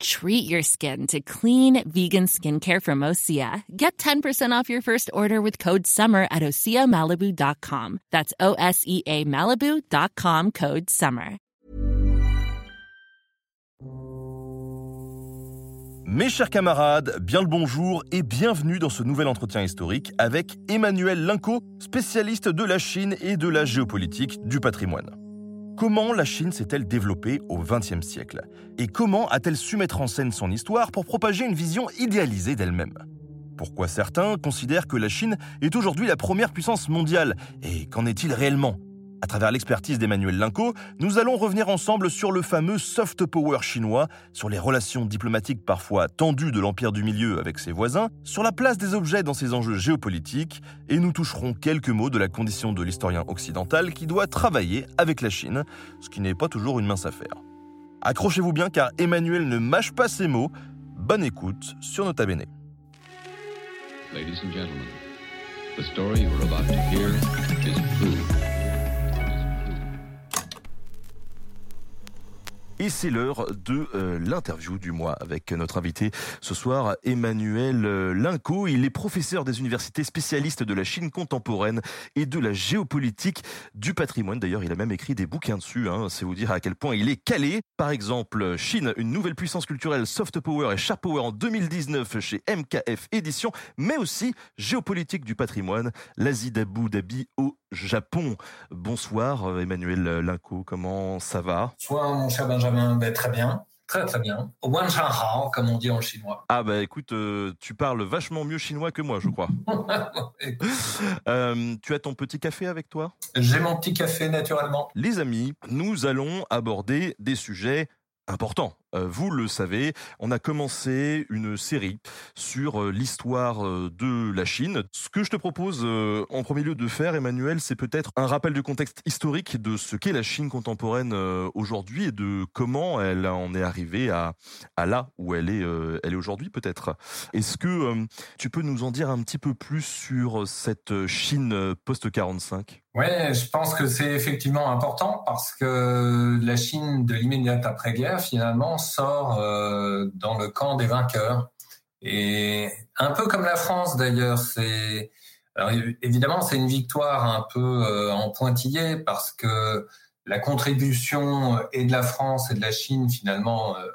Treat your skin to clean vegan skincare from Osea. Get 10% off your first order with code SUMMER at OseaMalibu.com. That's O S E A Malibu.com code SUMMER. Mes chers camarades, bien le bonjour et bienvenue dans ce nouvel entretien historique avec Emmanuel Linco, spécialiste de la Chine et de la géopolitique du patrimoine. Comment la Chine s'est-elle développée au XXe siècle? Et comment a-t-elle su mettre en scène son histoire pour propager une vision idéalisée d'elle-même? Pourquoi certains considèrent que la Chine est aujourd'hui la première puissance mondiale? Et qu'en est-il réellement? À travers l'expertise d'Emmanuel Linco, nous allons revenir ensemble sur le fameux soft power chinois, sur les relations diplomatiques parfois tendues de l'Empire du Milieu avec ses voisins, sur la place des objets dans ses enjeux géopolitiques, et nous toucherons quelques mots de la condition de l'historien occidental qui doit travailler avec la Chine, ce qui n'est pas toujours une mince affaire. Accrochez-vous bien car Emmanuel ne mâche pas ses mots. Bonne écoute sur Nota Bene. Et c'est l'heure de euh, l'interview du mois avec notre invité ce soir, Emmanuel euh, Linco. Il est professeur des universités spécialistes de la Chine contemporaine et de la géopolitique du patrimoine. D'ailleurs, il a même écrit des bouquins dessus. Hein. C'est vous dire à quel point il est calé. Par exemple, Chine, une nouvelle puissance culturelle, soft power et sharp power en 2019 chez MKF Édition, mais aussi géopolitique du patrimoine, l'Asie d'Abu Dhabi au Japon. Bonsoir euh, Emmanuel Linco, comment ça va? Bonsoir mon cher Benjamin, ben, très bien. Très très bien. Wan Hao, comme on dit en chinois. Ah bah écoute, euh, tu parles vachement mieux chinois que moi, je crois. euh, tu as ton petit café avec toi? J'ai mon petit café naturellement. Les amis, nous allons aborder des sujets importants vous le savez, on a commencé une série sur euh, l'histoire euh, de la Chine. Ce que je te propose en premier lieu de faire, Emmanuel, c'est peut-être un rappel du contexte historique de ce qu'est la Chine contemporaine aujourd'hui et de comment elle en est arrivée à, là où elle est, elle est aujourd'hui peut-être. Est-ce que tu peux nous en dire un petit peu plus sur cette Chine post-45 Oui, je pense que c'est effectivement important parce que la Chine de l'immédiate après-guerre, finalement, sort euh, dans le camp des vainqueurs. Et un peu comme la France d'ailleurs, c'est évidemment c'est une victoire un peu euh, en pointillé parce que la contribution et de la France et de la Chine finalement euh,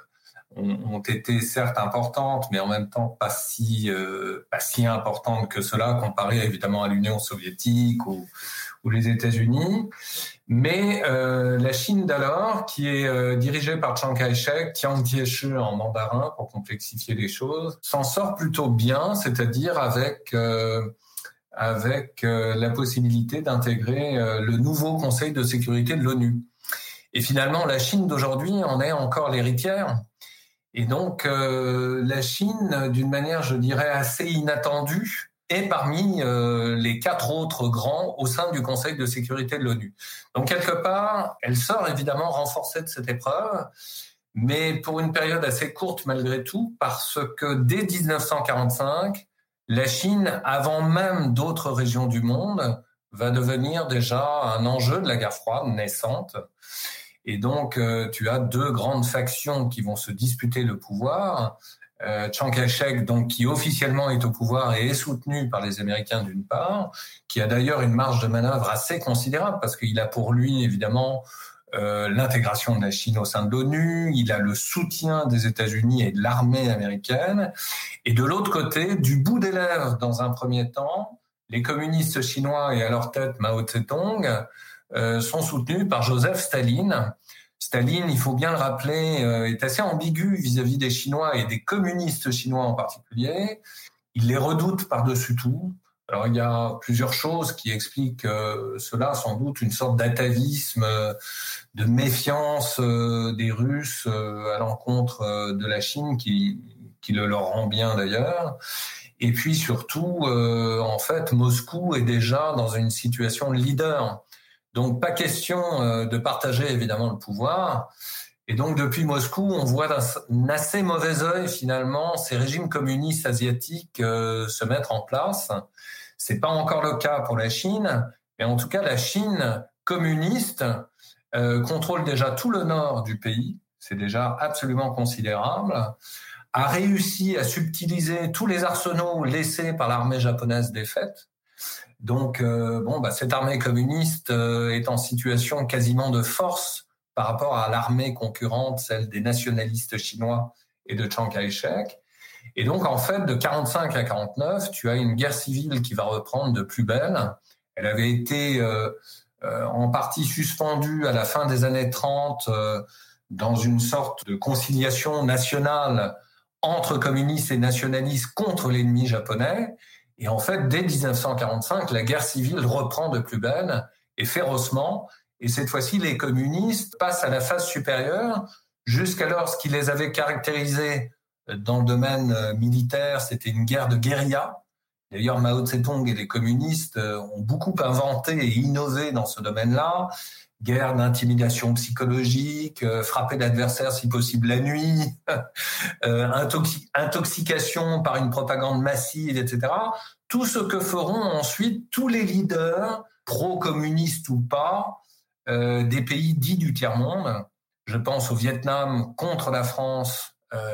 ont, été certes importantes, mais en même temps pas si pas si importantes que cela comparé évidemment à l'Union soviétique ou, ou les États-Unis. Mais euh, la Chine d'alors, qui est euh, dirigée par Chiang Kai-shek, Tian Tieshi en mandarin pour complexifier les choses, s'en sort plutôt bien, c'est-à-dire avec euh, avec euh, la possibilité d'intégrer euh, le nouveau Conseil de sécurité de l'ONU. Et finalement, la Chine d'aujourd'hui en est encore l'héritière. Et donc, la Chine, d'une manière, je dirais, assez inattendue, et parmi euh, les quatre autres grands au sein du Conseil de sécurité de l'ONU. Donc quelque part, elle sort évidemment renforcée de cette épreuve, mais pour une période assez courte malgré tout, parce que dès 1945, la Chine, avant même d'autres régions du monde, va devenir déjà un enjeu de la guerre froide naissante. Et donc, euh, tu as deux grandes factions qui vont se disputer le pouvoir euh, Chiang Kai-shek, donc qui officiellement est au pouvoir et est soutenu par les Américains d'une part, qui a d'ailleurs une marge de manœuvre assez considérable parce qu'il a pour lui évidemment euh, l'intégration de la Chine au sein de l'ONU, il a le soutien des États-Unis et de l'armée américaine, et de l'autre côté, du bout des lèvres, dans un premier temps, les communistes chinois et à leur tête Mao Tse-tung euh, sont soutenus par Joseph Staline, Staline, il faut bien le rappeler, euh, est assez ambigu vis-à-vis des Chinois et des communistes chinois en particulier. Il les redoute par-dessus tout. Alors il y a plusieurs choses qui expliquent euh, cela, sans doute une sorte d'atavisme, de méfiance euh, des Russes à l'encontre de la Chine qui, qui le leur rend bien d'ailleurs. Et puis surtout, en fait, Moscou est déjà dans une situation de leader Donc pas question euh, de partager évidemment le pouvoir. Et donc depuis Moscou, on voit d'un assez mauvais œil finalement ces régimes communistes asiatiques euh, se mettre en place. C'est pas encore le cas pour la Chine, mais en tout cas la Chine communiste euh, contrôle déjà tout le nord du pays. C'est déjà absolument considérable a réussi à subtiliser tous les arsenaux laissés par l'armée japonaise défaite. Donc, euh, bon, bah, cette armée communiste euh, est en situation quasiment de force par rapport à l'armée concurrente, celle des nationalistes chinois et de Chiang Kai-shek. Et donc, en fait, de 45 à 49, tu as une guerre civile qui va reprendre de plus belle. Elle avait été euh, en partie suspendue à la fin des années 30 dans une sorte de conciliation nationale entre communistes et nationalistes contre l'ennemi japonais. Et en fait, dès 1945, la guerre civile reprend de plus belle et férocement. Et cette fois-ci, les communistes passent à la phase supérieure jusqu'alors ce qui les avait caractérisés dans le domaine euh, militaire, c'était une guerre de guérilla. D'ailleurs, Mao Tse-tung et les communistes euh, ont beaucoup inventé et innové dans ce domaine-là guerre d'intimidation psychologique, euh, frapper l'adversaire si possible la nuit, euh, intoxication par une propagande massive, etc. Tout ce que feront ensuite tous les leaders, pro-communistes ou pas, euh, des pays dits du tiers-monde. Je pense au Vietnam contre la France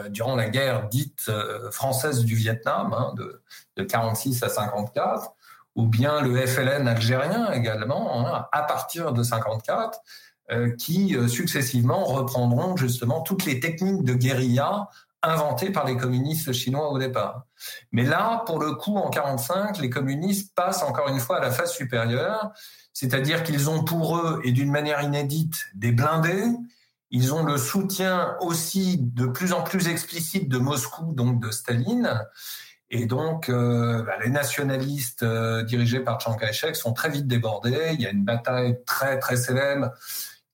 durant la guerre dite française du Vietnam, hein, de, de 46 à 54 ou bien le FLN algérien également, hein, à partir de 54, euh, qui euh, successivement reprendront justement toutes les techniques de guérilla inventées par les communistes chinois au départ. Mais là, pour le coup, en 45, les communistes passent encore une fois à la phase supérieure, c'est-à-dire qu'ils ont pour eux, et d'une manière inédite, des blindés, ils ont le soutien aussi de plus en plus explicite de Moscou, donc de Staline, et donc, euh, bah, les nationalistes euh, dirigés par Chiang Kai-shek sont très vite débordés. Il y a une bataille très très célèbre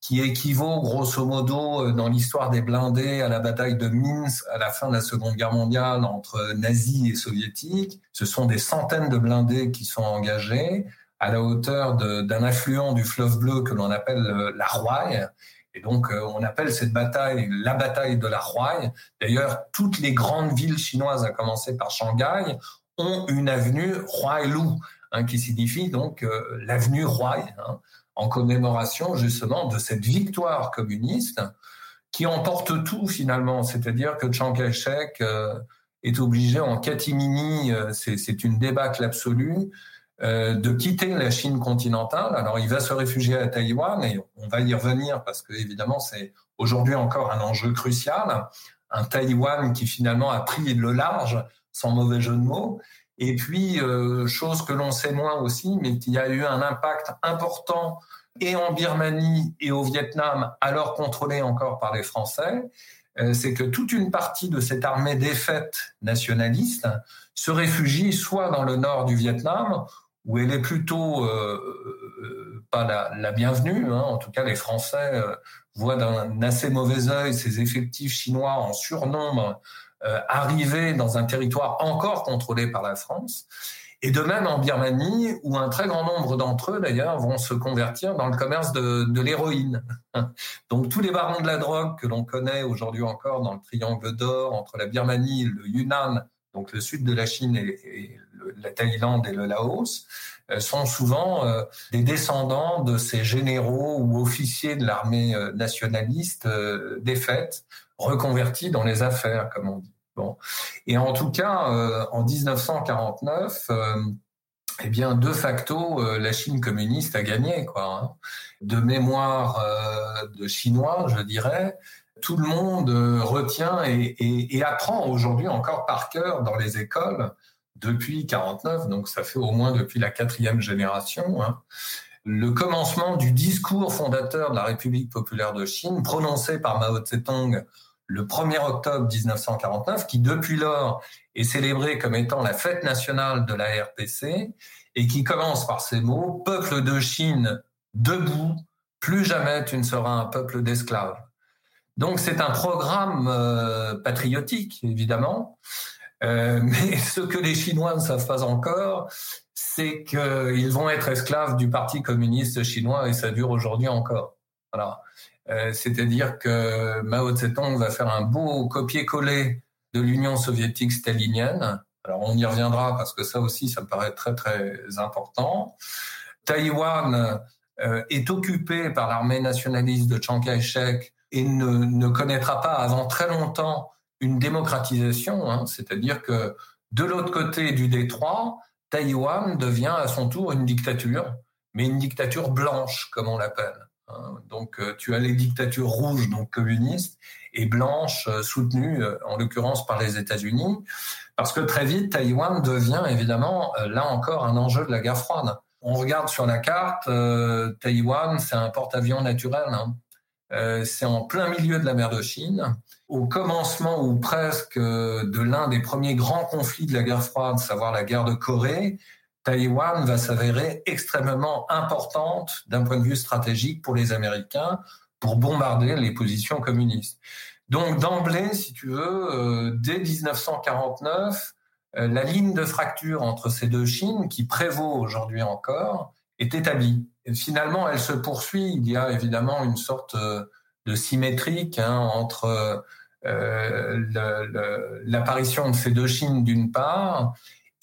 qui équivaut grosso modo euh, dans l'histoire des blindés à la bataille de Minsk à la fin de la Seconde Guerre mondiale entre nazis et soviétiques. Ce sont des centaines de blindés qui sont engagés à la hauteur d'un affluent du fleuve bleu que l'on appelle la Roye et donc, euh, on appelle cette bataille la bataille de la Huai. D'ailleurs, toutes les grandes villes chinoises, à commencer par Shanghai, ont une avenue Huailu, hein, qui signifie donc euh, l'avenue Huai, hein, en commémoration justement de cette victoire communiste qui emporte tout finalement. C'est-à-dire que Chiang Kai-shek euh, est obligé en catimini, c'est une débâcle absolue, de quitter la Chine continentale. Alors il va se réfugier à Taïwan et on va y revenir parce que évidemment c'est aujourd'hui encore un enjeu crucial. Un Taïwan qui finalement a pris le large, sans mauvais jeu de mots. Et puis euh, chose que l'on sait moins aussi, mais qui a eu un impact important et en Birmanie et au Vietnam, alors contrôlé encore par les Français, euh, c'est que toute une partie de cette armée défaite nationaliste se réfugie soit dans le nord du Vietnam où elle est plutôt euh, euh, pas la, la bienvenue. Hein. En tout cas, les Français euh, voient d'un assez mauvais œil ces effectifs chinois en surnombre euh, arriver dans un territoire encore contrôlé par la France. Et de même en Birmanie, où un très grand nombre d'entre eux, d'ailleurs, vont se convertir dans le commerce de, de l'héroïne. Donc tous les barons de la drogue que l'on connaît aujourd'hui encore dans le triangle d'or entre la Birmanie, le Yunnan, donc le sud de la Chine et, la Thaïlande et le Laos, euh, sont souvent euh, des descendants de ces généraux ou officiers de l'armée euh, nationaliste défaite, reconvertis dans les affaires, comme on dit. Bon. Et en tout cas, en 1949, eh bien, de facto, la Chine communiste a gagné. Hein. De mémoire de chinois, je dirais, tout le monde retient et, et, et apprend aujourd'hui encore par cœur dans les écoles depuis 49, donc ça fait au moins depuis la quatrième génération, hein, le commencement du discours fondateur de la République populaire de Chine, prononcé par Mao Tse-tung le 1er octobre 1949, qui depuis lors est célébré comme étant la fête nationale de la RPC, et qui commence par ces mots, Peuple de Chine, debout, plus jamais tu ne seras un peuple d'esclaves. Donc c'est un programme euh, patriotique, évidemment, euh, mais ce que les Chinois ne savent pas encore, c'est qu'ils vont être esclaves du Parti communiste chinois et ça dure aujourd'hui encore. Voilà. Euh, c'est-à-dire que Mao Zedong va faire un beau copier-coller de l'Union soviétique stalinienne. Alors on y reviendra parce que ça aussi, ça me paraît très très important. Taïwan euh, est occupé par l'armée nationaliste de Chiang Kai-shek et ne, connaîtra pas avant très longtemps une démocratisation. Hein. C'est-à-dire que de l'autre côté du détroit, Taïwan devient à son tour une dictature, mais une dictature blanche, comme on l'appelle. Hein. Donc euh, tu as les dictatures rouges, donc communistes, et blanches, euh, soutenues euh, en l'occurrence par les États-Unis, parce que très vite, Taïwan devient évidemment, là encore, un enjeu de la guerre froide. On regarde sur la carte, Taïwan, c'est un porte-avions naturel. Hein. C'est en plein milieu de la mer de Chine, au commencement ou presque de l'un des premiers grands conflits de la guerre froide, savoir la guerre de Corée. Taïwan va s'avérer extrêmement importante d'un point de vue stratégique pour les Américains pour bombarder les positions communistes. Donc d'emblée, si tu veux, euh, dès 1949, euh, la ligne de fracture entre ces deux Chines, qui prévaut aujourd'hui encore, est établie. Finalement, elle se poursuit. Il y a évidemment une sorte euh, de symétrique hein, entre l'apparition de ces deux Chines d'une part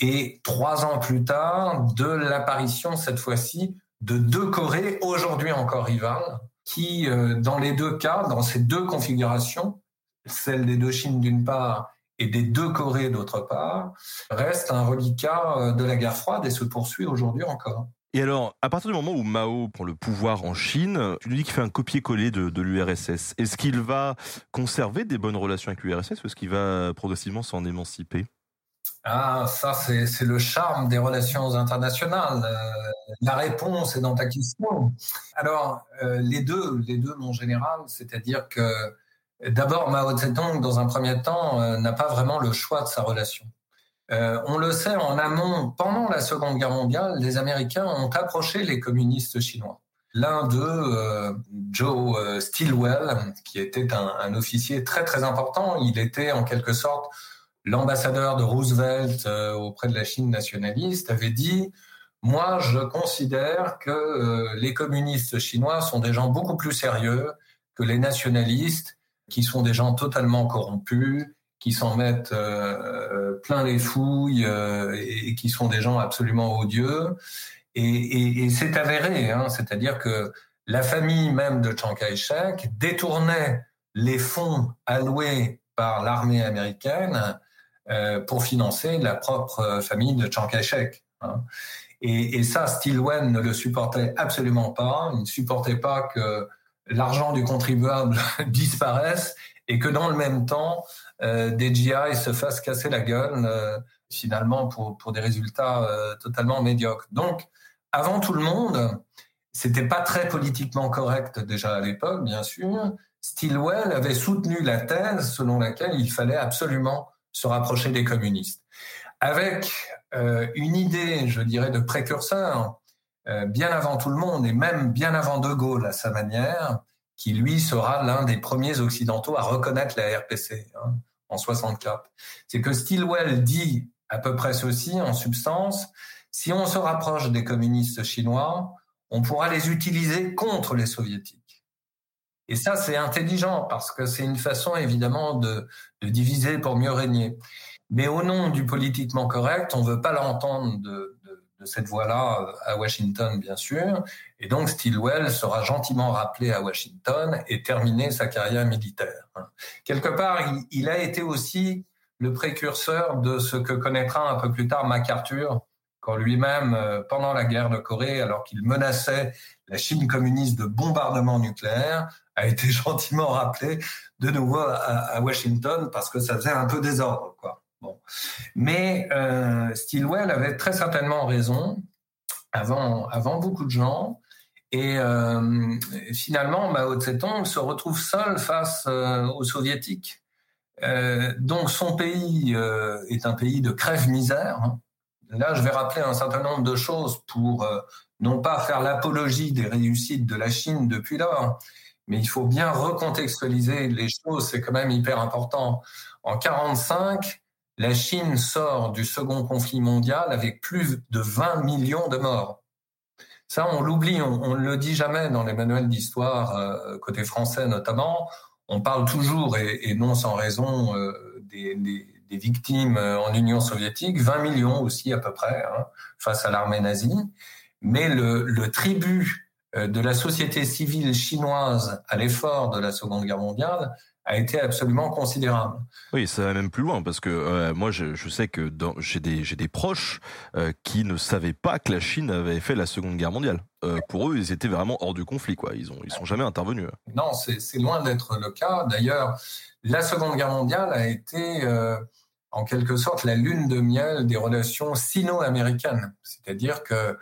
et trois ans plus tard, de l'apparition cette fois-ci de deux Corées, aujourd'hui encore rivales, qui, euh, dans les deux cas, dans ces deux configurations, celle des deux Chines d'une part et des deux Corées d'autre part, reste un reliquat euh, de la guerre froide et se poursuit aujourd'hui encore. Et alors, à partir du moment où Mao prend le pouvoir en Chine, tu nous dis qu'il fait un copier-coller de, l'URSS. Est-ce qu'il va conserver des bonnes relations avec l'URSS ou est-ce qu'il va progressivement s'en émanciper? Ah, ça, c'est le charme des relations internationales. Euh, la réponse est dans ta question. Alors, euh, les deux, les deux, mon général, c'est-à-dire que d'abord, Mao Zedong, dans un premier temps, euh, n'a pas vraiment le choix de sa relation. On le sait, en amont, pendant la Seconde Guerre mondiale, les Américains ont approché les communistes chinois. L'un d'eux, Joe Stilwell, qui était un, un officier très très important, il était en quelque sorte l'ambassadeur de Roosevelt euh, auprès de la Chine nationaliste avait dit moi, je considère que euh, les communistes chinois sont des gens beaucoup plus sérieux que les nationalistes, qui sont des gens totalement corrompus, qui s'en mettent euh, plein les fouilles et, qui sont des gens absolument odieux. Et, c'est avéré, hein, c'est-à-dire que la famille même de Chiang Kai-shek détournait les fonds alloués par l'armée américaine euh, pour financer la propre euh, famille de Chiang Kai-shek. Hein. Et, et, ça, Stilwell ne le supportait absolument pas. Il ne supportait pas que l'argent du contribuable disparaisse et que dans le même temps, euh, des GI se fassent casser la gueule, euh, finalement, pour, pour des résultats euh, totalement médiocres. Donc, avant tout le monde, c'était pas très politiquement correct déjà à l'époque, bien sûr. Stilwell avait soutenu la thèse selon laquelle il fallait absolument se rapprocher des communistes. Avec euh, une idée, je dirais, de précurseur, euh, bien avant tout le monde, et même bien avant De Gaulle à sa manière, qui lui sera l'un des premiers occidentaux à reconnaître la RPC hein, en 64. C'est que Stilwell dit à peu près ceci en substance, si on se rapproche des communistes chinois, on pourra les utiliser contre les soviétiques. Et ça, c'est intelligent parce que c'est une façon évidemment de, diviser pour mieux régner. Mais au nom du politiquement correct, on veut pas l'entendre de, de, de, cette voie-là euh, à Washington, bien sûr. Et donc Stilwell sera gentiment rappelé à Washington et terminer sa carrière militaire. Quelque part, il, a été aussi le précurseur de ce que connaîtra un peu plus tard MacArthur, quand lui-même, euh, pendant la guerre de Corée, alors qu'il menaçait la Chine communiste de bombardement nucléaire, a été gentiment rappelé de nouveau à, Washington parce que ça faisait un peu désordre, quoi. Bon, mais euh, Stilwell avait très certainement raison avant beaucoup de gens. Et euh, finalement, Mao Zedong se retrouve seul face euh, aux soviétiques. Euh, donc son pays euh, est un pays de crève-misère. Hein. Là, je vais rappeler un certain nombre de choses pour non pas faire l'apologie des réussites de la Chine depuis lors, mais il faut bien recontextualiser les choses, c'est quand même hyper important. En 45, la Chine sort du second conflit mondial avec plus de 20 millions de morts. Ça, on l'oublie, on ne le dit jamais dans les manuels d'histoire, euh, côté français notamment. On parle toujours, et, non sans raison, euh, des, victimes euh, en Union soviétique, 20 millions aussi à peu près, hein, face à l'armée nazie. Mais le, le tribut de la société civile chinoise à l'effort de la Seconde Guerre mondiale, a été absolument considérable. Oui, ça va même plus loin parce que euh, moi, je, je, sais que j'ai des, des proches euh, qui ne savaient pas que la Chine avait fait la Seconde Guerre mondiale. Euh, pour eux, ils étaient vraiment hors du conflit, quoi. Ils ont, ils sont jamais intervenus. Non, c'est loin d'être le cas. D'ailleurs, la Seconde Guerre mondiale a été en quelque sorte la lune de miel des relations sino-américaines. C'est-à-dire que,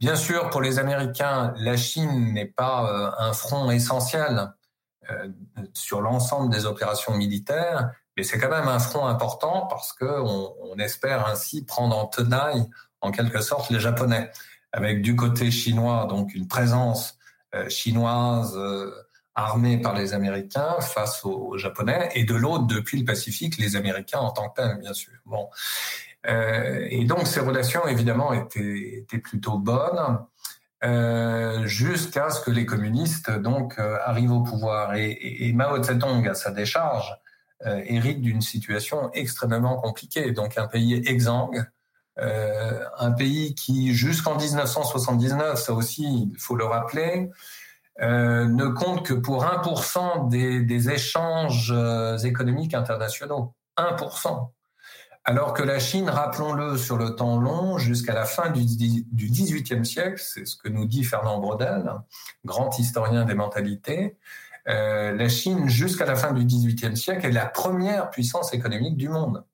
bien sûr, pour les Américains, la Chine n'est pas un front essentiel sur l'ensemble des opérations militaires, mais c'est quand même un front important parce que on, espère ainsi prendre en tenaille, en quelque sorte, les Japonais, avec du côté chinois donc une présence euh, chinoise euh, armée par les Américains face aux, Japonais, et de l'autre, depuis le Pacifique, les Américains en tant que tels, bien sûr. Bon, et donc ces relations évidemment étaient plutôt bonnes. Euh, jusqu'à ce que les communistes donc euh, arrivent au pouvoir. Et, Mao Tse-tung, à sa décharge, euh, hérite d'une situation extrêmement compliquée. Donc un pays exsangue, un pays qui jusqu'en 1979, ça aussi il faut le rappeler, ne compte que pour 1% des, des échanges économiques internationaux. 1% alors que la Chine, rappelons-le sur le temps long, jusqu'à la fin du XVIIIe siècle, c'est ce que nous dit Fernand Braudel, grand historien des mentalités, euh, la Chine, jusqu'à la fin du XVIIIe siècle, est la première puissance économique du monde.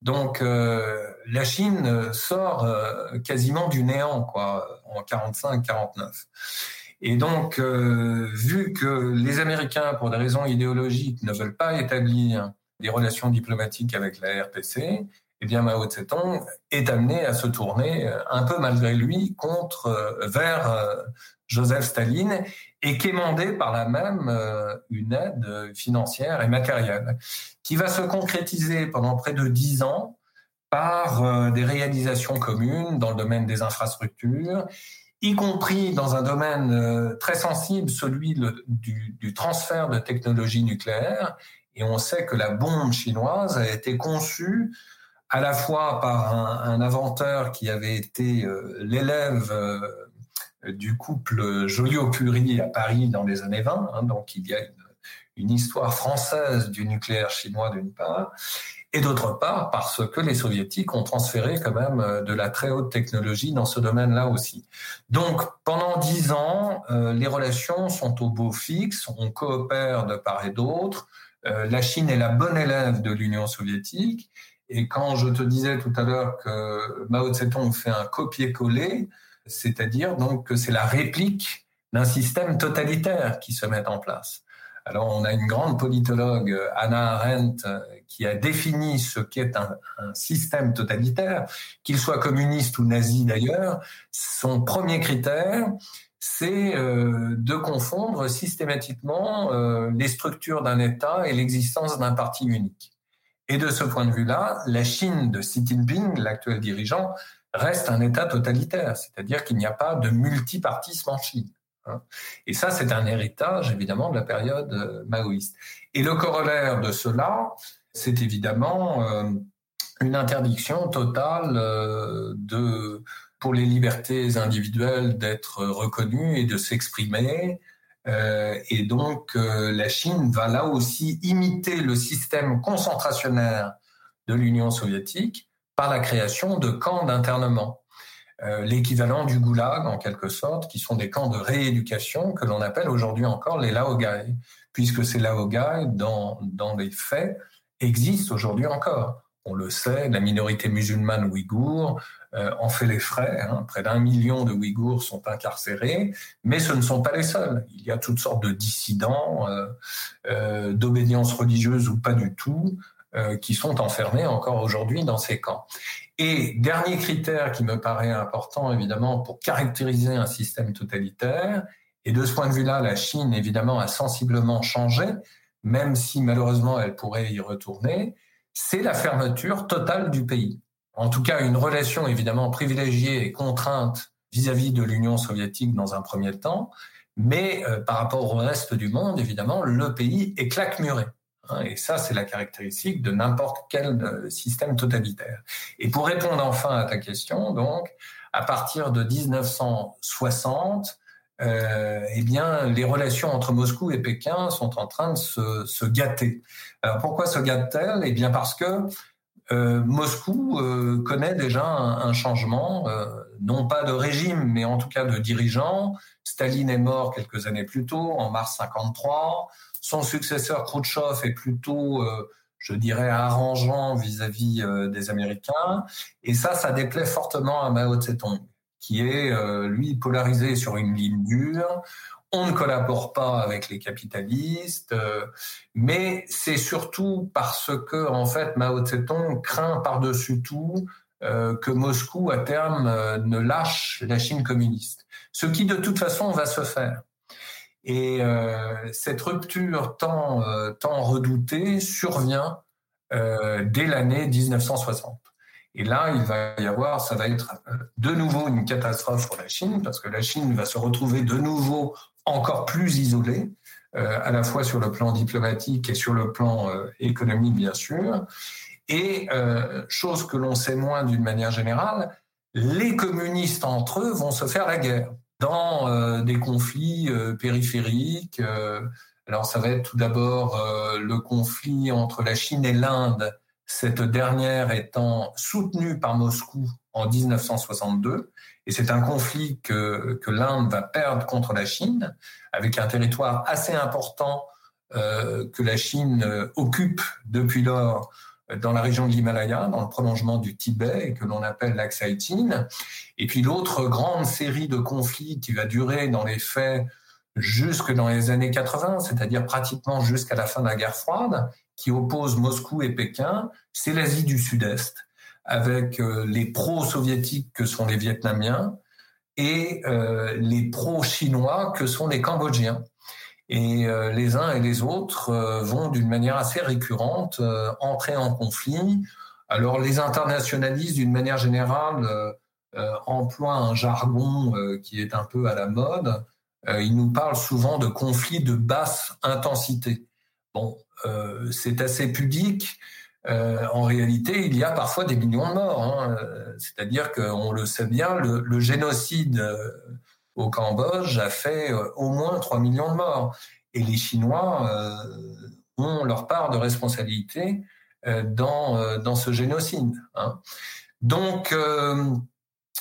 Donc euh, la Chine sort euh, quasiment du néant, quoi, en 45-49. Et donc, vu que les Américains, pour des raisons idéologiques, ne veulent pas établir des relations diplomatiques avec la RPC, eh bien Mao Tse-tung est amené à se tourner euh, un peu malgré lui contre euh, vers euh, Joseph Staline et quémander par là même une aide financière et matérielle qui va se concrétiser pendant près de dix ans par des réalisations communes dans le domaine des infrastructures, y compris dans un domaine très sensible, celui du, du transfert de technologies nucléaires et on sait que la bombe chinoise a été conçue à la fois par un, inventeur qui avait été euh, l'élève euh, du couple Joliot-Curie à Paris dans les années 20. Hein, donc il y a une, histoire française du nucléaire chinois d'une part, et d'autre part parce que les soviétiques ont transféré quand même euh, de la très haute technologie dans ce domaine-là aussi. Donc pendant dix ans, les relations sont au beau fixe, on coopère de part et d'autre. Euh, la Chine est la bonne élève de l'Union soviétique. Et quand je te disais tout à l'heure que Mao Tse-tung fait un copier-coller, c'est-à-dire donc que c'est la réplique d'un système totalitaire qui se met en place. Alors on a une grande politologue, Anna Arendt, qui a défini ce qu'est un, un, système totalitaire, qu'il soit communiste ou nazi d'ailleurs. Son premier critère, c'est euh, de confondre systématiquement euh, les structures d'un État et l'existence d'un parti unique. Et de ce point de vue-là, la Chine de Xi Jinping, l'actuel dirigeant, reste un État totalitaire, c'est-à-dire qu'il n'y a pas de multipartisme en Chine. Hein. Et ça, c'est un héritage évidemment de la période euh, maoïste. Et le corollaire de cela, c'est évidemment une interdiction totale de pour les libertés individuelles d'être reconnues et de s'exprimer. Euh, et donc, euh, la Chine va là aussi imiter le système concentrationnaire de l'Union soviétique par la création de camps d'internement. Euh, l'équivalent du goulag, en quelque sorte, qui sont des camps de rééducation que l'on appelle aujourd'hui encore les laogai, puisque ces laogai, dans, dans les faits, existent aujourd'hui encore. On le sait, la minorité musulmane ouïghour euh, en fait les frais. Hein. Près d'un million de Ouïghours sont incarcérés, mais ce ne sont pas les seuls. Il y a toutes sortes de dissidents, euh, euh, d'obédience religieuse ou pas du tout, qui sont enfermés encore aujourd'hui dans ces camps. Et dernier critère qui me paraît important, évidemment, pour caractériser un système totalitaire, et de ce point de vue-là, la Chine, évidemment, a sensiblement changé, même si malheureusement elle pourrait y retourner, c'est la fermeture totale du pays. En tout cas, une relation évidemment privilégiée et contrainte vis-à-vis de l'Union soviétique dans un premier temps, mais euh, par rapport au reste du monde, évidemment, le pays est claque-muré. Hein, et ça, c'est la caractéristique de n'importe quel euh, système totalitaire. Et pour répondre enfin à ta question, donc, à partir de 1960, euh, eh bien, les relations entre Moscou et Pékin sont en train de se, se gâter. Alors pourquoi se gâtent-elles? Eh bien parce que euh, Moscou euh, connaît déjà un, un changement, euh, non pas de régime, mais en tout cas de dirigeant. Staline est mort quelques années plus tôt, en mars 53. Son successeur Khrouchtchev est plutôt, euh, je dirais, arrangeant vis-à-vis -vis des Américains. Et ça, ça déplaît fortement à Mao Tse-tung qui est, euh, lui, polarisé sur une ligne dure. On ne collabore pas avec les capitalistes, euh, mais c'est surtout parce que, en fait, Mao Tse-tung craint par-dessus tout euh, que Moscou, à terme, ne lâche la Chine communiste. Ce qui, de toute façon, va se faire. Et cette rupture tant, tant redoutée survient dès l'année 1960. Et là, il va y avoir, ça va être euh, de nouveau une catastrophe pour la Chine, parce que la Chine va se retrouver de nouveau encore plus isolée, euh, à la fois sur le plan diplomatique et sur le plan euh, économique, bien sûr. Et chose que l'on sait moins d'une manière générale, les communistes entre eux vont se faire la guerre dans des conflits périphériques. alors ça va être tout d'abord le conflit entre la Chine et l'Inde cette dernière étant soutenue par Moscou en 1962. Et c'est un conflit que, l'Inde va perdre contre la Chine, avec un territoire assez important euh, que la Chine euh, occupe depuis lors dans la région de l'Himalaya, dans le prolongement du Tibet, et que l'on appelle l'axe Et puis l'autre grande série de conflits qui va durer dans les faits jusque dans les années 80, c'est-à-dire pratiquement jusqu'à la fin de la guerre froide, qui oppose Moscou et Pékin, c'est l'Asie du Sud-Est, avec euh, les pro-soviétiques que sont les Vietnamiens et euh, les pro-chinois que sont les Cambodgiens. Et euh, les uns et les autres vont d'une manière assez récurrente entrer en conflit. Alors les internationalistes, d'une manière générale, emploient un jargon qui est un peu à la mode. ils nous parlent souvent de conflits de basse intensité. Bon, euh, c'est assez pudique. Euh, en réalité, il y a parfois des millions de morts. Hein. C'est-à-dire qu'on le sait bien, le, génocide euh, au Cambodge a fait au moins 3 millions de morts. Et les Chinois ont leur part de responsabilité dans, dans ce génocide. Hein. Donc,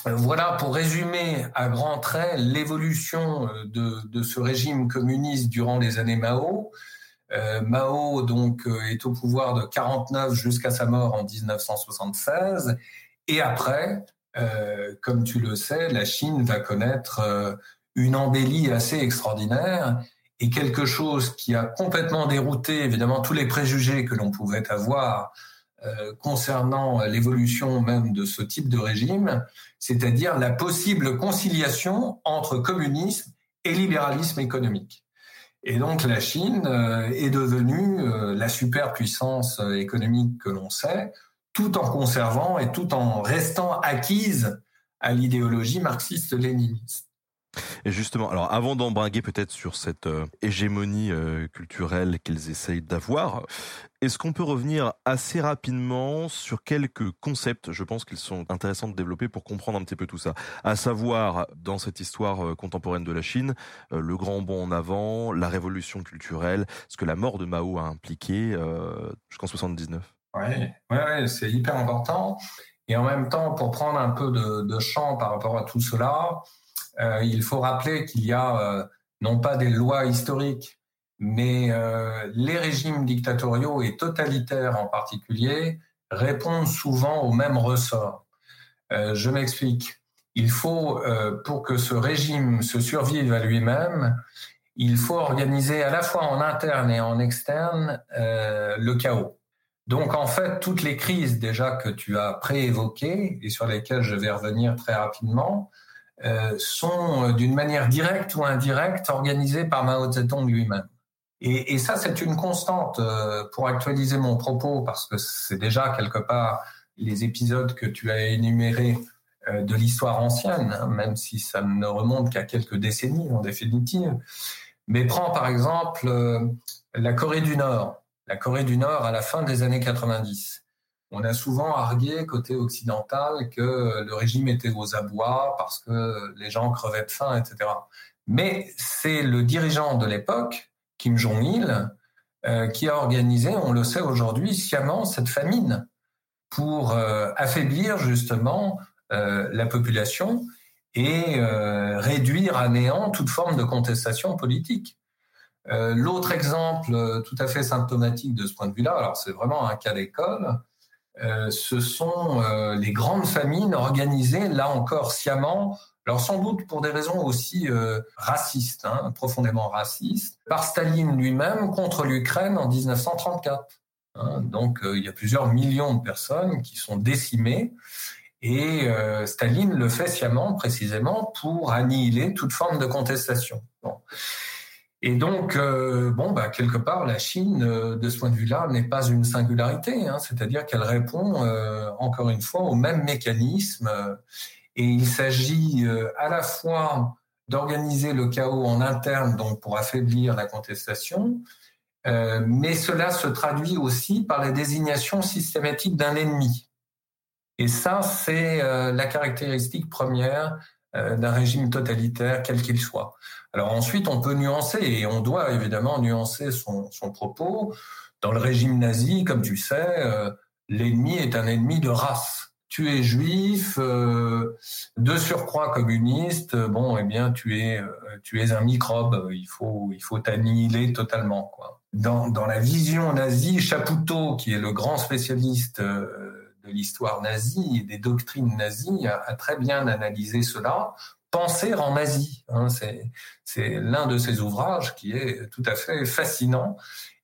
voilà, pour résumer à grands traits l'évolution de, de, ce régime communiste durant les années Mao. Euh, Mao donc euh, est au pouvoir de 49 jusqu'à sa mort en 1976 et après, euh, comme tu le sais, la Chine va connaître une embellie assez extraordinaire et quelque chose qui a complètement dérouté évidemment tous les préjugés que l'on pouvait avoir concernant l'évolution même de ce type de régime, c'est-à-dire la possible conciliation entre communisme et libéralisme économique. Et donc la Chine euh, est devenue euh, la superpuissance euh, économique que l'on sait, tout en conservant et tout en restant acquise à l'idéologie marxiste-léniniste. Et justement, alors avant d'embraguer peut-être sur cette euh, hégémonie euh, culturelle qu'ils essayent d'avoir, est-ce qu'on peut revenir assez rapidement sur quelques concepts Je pense qu'ils sont intéressants de développer pour comprendre un petit peu tout ça. À savoir, dans cette histoire euh, contemporaine de la Chine, le grand bond en avant, la révolution culturelle, ce que la mort de Mao a impliqué jusqu'en 79. Oui, c'est hyper important. Et en même temps, pour prendre un peu de, de champ par rapport à tout cela, il faut rappeler qu'il y a euh, non pas des lois historiques, mais euh, les régimes dictatoriaux et totalitaires en particulier répondent souvent au même ressort. je m'explique. Il faut, pour que ce régime se survive à lui-même, il faut organiser à la fois en interne et en externe le chaos. Donc en fait, toutes les crises déjà que tu as préévoquées et sur lesquelles je vais revenir très rapidement, euh, sont euh, d'une manière directe ou indirecte organisées par Mao Zedong lui-même. Et, et ça, c'est une constante euh, pour actualiser mon propos, parce que c'est déjà quelque part les épisodes que tu as énumérés euh, de l'histoire ancienne, hein, même si ça ne remonte qu'à quelques décennies en définitive. Mais prends par exemple euh, la Corée du Nord. La Corée du Nord à la fin des années 90. On a souvent argué côté occidental que le régime était aux abois parce que les gens crevaient de faim, etc. Mais c'est le dirigeant de l'époque Kim Jong-il, euh, qui a organisé, on le sait aujourd'hui, sciemment cette famine pour euh, affaiblir justement euh, la population et réduire à néant toute forme de contestation politique. L'autre exemple tout à fait symptomatique de ce point de vue-là, alors c'est vraiment un cas d'école, ce sont les grandes famines organisées, là encore sciemment, alors sans doute pour des raisons aussi euh, racistes, hein, profondément racistes, par Staline lui-même contre l'Ukraine en 1934. Hein. donc euh, il y a plusieurs millions de personnes qui sont décimées et euh, Staline le fait sciemment précisément pour annihiler toute forme de contestation. Et donc, bon, bah, quelque part, la Chine, de ce point de vue-là, n'est pas une singularité, hein, c'est-à-dire qu'elle répond, encore une fois, au même mécanisme et il s'agit euh, à la fois d'organiser le chaos en interne, donc pour affaiblir la contestation, euh, mais cela se traduit aussi par la désignation systématique d'un ennemi. Et ça, c'est euh, la caractéristique première d'un régime totalitaire, quel qu'il soit. Alors ensuite, on peut nuancer, et on doit évidemment nuancer son, propos. Dans le régime nazi, comme tu sais, l'ennemi est un ennemi de race tu es juif, euh, de surcroît communiste, bon, eh bien, tu es, euh, tu es un microbe. Il faut, il faut t'annihiler totalement, quoi. Dans, dans la vision nazie, Chapoutot, qui est le grand spécialiste euh, de l'histoire nazie et des doctrines nazies, a, très bien analysé cela. Penser en Asie, hein, c'est, l'un de ses ouvrages qui est tout à fait fascinant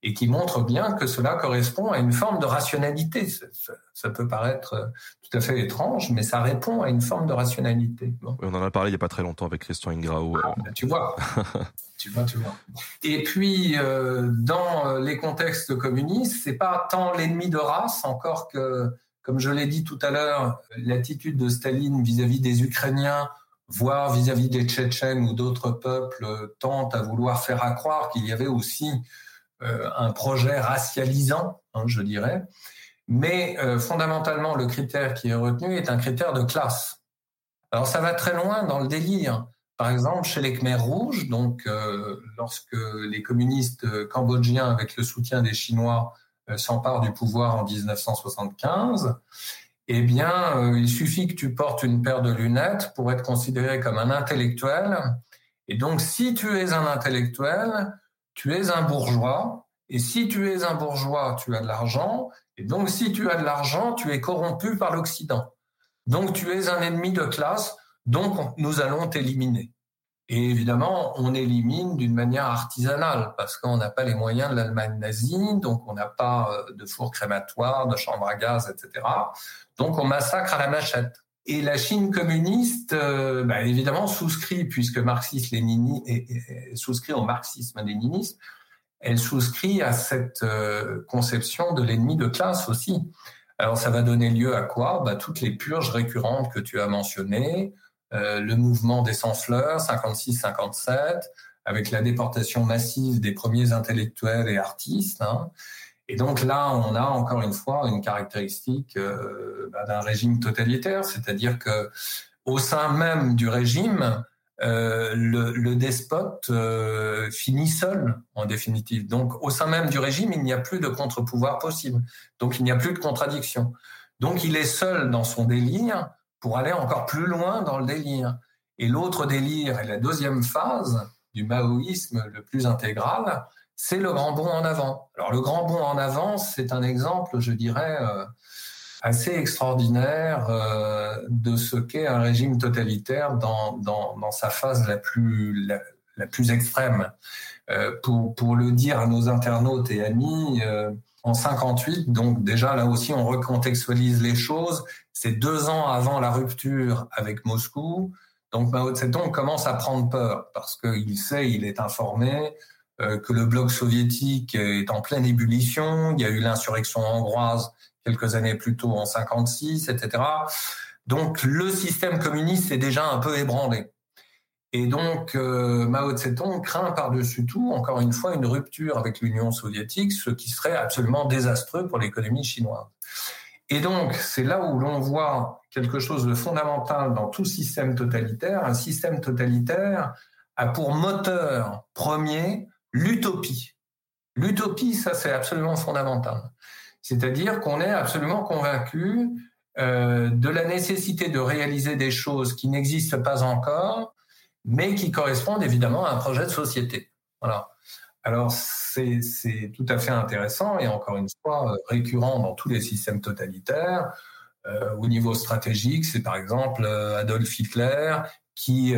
et qui montre bien que cela correspond à une forme de rationalité. Ça, peut paraître tout à fait étrange, mais ça répond à une forme de rationalité. on en a parlé il n'y a pas très longtemps avec Christian Ingrao. Ah, ben, tu vois. tu vois, tu vois. Et puis, euh, dans les contextes communistes, c'est pas tant l'ennemi de race, encore que, comme je l'ai dit tout à l'heure, l'attitude de Staline vis-à-vis des Ukrainiens, voire vis-à-vis des Tchétchènes ou d'autres peuples, tente à vouloir faire accroire qu'il y avait aussi euh, un projet racialisant, hein, je dirais. Mais euh, fondamentalement, le critère qui est retenu est un critère de classe. Alors ça va très loin dans le délire. Par exemple, chez les Khmers rouges, donc euh, lorsque les communistes cambodgiens, avec le soutien des Chinois, s'emparent du pouvoir en 1975, eh bien, il suffit que tu portes une paire de lunettes pour être considéré comme un intellectuel. Et donc, si tu es un intellectuel, tu es un bourgeois, et si tu es un bourgeois, tu as de l'argent, et donc si tu as de l'argent, tu es corrompu par l'Occident. Donc tu es un ennemi de classe, donc nous allons t'éliminer. Et évidemment, on élimine d'une manière artisanale, parce qu'on n'a pas les moyens de l'Allemagne nazie, donc on n'a pas euh, de four crématoire, de chambre à gaz, etc. Donc on massacre à la machette. Et la Chine communiste, euh, bah, évidemment, souscrit, puisque marxiste-léninisme souscrit au marxisme-léninisme, elle souscrit à cette euh, conception de l'ennemi de classe aussi. Alors ça va donner lieu à quoi? Bah, Toutes les purges récurrentes que tu as mentionnées, le mouvement des sans-fleurs, 56-57, avec la déportation massive des premiers intellectuels et artistes. Hein, et donc là, on a encore une fois une caractéristique euh, bah, d'un régime totalitaire, c'est-à-dire que au sein même du régime, euh, le, despote euh, finit seul en définitive. Donc au sein même du régime, il n'y a plus de contre-pouvoir possible. Donc il n'y a plus de contradiction. Donc il est seul dans son délire pour aller encore plus loin dans le délire. Et l'autre délire et la deuxième phase du maoïsme le plus intégral, c'est le grand bond en avant. Alors le grand bond en avant, c'est un exemple, je dirais, euh, assez extraordinaire euh, de ce qu'est un régime totalitaire dans, dans, dans, sa phase la plus, la, plus extrême. Euh, pour, pour le dire à nos internautes et amis, en 58, donc déjà là aussi on recontextualise les choses, c'est deux ans avant la rupture avec Moscou, donc Mao Tse-tung commence à prendre peur parce qu'il sait, il est informé, que le bloc soviétique est en pleine ébullition. Il y a eu l'insurrection hongroise quelques années plus tôt en 56, etc. Donc le système communiste est déjà un peu ébranlé. Et donc euh, Mao Tse-tung craint par-dessus tout, encore une fois, une rupture avec l'Union soviétique, ce qui serait absolument désastreux pour l'économie chinoise. Et donc c'est là où l'on voit quelque chose de fondamental dans tout système totalitaire. Un système totalitaire a pour moteur premier l'utopie. L'utopie, ça c'est absolument fondamental. C'est-à-dire qu'on est absolument convaincu euh, de la nécessité de réaliser des choses qui n'existent pas encore, mais qui correspondent évidemment à un projet de société. Voilà. Alors c'est tout à fait intéressant et encore une fois euh, récurrent dans tous les systèmes totalitaires. Euh, au niveau stratégique, c'est par exemple euh, Adolf Hitler qui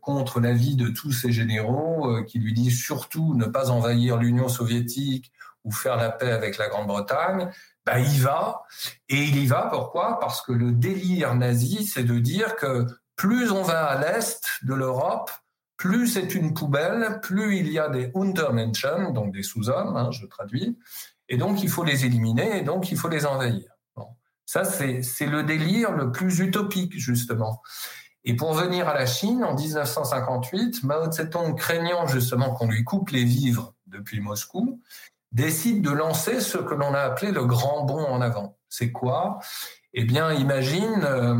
contre l'avis de tous ses généraux, qui lui dit surtout ne pas envahir l'Union soviétique ou faire la paix avec la Grande-Bretagne, bah, il va. Et il y va pourquoi? Parce que le délire nazi, c'est de dire que plus on va à l'est de l'Europe, plus c'est une poubelle, plus il y a des Untermenschen, donc des sous-hommes, hein, je traduis, et donc il faut les éliminer, et donc il faut les envahir. Ça, c'est le délire le plus utopique, justement. Et pour venir à la Chine, en 1958, Mao Tse-tung, craignant justement qu'on lui coupe les vivres depuis Moscou, décide de lancer ce que l'on a appelé le grand bond en avant. C'est quoi? Eh bien, imagine, euh,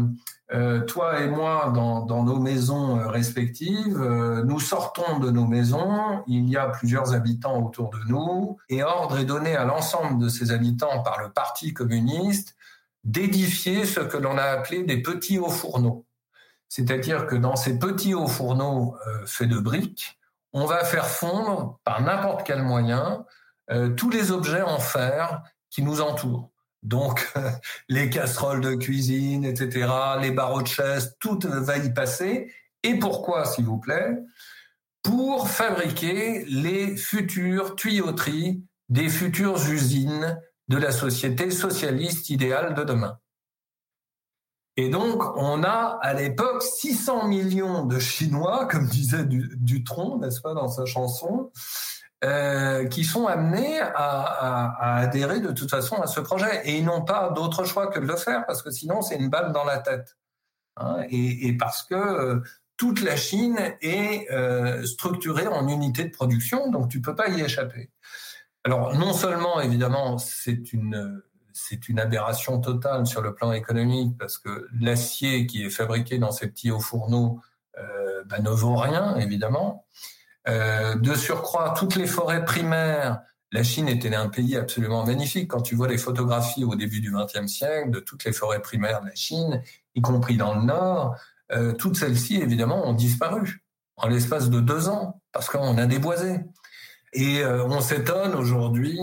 euh, toi et moi, dans, nos maisons euh, respectives, nous sortons de nos maisons, il y a plusieurs habitants autour de nous, et ordre est donné à l'ensemble de ces habitants par le Parti communiste d'édifier ce que l'on a appelé des petits hauts fourneaux. C'est-à-dire que dans ces petits hauts fourneaux faits de briques, on va faire fondre par n'importe quel moyen tous les objets en fer qui nous entourent. Donc les casseroles de cuisine, etc., les barreaux de chaise, tout va y passer. Et pourquoi, s'il vous plaît? Pour fabriquer les futures tuyauteries des futures usines de la société socialiste idéale de demain. Et donc, on a à l'époque 600 millions de Chinois, comme disait Dutron, n'est-ce pas, dans sa chanson, euh, qui sont amenés à, adhérer de toute façon à ce projet. Et ils n'ont pas d'autre choix que de le faire, parce que sinon c'est une balle dans la tête. Hein, et, parce que euh, toute la Chine est euh, structurée en unités de production, donc tu peux pas y échapper. Alors non seulement, évidemment, c'est une c'est une aberration totale sur le plan économique, parce que l'acier qui est fabriqué dans ces petits hauts fourneaux bah, ne vaut rien, évidemment. Euh, de surcroît, toutes les forêts primaires, la Chine était un pays absolument magnifique. Quand tu vois les photographies au début du XXe siècle de toutes les forêts primaires de la Chine, y compris dans le nord, euh, toutes celles-ci, évidemment, ont disparu en l'espace de deux ans parce qu'on a déboisé. Et euh, on s'étonne aujourd'hui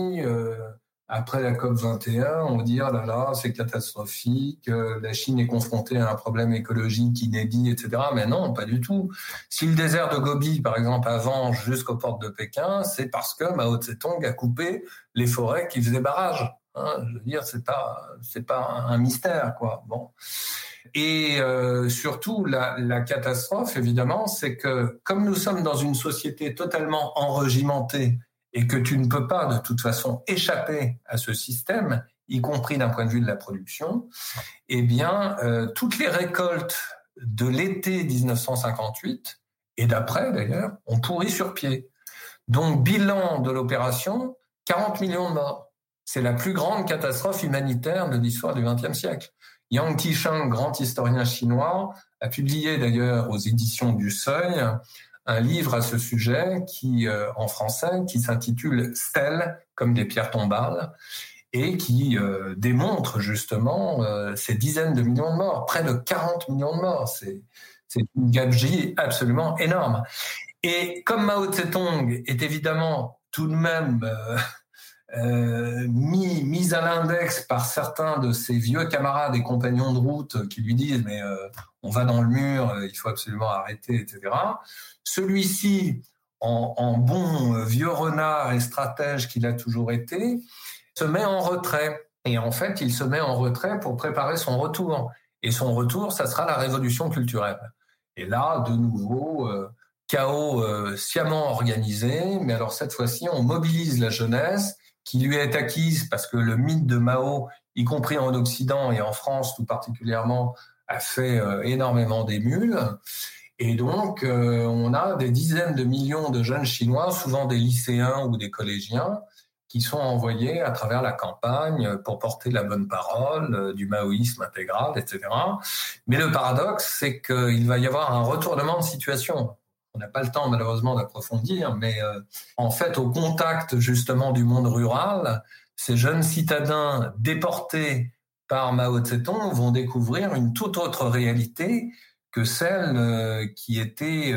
après la COP 21, on dit ah là là, c'est catastrophique, euh, la Chine est confrontée à un problème écologique inédit, etc. Mais non, pas du tout. Si le désert de Gobi, par exemple, avance jusqu'aux portes de Pékin, c'est parce que Mao Tse-tung a coupé les forêts qui faisaient barrage. Hein, je veux dire, c'est pas c'est pas un mystère, quoi. Bon. Et euh, surtout, la, la catastrophe, évidemment, c'est que comme nous sommes dans une société totalement enregimentée et que tu ne peux pas de toute façon échapper à ce système, y compris d'un point de vue de la production, eh bien, euh, toutes les récoltes de l'été 1958 et d'après d'ailleurs ont pourri sur pied. Donc, bilan de l'opération, 40 millions de morts. C'est la plus grande catastrophe humanitaire de l'histoire du XXe siècle. Yang Tisheng, grand historien chinois, a publié d'ailleurs aux éditions du Seuil un livre à ce sujet qui, euh, en français, qui s'intitule Stèles comme des pierres tombales et qui euh, démontre justement euh, ces dizaines de millions de morts, près de 40 millions de morts. C'est, une gabegie absolument énorme. Et comme Mao Tse-tung est évidemment tout de même mis, mis à l'index par certains de ses vieux camarades et compagnons de route qui lui disent mais on va dans le mur, il faut absolument arrêter, etc. Celui-ci, en, bon euh, vieux renard et stratège qu'il a toujours été, se met en retrait. Et en fait, il se met en retrait pour préparer son retour. Et son retour, ça sera la révolution culturelle. Et là, de nouveau, euh, chaos euh, sciemment organisé, mais alors cette fois-ci, on mobilise la jeunesse qui lui est acquise parce que le mythe de Mao, y compris en Occident et en France tout particulièrement, a fait euh, énormément d'émules. Et donc, euh, on a des dizaines de millions de jeunes Chinois, souvent des lycéens ou des collégiens, qui sont envoyés à travers la campagne pour porter la bonne parole euh, du maoïsme intégral, etc. Mais le paradoxe, c'est qu'il va y avoir un retournement de situation. On n'a pas le temps malheureusement d'approfondir, mais euh, en fait, au contact justement du monde rural, ces jeunes citadins déportés par Mao Tse-tung vont découvrir une toute autre réalité que celle euh, qui était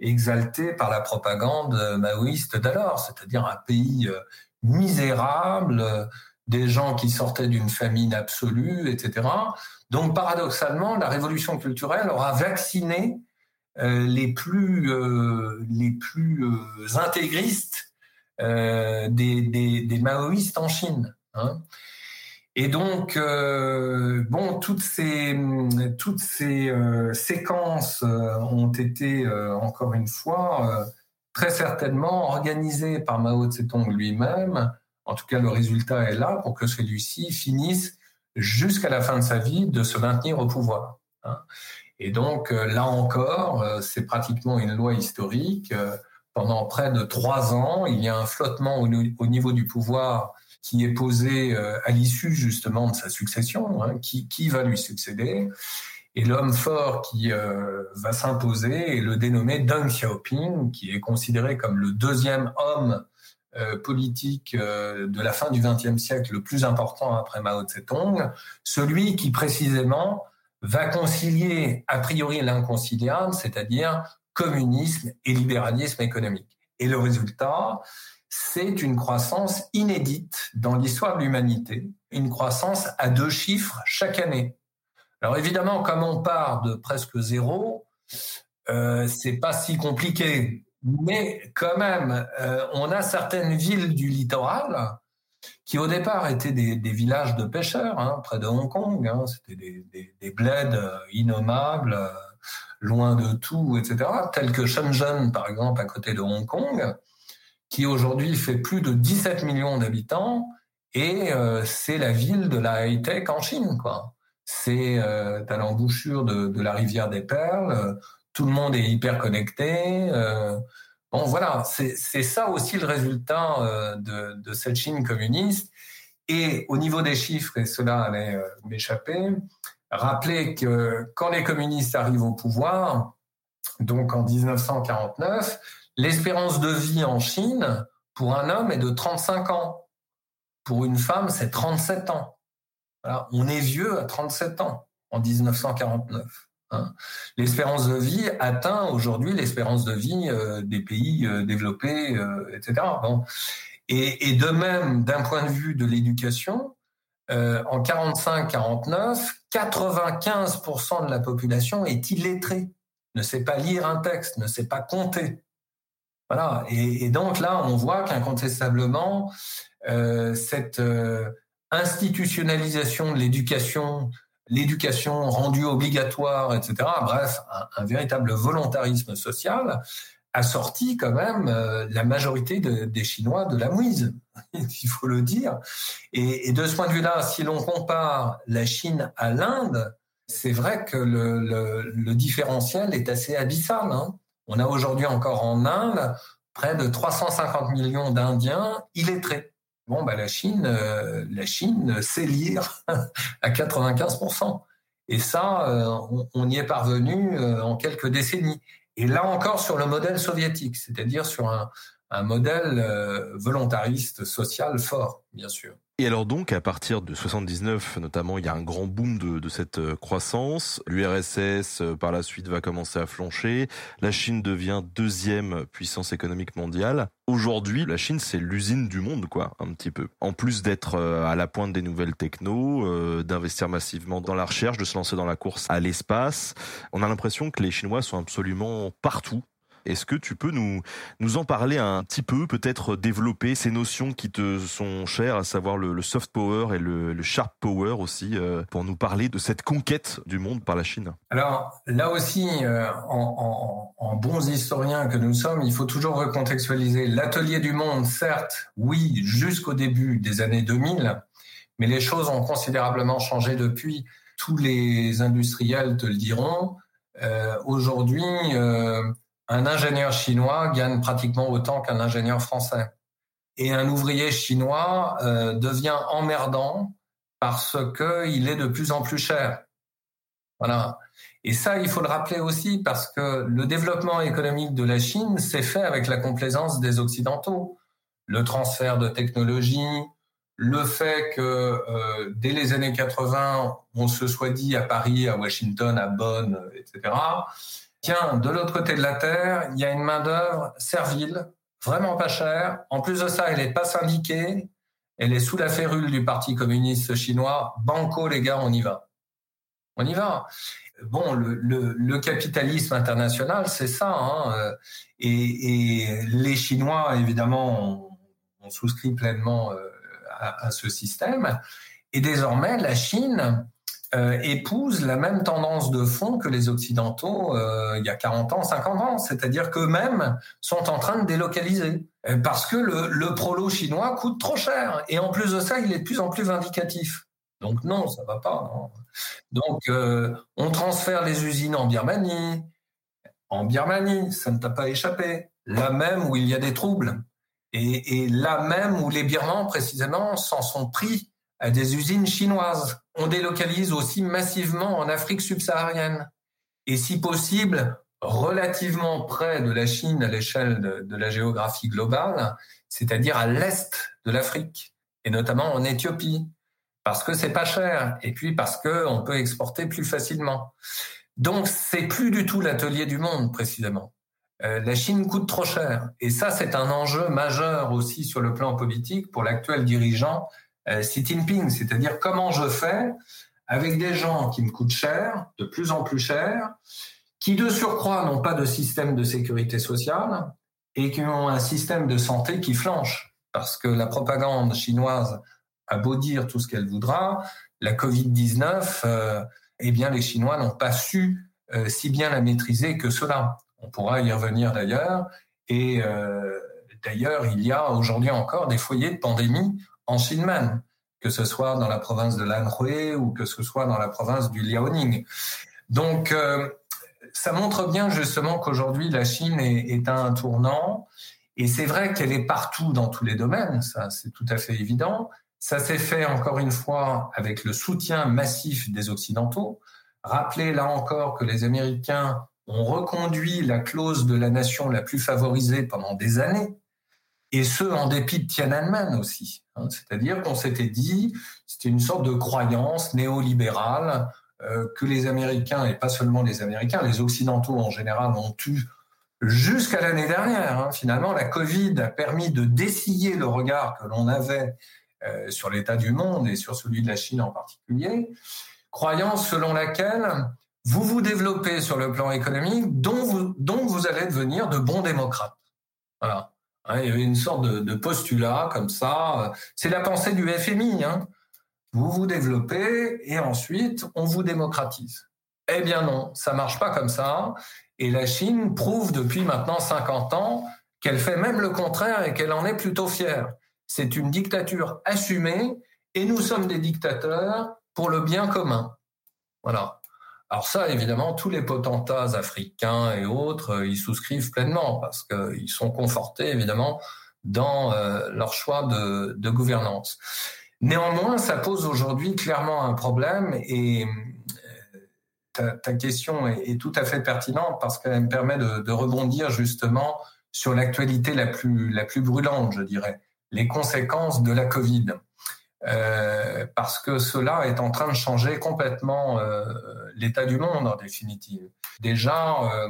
exaltée par la propagande maoïste d'alors, c'est-à-dire un pays misérables, des gens qui sortaient d'une famine absolue, etc. Donc paradoxalement, la révolution culturelle aura vacciné euh, les plus euh, les plus euh, intégristes des, des, maoïstes en Chine. Hein. Et donc, bon, toutes ces toutes ces séquences ont été encore une fois très certainement organisé par Mao Tse-tung lui-même. En tout cas, le résultat est là pour que celui-ci finisse jusqu'à la fin de sa vie de se maintenir au pouvoir. Hein. Et donc, euh, là encore, euh, c'est pratiquement une loi historique. Euh, pendant près de trois ans, il y a un flottement au niveau du pouvoir qui est posé à l'issue justement de sa succession, hein, qui, qui va lui succéder. Et l'homme fort qui euh, va s'imposer est le dénommé Deng Xiaoping, qui est considéré comme le deuxième homme euh, politique euh, de la fin du XXe siècle le plus important après Mao Tse-tung, celui qui précisément va concilier a priori l'inconciliable, c'est-à-dire communisme et libéralisme économique. Et le résultat, c'est une croissance inédite dans l'histoire de l'humanité, une croissance à deux chiffres chaque année. Alors évidemment, comme on part de presque zéro, euh, c'est pas si compliqué. Mais quand même, euh, on a certaines villes du littoral qui au départ étaient des, villages de pêcheurs, hein, près de Hong Kong. Hein, C'était des, bleds euh, innommables, euh, loin de tout, etc. Tels que Shenzhen, par exemple, à côté de Hong Kong, qui aujourd'hui fait plus de 17 millions d'habitants, et c'est la ville de la high-tech en Chine, c'est euh, à l'embouchure de, la rivière des Perles, tout le monde est hyper connecté. Euh, bon, voilà, c'est ça aussi le résultat euh, de, cette Chine communiste. Et au niveau des chiffres, et cela allait euh, m'échapper, rappeler que quand les communistes arrivent au pouvoir, donc en 1949, l'espérance de vie en Chine pour un homme est de 35 ans. Pour une femme, c'est 37 ans on est vieux à 37 ans en 1949. Hein. L'espérance de vie atteint aujourd'hui l'espérance de vie euh, des pays euh, développés, euh, etc. Et, de même, d'un point de vue de l'éducation, en 45-49, 95% de la population est illettrée, ne sait pas lire un texte, ne sait pas compter. Et, donc là, on voit qu'incontestablement, cette institutionnalisation de l'éducation, l'éducation rendue obligatoire, etc. Bref, un, véritable volontarisme social a sorti quand même euh, la majorité des Chinois de la mouise, il faut le dire. Et, de ce point de vue-là, si l'on compare la Chine à l'Inde, c'est vrai que le, différentiel est assez abyssal. Hein. On a aujourd'hui encore en Inde près de 350 millions d'Indiens illettrés. Bon, bah, la Chine, euh, la Chine sait lire à 95%. Et ça, euh, on, y est parvenu euh, en quelques décennies. Et là encore sur le modèle soviétique, c'est-à-dire sur un, un modèle volontariste social fort, bien sûr. Et alors donc, à partir de 79, notamment, il y a un grand boom de, de cette euh, croissance. L'URSS, euh, par la suite, va commencer à flancher. La Chine devient deuxième puissance économique mondiale. Aujourd'hui, la Chine, c'est l'usine du monde, quoi, un petit peu. En plus d'être euh, à la pointe des nouvelles techno, d'investir massivement dans la recherche, de se lancer dans la course à l'espace, on a l'impression que les Chinois sont absolument partout Est-ce que tu peux nous, nous en parler un petit peu, peut-être développer ces notions qui te sont chères, à savoir le, soft power et le, sharp power aussi, euh, pour nous parler de cette conquête du monde par la Chine? Alors là aussi, euh, en, bons historiens que nous sommes, il faut toujours recontextualiser. L'atelier du monde, certes, oui, jusqu'au début des années 2000, mais les choses ont considérablement changé depuis. Tous les industriels te le diront. Euh, Aujourd'hui, un ingénieur chinois gagne pratiquement autant qu'un ingénieur français. Et un ouvrier chinois euh, devient emmerdant parce qu'il est de plus en plus cher. Voilà. Et ça, il faut le rappeler aussi parce que le développement économique de la Chine s'est fait avec la complaisance des Occidentaux. Le transfert de technologie, le fait que euh, dès les années 80, on se soit dit à Paris, à Washington, à Bonn, etc. Tiens, de l'autre côté de la Terre, il y a une main-d'œuvre servile, vraiment pas chère. En plus de ça, elle n'est pas syndiquée. Elle est sous la férule du Parti communiste chinois. Banco, les gars, on y va. On y va. Bon, le, capitalisme international, c'est ça. Hein. Et, et, les Chinois, évidemment, ont, souscrit pleinement euh, à, ce système. Et désormais, la Chine euh, épouse la même tendance de fond que les Occidentaux euh, il y a 40 ans, 50 ans. C'est-à-dire qu'eux-mêmes sont en train de délocaliser. Euh, parce que le, prolo chinois coûte trop cher. Et en plus de ça, il est de plus en plus vindicatif. Donc non, ça va pas. Donc on transfère les usines en Birmanie. En Birmanie, ça ne t'a pas échappé. Là même où il y a des troubles. Et, là même où les Birmans, précisément, s'en sont pris des usines chinoises. On délocalise aussi massivement en Afrique subsaharienne. Et si possible, relativement près de la Chine à l'échelle de, la géographie globale, c'est-à-dire à, l'est de l'Afrique, et notamment en Éthiopie, parce que c'est pas cher, et puis parce qu'on peut exporter plus facilement. Donc c'est plus du tout l'atelier du monde, précisément. Euh, la Chine coûte trop cher. Et ça, c'est un enjeu majeur aussi sur le plan politique pour l'actuel dirigeant Jinping. C'est-à-dire comment je fais avec des gens qui me coûtent cher, de plus en plus cher, qui de surcroît n'ont pas de système de sécurité sociale et qui ont un système de santé qui flanche. Parce que la propagande chinoise a beau dire tout ce qu'elle voudra, la Covid-19, euh, eh bien les Chinois n'ont pas su si bien la maîtriser que cela. On pourra y revenir d'ailleurs. Et euh, d'ailleurs, il y a aujourd'hui encore des foyers de pandémie en Xinjiang, que ce soit dans la province de l'Anhui ou que ce soit dans la province du Liaoning. Donc, euh, ça montre bien justement qu'aujourd'hui, la Chine est, est, à un tournant. Et c'est vrai qu'elle est partout dans tous les domaines, ça c'est tout à fait évident. Ça s'est fait encore une fois avec le soutien massif des Occidentaux. Rappelez là encore que les Américains on reconduit la clause de la nation la plus favorisée pendant des années, et ce, en dépit de Tiananmen aussi. Hein. C'est-à-dire qu'on s'était dit, c'était une sorte de croyance néolibérale euh, que les Américains, et pas seulement les Américains, les Occidentaux en général ont eu jusqu'à l'année dernière. Hein. Finalement, la Covid a permis de dessiller le regard que l'on avait euh, sur l'état du monde et sur celui de la Chine en particulier, croyance selon laquelle vous vous développez sur le plan économique, dont vous, vous allez devenir de bons démocrates. Voilà. Hein, il y avait une sorte de, postulat comme ça. C'est la pensée du FMI. Hein. Vous vous développez et ensuite on vous démocratise. Eh bien non, ça marche pas comme ça. Et la Chine prouve depuis maintenant 50 ans qu'elle fait même le contraire et qu'elle en est plutôt fière. C'est une dictature assumée et nous sommes des dictateurs pour le bien commun. Voilà. Alors ça, évidemment, tous les potentats africains et autres, euh, ils souscrivent pleinement parce qu'ils sont confortés, évidemment, dans euh, leur choix de, gouvernance. Néanmoins, ça pose aujourd'hui clairement un problème et euh, ta, question est, tout à fait pertinente parce qu'elle me permet de, rebondir justement sur l'actualité la plus brûlante, je dirais, les conséquences de la Covid. Euh, parce que cela est en train de changer complètement euh, l'état du monde en définitive. Déjà, euh,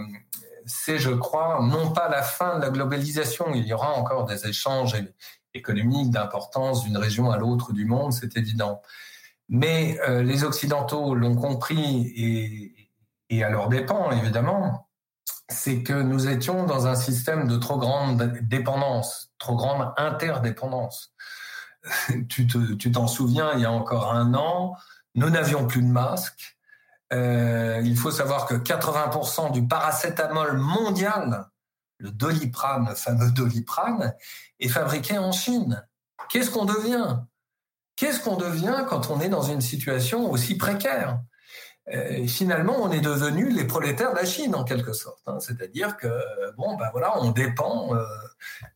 c'est, je crois, non pas la fin de la globalisation. Il y aura encore des échanges économiques d'importance d'une région à l'autre du monde, c'est évident. Mais les Occidentaux l'ont compris et, et à leur dépens, évidemment. c'est que nous étions dans un système de trop grande dépendance, trop grande interdépendance. tu t'en souviens, il y a encore un an, nous n'avions plus de masques. Euh, il faut savoir que 80% du paracétamol mondial, le doliprane, fameux doliprane, est fabriqué en Chine. Qu'est-ce qu'on devient? Qu'est-ce qu'on devient quand on est dans une situation aussi précaire? Euh, finalement, on est devenu les prolétaires de la Chine en quelque sorte. Hein. C'est-à-dire que bon, ben voilà, on dépend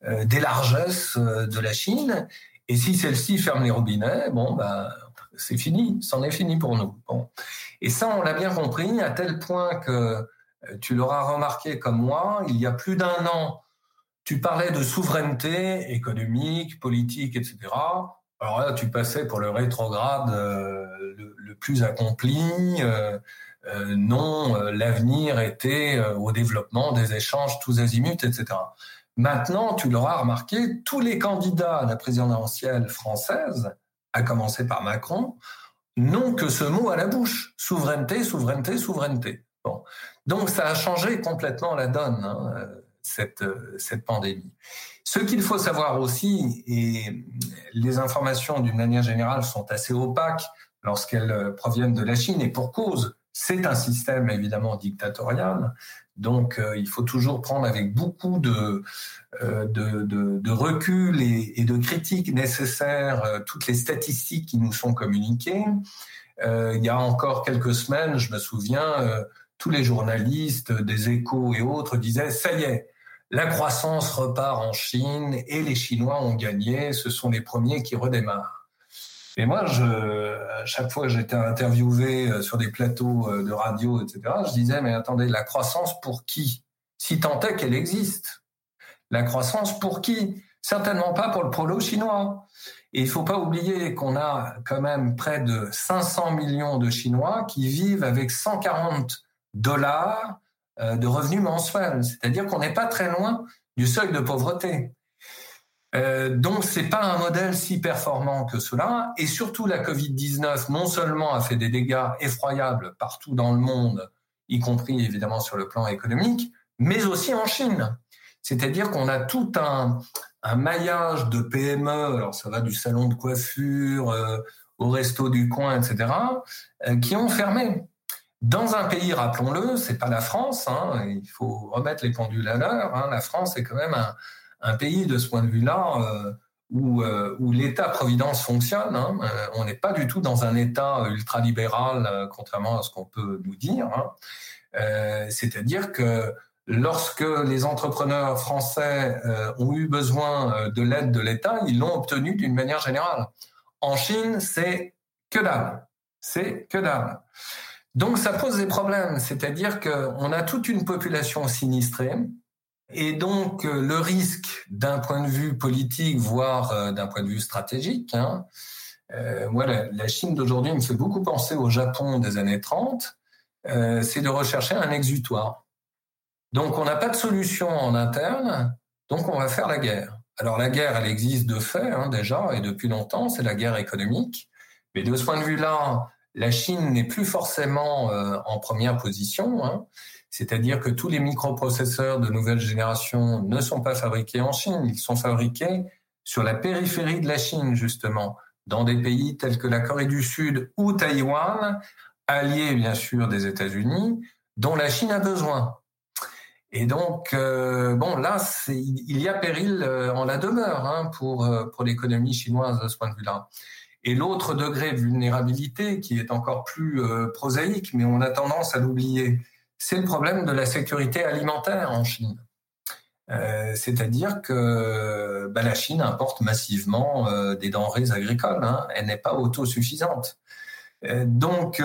euh, des largesses de la Chine, et si celle-ci ferme les robinets, bon, ben c'est fini, c'en est fini pour nous. Bon. Et ça, on l'a bien compris à tel point que tu l'auras remarqué comme moi, il y a plus d'un an, tu parlais de souveraineté économique, politique, etc. Alors là, tu passais pour le rétrograde euh, le, plus accompli. Euh, euh, non, l'avenir était au développement des échanges tous azimuts, etc. Maintenant, tu l'auras remarqué, tous les candidats à la présidentielle française, à commencer par Macron, n'ont que ce mot à la bouche souveraineté, souveraineté, souveraineté. Bon. Donc ça a changé complètement la donne, hein, cette, cette pandémie. Ce qu'il faut savoir aussi, et les informations d'une manière générale sont assez opaques lorsqu'elles proviennent de la Chine, et pour cause, c'est un système évidemment dictatorial, donc euh, il faut toujours prendre avec beaucoup de, euh, de, recul et, de critiques nécessaires toutes les statistiques qui nous sont communiquées. il y a encore quelques semaines, je me souviens, tous les journalistes des échos et autres disaient, ça y est, la croissance repart en Chine et les Chinois ont gagné. Ce sont les premiers qui redémarrent. Et moi, je, à chaque fois que j'étais interviewé euh, sur des plateaux euh, de radio, etc., je disais, mais attendez, la croissance pour qui? Si tant est qu'elle existe. La croissance pour qui? Certainement pas pour le prolo chinois. Et il faut pas oublier qu'on a quand même près de 500 millions de Chinois qui vivent avec 140 dollars euh, de revenus mensuels. C'est-à-dire qu'on n'est pas très loin du seuil de pauvreté. Euh, donc c'est pas un modèle si performant que cela. Et surtout la Covid-19 non seulement a fait des dégâts effroyables partout dans le monde, y compris évidemment sur le plan économique, mais aussi en Chine. C'est-à-dire qu'on a tout un, maillage de PME, alors ça va du salon de coiffure euh, au resto du coin, etc., euh, qui ont fermé. Dans un pays, rappelons-le, c'est pas la France. Hein, il faut remettre les pendules à l'heure. Hein, la France est quand même un, pays de ce point de vue-là euh, où, euh, l'État-providence fonctionne. Hein. Euh, on n'est pas du tout dans un État ultralibéral, contrairement à ce qu'on peut nous dire. C'est-à-dire que lorsque les entrepreneurs français ont eu besoin de l'aide de l'État, ils l'ont obtenue d'une manière générale. En Chine, c'est que dalle. C'est que dalle. Donc ça pose des problèmes, c'est-à-dire qu'on a toute une population sinistrée, et donc euh, le risque d'un point de vue politique, voire euh, d'un point de vue stratégique, hein, euh, moi la, Chine d'aujourd'hui me fait beaucoup penser au Japon des années 30, c'est de rechercher un exutoire. Donc on n'a pas de solution en interne, donc on va faire la guerre. Alors la guerre, elle existe de fait hein, déjà et depuis longtemps, c'est la guerre économique. Mais de ce point de vue-là, la Chine n'est plus forcément euh, en première position. Hein. C'est-à-dire que tous les microprocesseurs de nouvelle génération ne sont pas fabriqués en Chine, ils sont fabriqués sur la périphérie de la Chine, justement, dans des pays tels que la Corée du Sud ou Taïwan, alliés bien sûr des États-Unis, dont la Chine a besoin. Et donc, euh, bon, là, il y a péril euh, en la demeure hein, pour, pour l'économie chinoise de ce point de vue-là. Et l'autre degré de vulnérabilité, qui est encore plus euh, prosaïque, mais on a tendance à l'oublier, c'est le problème de la sécurité alimentaire en Chine. Euh, c'est-à-dire que bah, la Chine importe massivement euh, des denrées agricoles. Hein. Elle n'est pas autosuffisante. donc,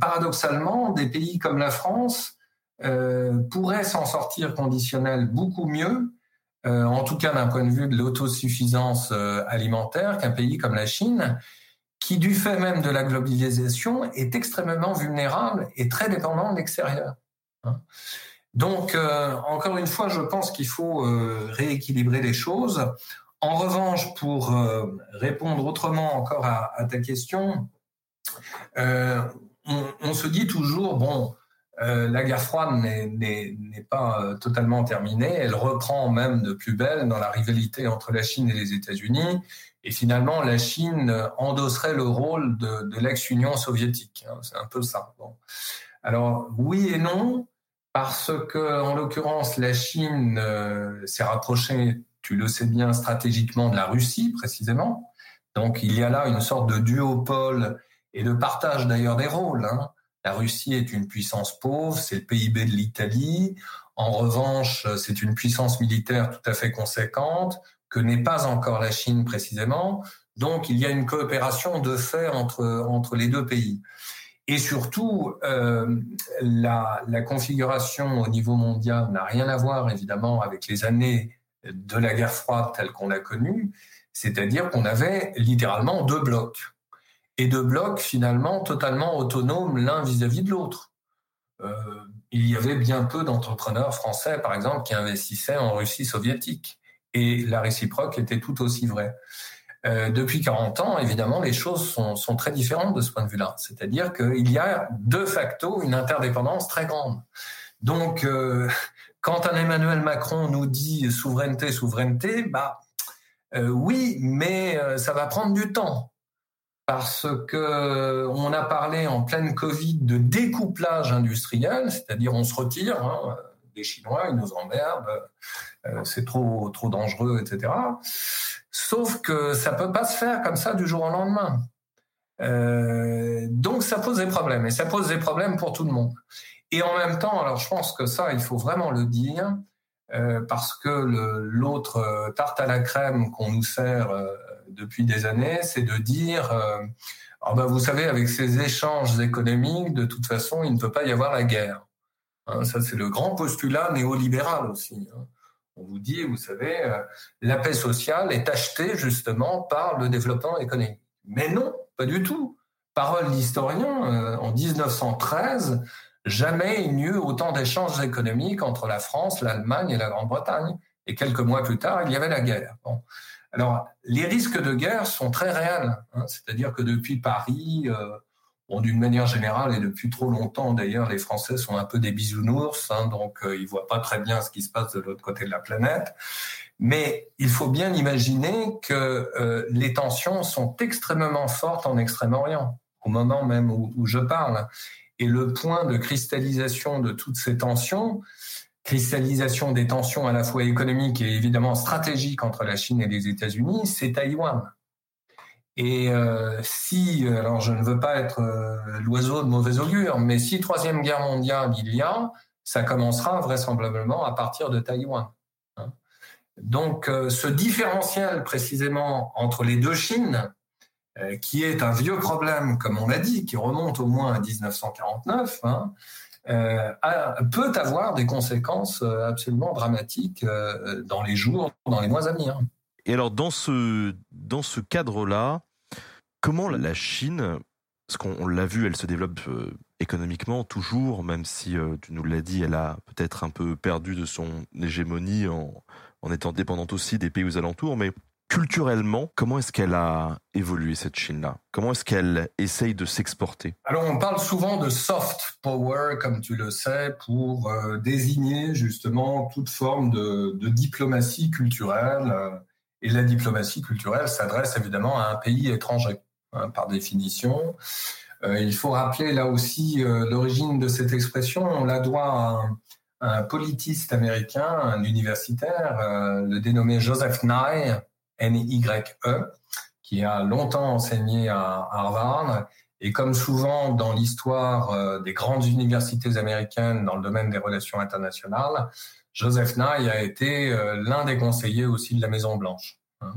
paradoxalement, des pays comme la France pourraient s'en sortir conditionnel beaucoup mieux euh, en tout cas d'un point de vue de l'autosuffisance euh, alimentaire, qu'un pays comme la Chine, qui du fait même de la globalisation est extrêmement vulnérable et très dépendant de l'extérieur. Hein. Donc, euh, encore une fois, je pense qu'il faut rééquilibrer les choses. En revanche, pour répondre autrement encore à, ta question, on, se dit toujours, bon, euh, la guerre froide n'est pas euh, totalement terminée. Elle reprend même de plus belle dans la rivalité entre la Chine et les États-Unis. Et finalement, la Chine endosserait le rôle de, l'ex-Union soviétique. Hein. C'est un peu ça. Alors oui et non, parce que en l'occurrence, la Chine euh, s'est rapprochée, tu le sais bien, stratégiquement de la Russie précisément. Donc il y a là une sorte de duopole et de partage d'ailleurs des rôles. Hein. La Russie est une puissance pauvre, c'est le PIB de l'Italie. En revanche, c'est une puissance militaire tout à fait conséquente, que n'est pas encore la Chine précisément. Donc, il y a une coopération de fait entre, entre les deux pays. Et surtout, euh, la, configuration au niveau mondial n'a rien à voir, évidemment, avec les années de la guerre froide telle qu'on l'a connue. C'est-à-dire qu'on avait littéralement deux blocs et de blocs finalement totalement autonomes l'un vis-à-vis de l'autre. Euh, il y avait bien peu d'entrepreneurs français, par exemple, qui investissaient en Russie soviétique. Et la réciproque était tout aussi vraie. Euh, depuis 40 ans, évidemment, les choses sont, sont très différentes de ce point de vue-là. C'est-à-dire qu'il y a de facto une interdépendance très grande. Donc, euh, quand un Emmanuel Macron nous dit souveraineté, souveraineté, bah euh, oui, mais euh, ça va prendre du temps parce que on a parlé en pleine Covid de découplage industriel, c'est-à-dire on se retire hein, des Chinois, ils nous emmerdent, euh, c'est trop trop dangereux, etc. Sauf que ça peut pas se faire comme ça du jour au lendemain. Euh, donc ça pose des problèmes et ça pose des problèmes pour tout le monde. Et en même temps, alors je pense que ça, il faut vraiment le dire, euh, parce que l'autre euh, tarte à la crème qu'on nous sert euh, depuis des années, c'est de dire, oh ben vous savez, avec ces échanges économiques, de toute façon, il ne peut pas y avoir la guerre. Hein, ça, c'est le grand postulat néolibéral aussi. Hein. On vous dit, vous savez, la paix sociale est achetée justement par le développement économique. Mais non, pas du tout. Parole d'historien, en 1913, Jamais il n'y eut autant d'échanges économiques entre la France, l'Allemagne et la Grande-Bretagne. Et quelques mois plus tard, il y avait la guerre. Bon. Alors, les risques de guerre sont très réels. Hein. C'est-à-dire que depuis Paris, euh, bon, d'une manière générale et depuis trop longtemps d'ailleurs, les Français sont un peu des bisounours, hein, donc euh, ils voient pas très bien ce qui se passe de l'autre côté de la planète. Mais il faut bien imaginer que euh, les tensions sont extrêmement fortes en Extrême-Orient, au moment même où, où je parle. Et le point de cristallisation de toutes ces tensions, cristallisation des tensions à la fois économiques et évidemment stratégiques entre la Chine et les États-Unis, c'est Taïwan. Et euh, si, alors je ne veux pas être euh, l'oiseau de mauvais augure, mais si troisième guerre mondiale il y a, ça commencera vraisemblablement à partir de Taïwan. Hein. Donc euh, ce différentiel précisément entre les deux Chines, euh, qui est un vieux problème, comme on l'a dit, qui remonte au moins à 1949, hein, euh, peut avoir des conséquences euh, absolument dramatiques dans les jours, dans les mois à venir. Et alors, dans ce, dans ce cadre-là, comment la Chine, parce qu'on l'a vu, elle se développe économiquement toujours, même si, tu nous l'as dit, elle a peut-être un peu perdu de son hégémonie en, en étant dépendante aussi des pays aux alentours, mais culturellement, comment est-ce qu'elle a évolué cette Chine-là? Comment est-ce qu'elle essaye de s'exporter? Alors on parle souvent de soft power, comme tu le sais, pour euh, désigner justement toute forme de, diplomatie culturelle. Euh, et la diplomatie culturelle s'adresse évidemment à un pays étranger, hein, par définition. Euh, il faut rappeler là aussi l'origine de cette expression. On la doit à un, politiste américain, un universitaire, le dénommé Joseph Nye, N-Y-E, qui a longtemps enseigné à Harvard. Et comme souvent dans l'histoire euh, des grandes universités américaines dans le domaine des relations internationales, Joseph Nye a été euh, l'un des conseillers aussi de la Maison Blanche. Hein.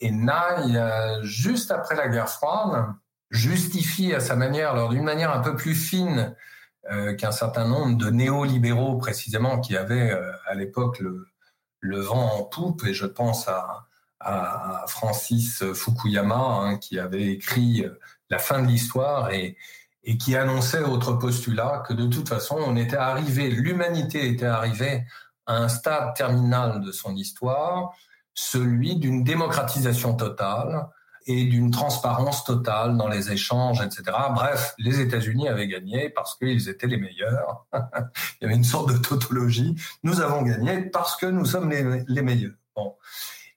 Et Nye, euh, juste après la guerre froide, justifie à sa manière, alors d'une manière un peu plus fine qu'un certain nombre de néolibéraux précisément qui avaient à l'époque le, le vent en poupe, et je pense à, à Francis Fukuyama, hein, qui avait écrit euh, La fin de l'histoire et, et qui annonçait autre postulat que de toute façon, on était arrivé, l'humanité était arrivée un stade terminal de son histoire, celui d'une démocratisation totale et d'une transparence totale dans les échanges, etc. Bref, les États-Unis avaient gagné parce qu'ils étaient les meilleurs. Il y avait une sorte de tautologie. Nous avons gagné parce que nous sommes les, les meilleurs. Bon.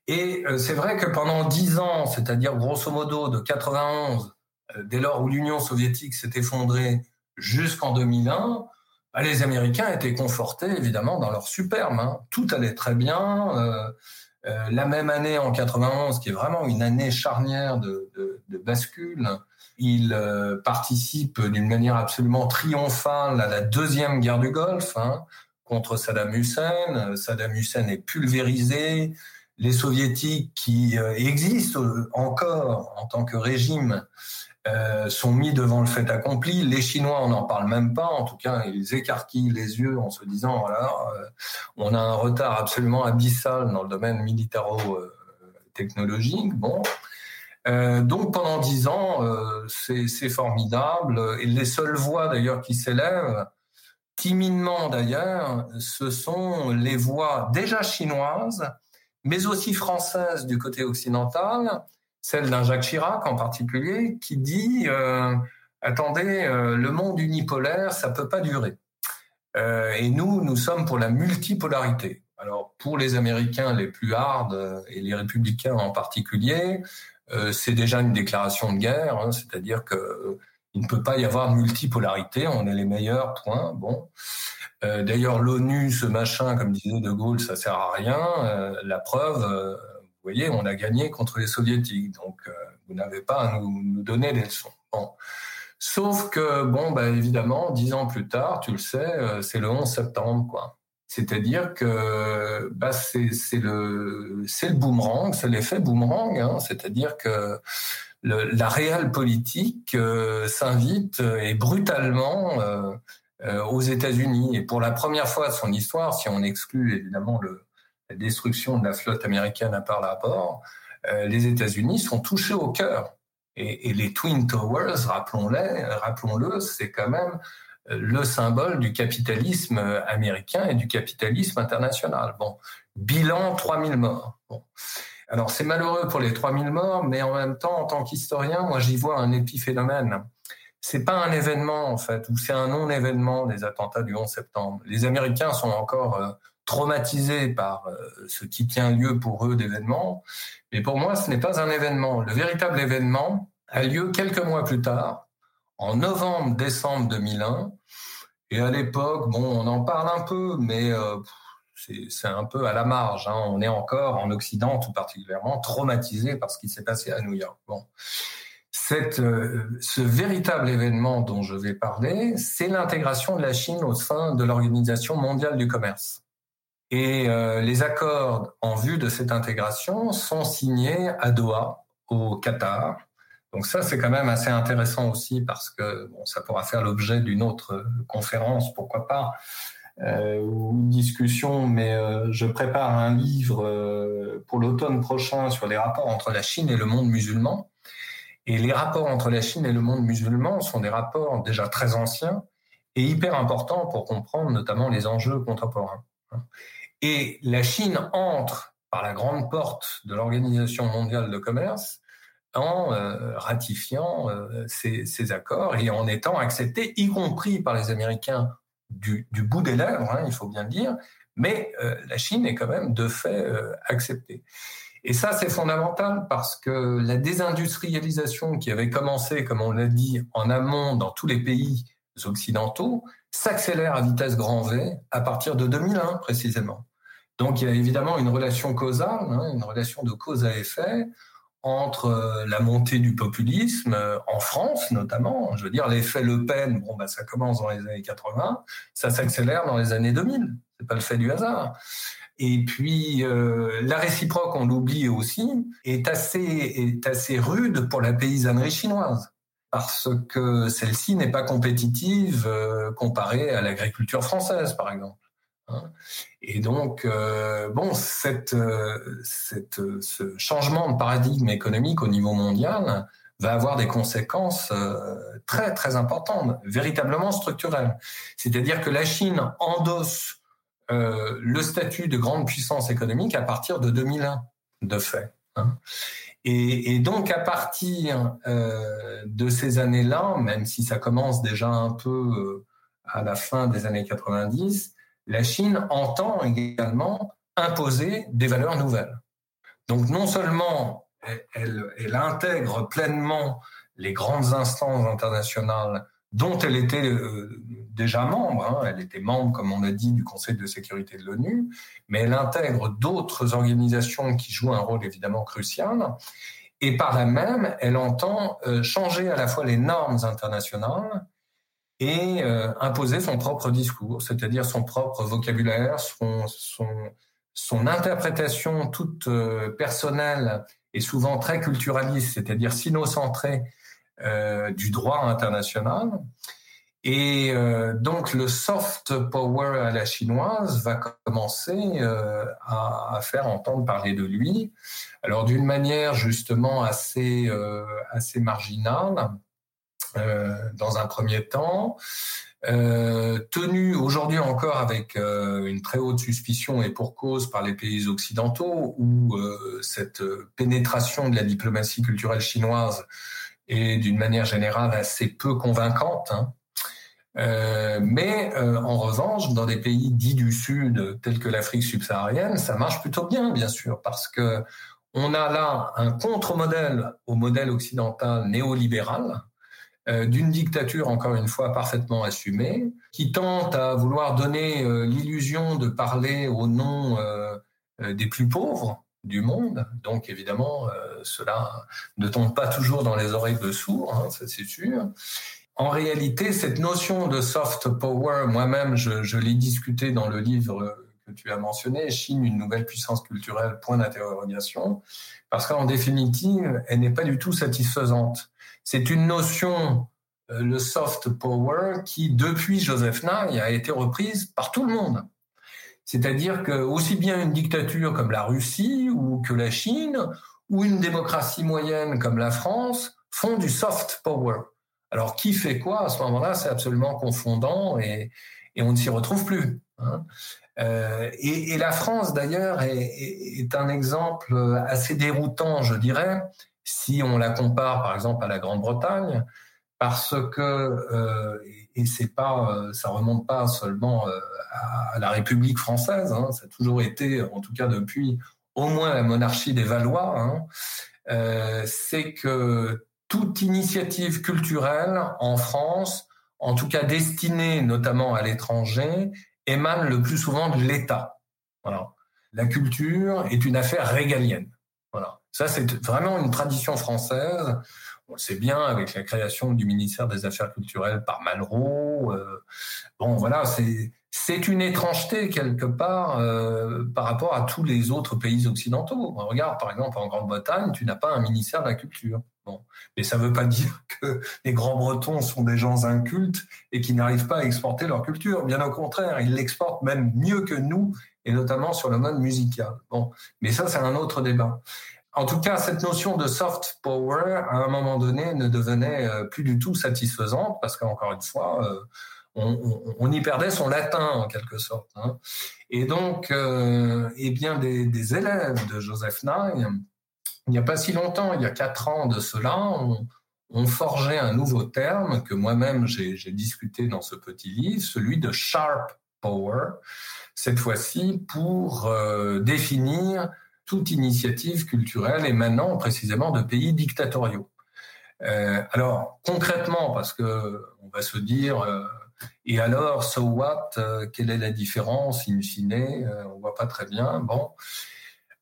Et euh, c'est vrai que pendant dix ans, c'est-à-dire grosso modo de 91, euh, dès lors où l'Union soviétique s'est effondrée jusqu'en 2001, bah, les Américains étaient confortés évidemment dans leur superbe. Hein. Tout allait très bien. Euh, euh, la même année, en 91, qui est vraiment une année charnière de, bascule, il euh, participe d'une manière absolument triomphale à la deuxième guerre du Golfe hein, contre Saddam Hussein. Saddam Hussein est pulvérisé. Les soviétiques qui euh, existent encore en tant que régime euh, sont mis devant le fait accompli. Les Chinois, on n'en parle même pas. En tout cas, ils écarquillent les yeux en se disant voilà, euh, on a un retard absolument abyssal dans le domaine militaro-technologique. Bon. Euh, donc pendant dix ans, c'est formidable. Et les seules voix d'ailleurs qui s'élèvent, timidement d'ailleurs, ce sont les voix déjà chinoises, mais aussi françaises du côté occidental, celle d'un Jacques Chirac en particulier, qui dit euh, attendez, euh, le monde unipolaire, ça peut pas durer. Euh, et nous, nous sommes pour la multipolarité. Alors pour les Américains les plus hard euh, et les républicains en particulier, c'est déjà une déclaration de guerre, hein, c'est-à-dire que il ne peut pas y avoir multipolarité, on est les meilleurs, point. Bon. D'ailleurs, l'ONU, ce machin, comme disait De Gaulle, ça sert à rien. la preuve, voyez, on a gagné contre les soviétiques, donc euh, vous n'avez pas à nous, donner des leçons. Sauf que, bon, bah, évidemment, dix ans plus tard, tu le sais, euh, c'est le 11 septembre, quoi. C'est-à-dire que bah, c'est le, le boomerang, c'est l'effet boomerang, hein, c'est-à-dire que la réelle politique euh, s'invite et brutalement aux États-Unis. Et pour la première fois de son histoire, si on exclut évidemment le, la destruction de la flotte américaine à par rapport, euh, les États-Unis sont touchés au cœur. Et, et les Twin Towers, rappelons-les, rappelons-le, c'est quand même euh, le symbole du capitalisme américain et du capitalisme international. Bon, bilan 3000 morts. Bon. Alors c'est malheureux pour les 3000 morts, mais en même temps, en tant qu'historien, moi j'y vois un épiphénomène. C'est pas un événement en fait, ou c'est un non-événement des attentats du 11 septembre. Les Américains sont encore euh, traumatisés par euh, ce qui tient lieu pour eux d'événements. Mais pour moi, ce n'est pas un événement. Le véritable événement a lieu quelques mois plus tard, en novembre-décembre 2001. Et à l'époque, bon, on en parle un peu, mais euh, c'est un peu à la marge. Hein. On est encore en Occident, tout particulièrement, traumatisé par ce qui s'est passé à New York. Bon. Euh, ce véritable événement dont je vais parler, c'est l'intégration de la Chine au sein de l'Organisation mondiale du commerce. Et euh, les accords en vue de cette intégration sont signés à Doha, au Qatar. Donc ça, c'est quand même assez intéressant aussi parce que bon, ça pourra faire l'objet d'une autre conférence, pourquoi pas, euh, ou une discussion. Mais euh, je prépare un livre pour l'automne prochain sur les rapports entre la Chine et le monde musulman. Et les rapports entre la Chine et le monde musulman sont des rapports déjà très anciens et hyper importants pour comprendre notamment les enjeux contemporains. Et la Chine entre par la grande porte de l'Organisation mondiale de commerce en euh, ratifiant euh, ces, accords et en étant accepté, y compris par les Américains du, bout des lèvres, hein, il faut bien le dire, mais euh, la Chine est quand même de fait acceptée. Et ça, c'est fondamental parce que la désindustrialisation qui avait commencé, comme on l'a dit, en amont dans tous les pays occidentaux, s'accélère à vitesse grand V à partir de 2001 précisément. Donc il y a évidemment une relation causale, hein, une relation de cause à effet entre euh, la montée du populisme euh, en France notamment. Je veux dire, l'effet Le Pen, bon bah ça commence dans les années 80, ça s'accélère dans les années 2000. C'est pas le fait du hasard. Et puis euh, la réciproque, on l'oublie aussi, est assez est assez rude pour la paysannerie chinoise parce que celle-ci n'est pas compétitive comparée à l'agriculture française, par exemple. Hein. Et donc, euh, bon, cette, euh, cette, ce changement de paradigme économique au niveau mondial va avoir des conséquences très très importantes, véritablement structurelles. C'est-à-dire que la Chine endosse le statut de grande puissance économique à partir de 2001, de fait. Hein. Et, donc à partir euh, de ces années-là, même si ça commence déjà un peu euh, à la fin des années 90, la Chine entend également imposer des valeurs nouvelles. Donc non seulement elle, intègre pleinement les grandes instances internationales dont elle était euh, déjà membre. Hein. Elle était membre, comme on a dit, du Conseil de sécurité de l'ONU, mais elle intègre d'autres organisations qui jouent un rôle évidemment crucial. Et par là même, elle entend euh, changer à la fois les normes internationales et euh, imposer son propre discours, c'est-à-dire son propre vocabulaire, son, son, son interprétation toute personnelle et souvent très culturaliste, c'est-à-dire sinocentrée euh, du droit international. Et euh, donc le soft power à la chinoise va commencer euh, à, à, faire entendre parler de lui. Alors d'une manière justement assez euh, assez marginale euh, dans un premier temps, euh, tenu aujourd'hui encore avec une très haute suspicion et pour cause par les pays occidentaux où cette pénétration de la diplomatie culturelle chinoise et d'une manière générale assez peu convaincante. Hein. Euh, mais euh, en revanche, dans des pays dits du Sud, tels que l'Afrique subsaharienne, ça marche plutôt bien, bien sûr, parce que on a là un contre-modèle au modèle occidental néolibéral, euh, d'une dictature, encore une fois, parfaitement assumée, qui tente à vouloir donner euh, l'illusion de parler au nom euh, des plus pauvres, du monde. Donc évidemment, euh, cela ne tombe pas toujours dans les oreilles de sourds, hein, ça c'est sûr. En réalité, cette notion de soft power, moi-même, je, je l'ai discuté dans le livre que tu as mentionné, Chine, une nouvelle puissance culturelle, point d'interrogation, parce qu'en définitive, elle n'est pas du tout satisfaisante. C'est une notion, euh, le soft power, qui, depuis Joseph Nye, a été reprise par tout le monde. C'est-à-dire que aussi bien une dictature comme la Russie ou que la Chine ou une démocratie moyenne comme la France font du soft power. Alors qui fait quoi à ce moment-là, c'est absolument confondant et, on ne s'y retrouve plus. Hein. Euh, et, la France d'ailleurs est, un exemple assez déroutant, je dirais, si on la compare par exemple à la Grande-Bretagne, parce que euh, et c'est pas, euh, ça remonte pas seulement euh, à la République française, hein, ça a toujours été, en tout cas depuis au moins la monarchie des Valois, hein, c'est que toute initiative culturelle en France, en tout cas destinée notamment à l'étranger, émane le plus souvent de l'État. Voilà. La culture est une affaire régalienne. Ça, c'est vraiment une tradition française on le sait bien avec la création du ministère des Affaires culturelles par Malraux. Euh, bon, voilà, c'est une étrangeté quelque part euh, par rapport à tous les autres pays occidentaux. Regarde par exemple en Grande-Bretagne, tu n'as pas un ministère de la culture. Bon, mais ça ne veut pas dire que les Grands-Bretons sont des gens incultes et qui n'arrivent pas à exporter leur culture. Bien au contraire, ils l'exportent même mieux que nous et notamment sur le mode musical. Bon, mais ça c'est un autre débat. En tout cas, cette notion de soft power, à un moment donné, ne devenait euh, plus du tout satisfaisante parce qu'encore une fois, euh, on, y perdait son latin en quelque sorte. Hein. Et donc, euh, eh bien, des, élèves de Joseph Nye, il n'y a pas si longtemps, il y a quatre ans de cela, ont on forgé un nouveau terme que moi-même j'ai discuté dans ce petit livre, celui de sharp power, cette fois-ci pour définir toute initiative culturelle émanant précisément de pays dictatoriaux. Euh, alors concrètement, parce que on va se dire, euh, et alors, so what euh, Quelle est la différence in fine On voit pas très bien. Bon,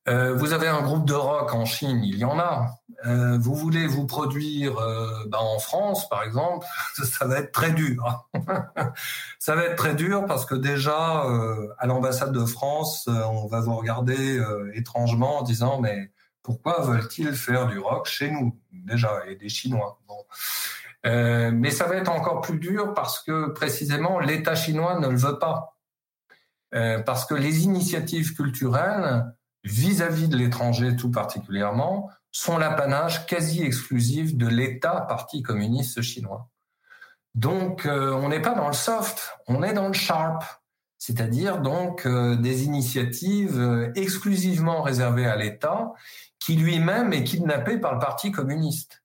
vous avez un groupe de rock en Chine, il y en a. Euh, vous voulez vous produire euh, bah, en France, par exemple, ça va être très dur. ça va être très dur parce que déjà, euh, à l'ambassade de France, on va vous regarder étrangement en disant mais pourquoi veulent-ils faire du rock chez nous? Déjà et des Chinois mais ça va être encore plus dur parce que précisément l'État chinois ne le veut pas. parce que les initiatives culturelles vis-à-vis de l'étranger tout particulièrement, sont l'apanage quasi exclusif de l'État parti communiste chinois. Donc, euh, on n'est pas dans le soft, on est dans le sharp, c'est-à-dire donc euh, des initiatives euh, exclusivement réservées à l'État qui lui-même est kidnappé par le Parti communiste.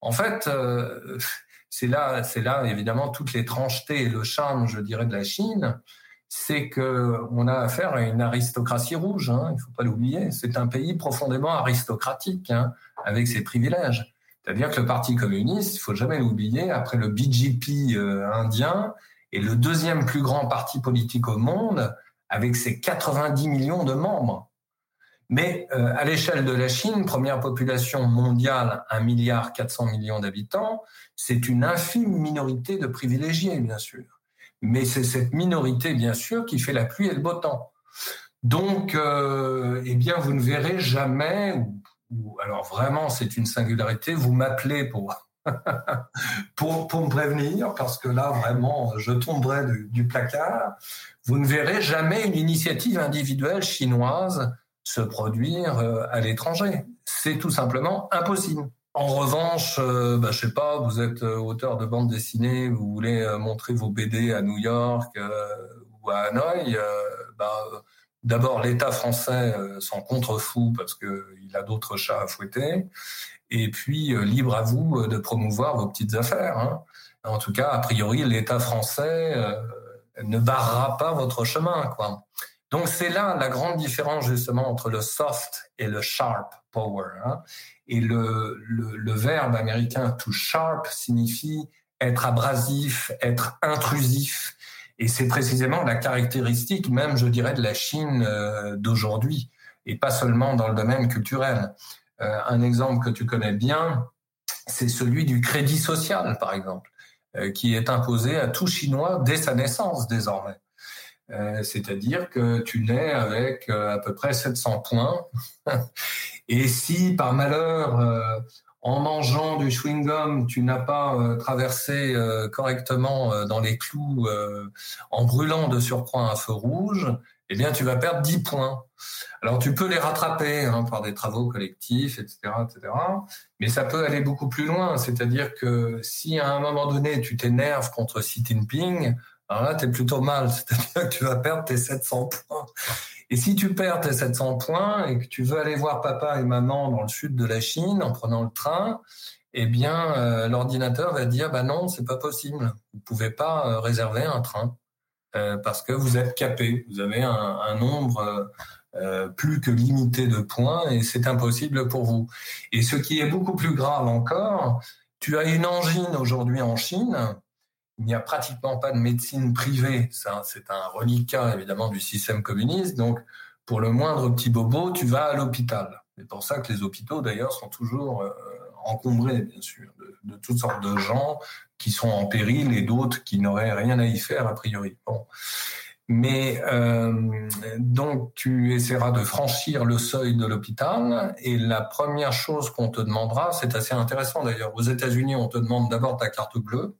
En fait, c'est là, c'est là évidemment toutes les tranchetés et le charme, je dirais, de la Chine, c'est que on a affaire à une aristocratie rouge. Hein, il faut pas l'oublier. C'est un pays profondément aristocratique hein, avec ses privilèges. C'est-à-dire que le Parti communiste, il faut jamais l'oublier, après le BJP euh, indien, est le deuxième plus grand parti politique au monde avec ses 90 millions de membres. Mais euh, à l'échelle de la Chine, première population mondiale, 1 milliard 400 millions d'habitants, c'est une infime minorité de privilégiés, bien sûr. Mais c'est cette minorité, bien sûr, qui fait la pluie et le beau temps. Donc, euh, eh bien, vous ne verrez jamais, ou, alors vraiment, c'est une singularité, vous m'appelez pour, pour, me prévenir, parce que là, vraiment, je tomberai du placard. Vous ne verrez jamais une initiative individuelle chinoise se produire euh, à l'étranger. C'est tout simplement impossible. En revanche, euh, bah, je sais pas, vous êtes euh, auteur de bande dessinée, vous voulez montrer vos BD à New York ou à Hanoï, bah, d'abord l'État français s'en contrefou parce qu'il a d'autres chats à fouetter, et puis libre à vous de promouvoir vos petites affaires. Hein. En tout cas, a priori, l'État français ne barrera pas votre chemin, quoi. Donc c'est là la grande différence justement entre le soft et le sharp power. Hein. Et le, verbe américain to sharp signifie être abrasif, être intrusif. Et c'est précisément la caractéristique même, je dirais, de la Chine euh, d'aujourd'hui, et pas seulement dans le domaine culturel. Euh, un exemple que tu connais bien, c'est celui du crédit social, par exemple, euh, qui est imposé à tout Chinois dès sa naissance désormais. C'est-à-dire que tu nais avec à peu près 700 points. Et si par malheur, euh, en mangeant du chewing-gum, tu n'as pas traversé correctement dans les clous en brûlant de surcroît un feu rouge, eh bien tu vas perdre 10 points. Alors tu peux les rattraper hein, par des travaux collectifs, etc., etc. Mais ça peut aller beaucoup plus loin. C'est-à-dire que si à un moment donné tu t'énerves contre Xi Jinping, alors là, tu es plutôt mal, c'est-à-dire que tu vas perdre tes 700 points. Et si tu perds tes 700 points et que tu veux aller voir papa et maman dans le sud de la Chine en prenant le train, eh bien, euh, l'ordinateur va dire, bah non, c'est pas possible. Vous pouvez pas euh, réserver un train euh, parce que vous êtes capé. Vous avez un, un nombre plus que limité de points et c'est impossible pour vous. Et ce qui est beaucoup plus grave encore, tu as une angine aujourd'hui en Chine il n'y a pratiquement pas de médecine privée. C'est un reliquat évidemment du système communiste. Donc, pour le moindre petit bobo, tu vas à l'hôpital. C'est pour ça que les hôpitaux, d'ailleurs, sont toujours euh, encombrés, bien sûr, de, toutes sortes de gens qui sont en péril et d'autres qui n'auraient rien à y faire, a priori. Bon. Mais euh, donc, tu essaieras de franchir le seuil de l'hôpital et la première chose qu'on te demandera, c'est assez intéressant d'ailleurs. Aux États-Unis, on te demande d'abord ta carte bleue.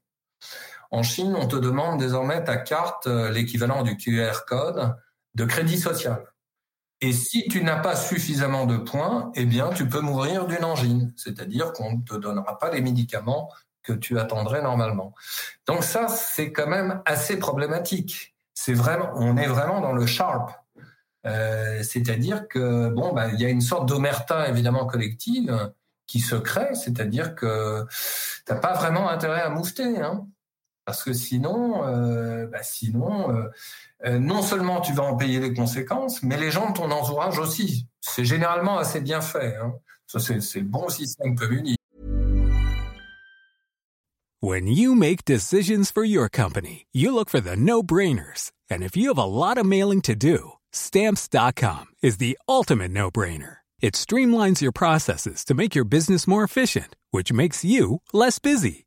En Chine, on te demande désormais ta carte, euh, l'équivalent du QR code, de crédit social. Et si tu n'as pas suffisamment de points, eh bien, tu peux mourir d'une angine. C'est-à-dire qu'on ne te donnera pas les médicaments que tu attendrais normalement. Donc ça, c'est quand même assez problématique. C'est vraiment, on est vraiment dans le sharp. Euh, c'est-à-dire que bon, bah, il y a une sorte d'omerta évidemment collective qui se crée. C'est-à-dire que t'as pas vraiment intérêt à moufter. Hein. Parce que sinon, euh, bah sinon, euh, euh, non seulement tu vas en payer les conséquences, mais les gens de ton entourage aussi. C'est généralement assez bien fait. Hein. Ça, c'est le bon système communiste. When you make decisions for your company, you look for the no-brainers. And if you have a lot of mailing to do, stamps.com is the ultimate no-brainer. It streamlines your processes to make your business more efficient, which makes you less busy.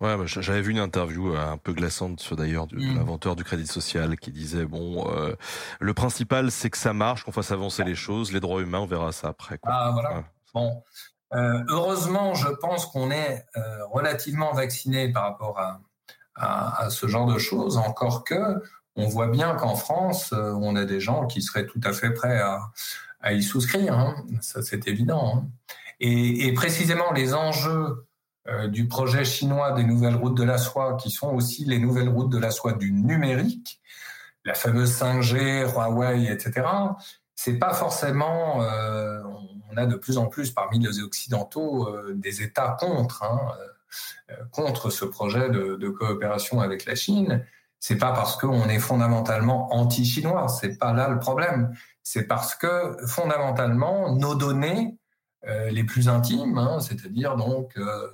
Ouais, bah, j'avais vu une interview euh, un peu glaçante d'ailleurs de, Mm. l'inventeur du crédit social qui disait bon, euh, le principal c'est que ça marche, qu'on fasse avancer les choses, les droits humains, on verra ça après. Quoi. Ah voilà. Ouais. Bon, Euh, heureusement, je pense qu'on est euh, relativement vacciné par rapport à, à, à ce genre de choses. Encore que, on voit bien qu'en France, on a des gens qui seraient tout à fait prêts à, à y souscrire. hein. Ça, c'est évident. hein. Et, et précisément, les enjeux du projet chinois des nouvelles routes de la soie, qui sont aussi les nouvelles routes de la soie du numérique, la fameuse 5G, Huawei, etc. C'est pas forcément. euh, on a de plus en plus parmi les occidentaux euh, des États contre, hein, euh, contre ce projet de, de coopération avec la Chine. C'est pas parce qu'on est fondamentalement anti-chinois, c'est pas là le problème. C'est parce que fondamentalement nos données euh, les plus intimes, hein, c'est-à-dire donc euh,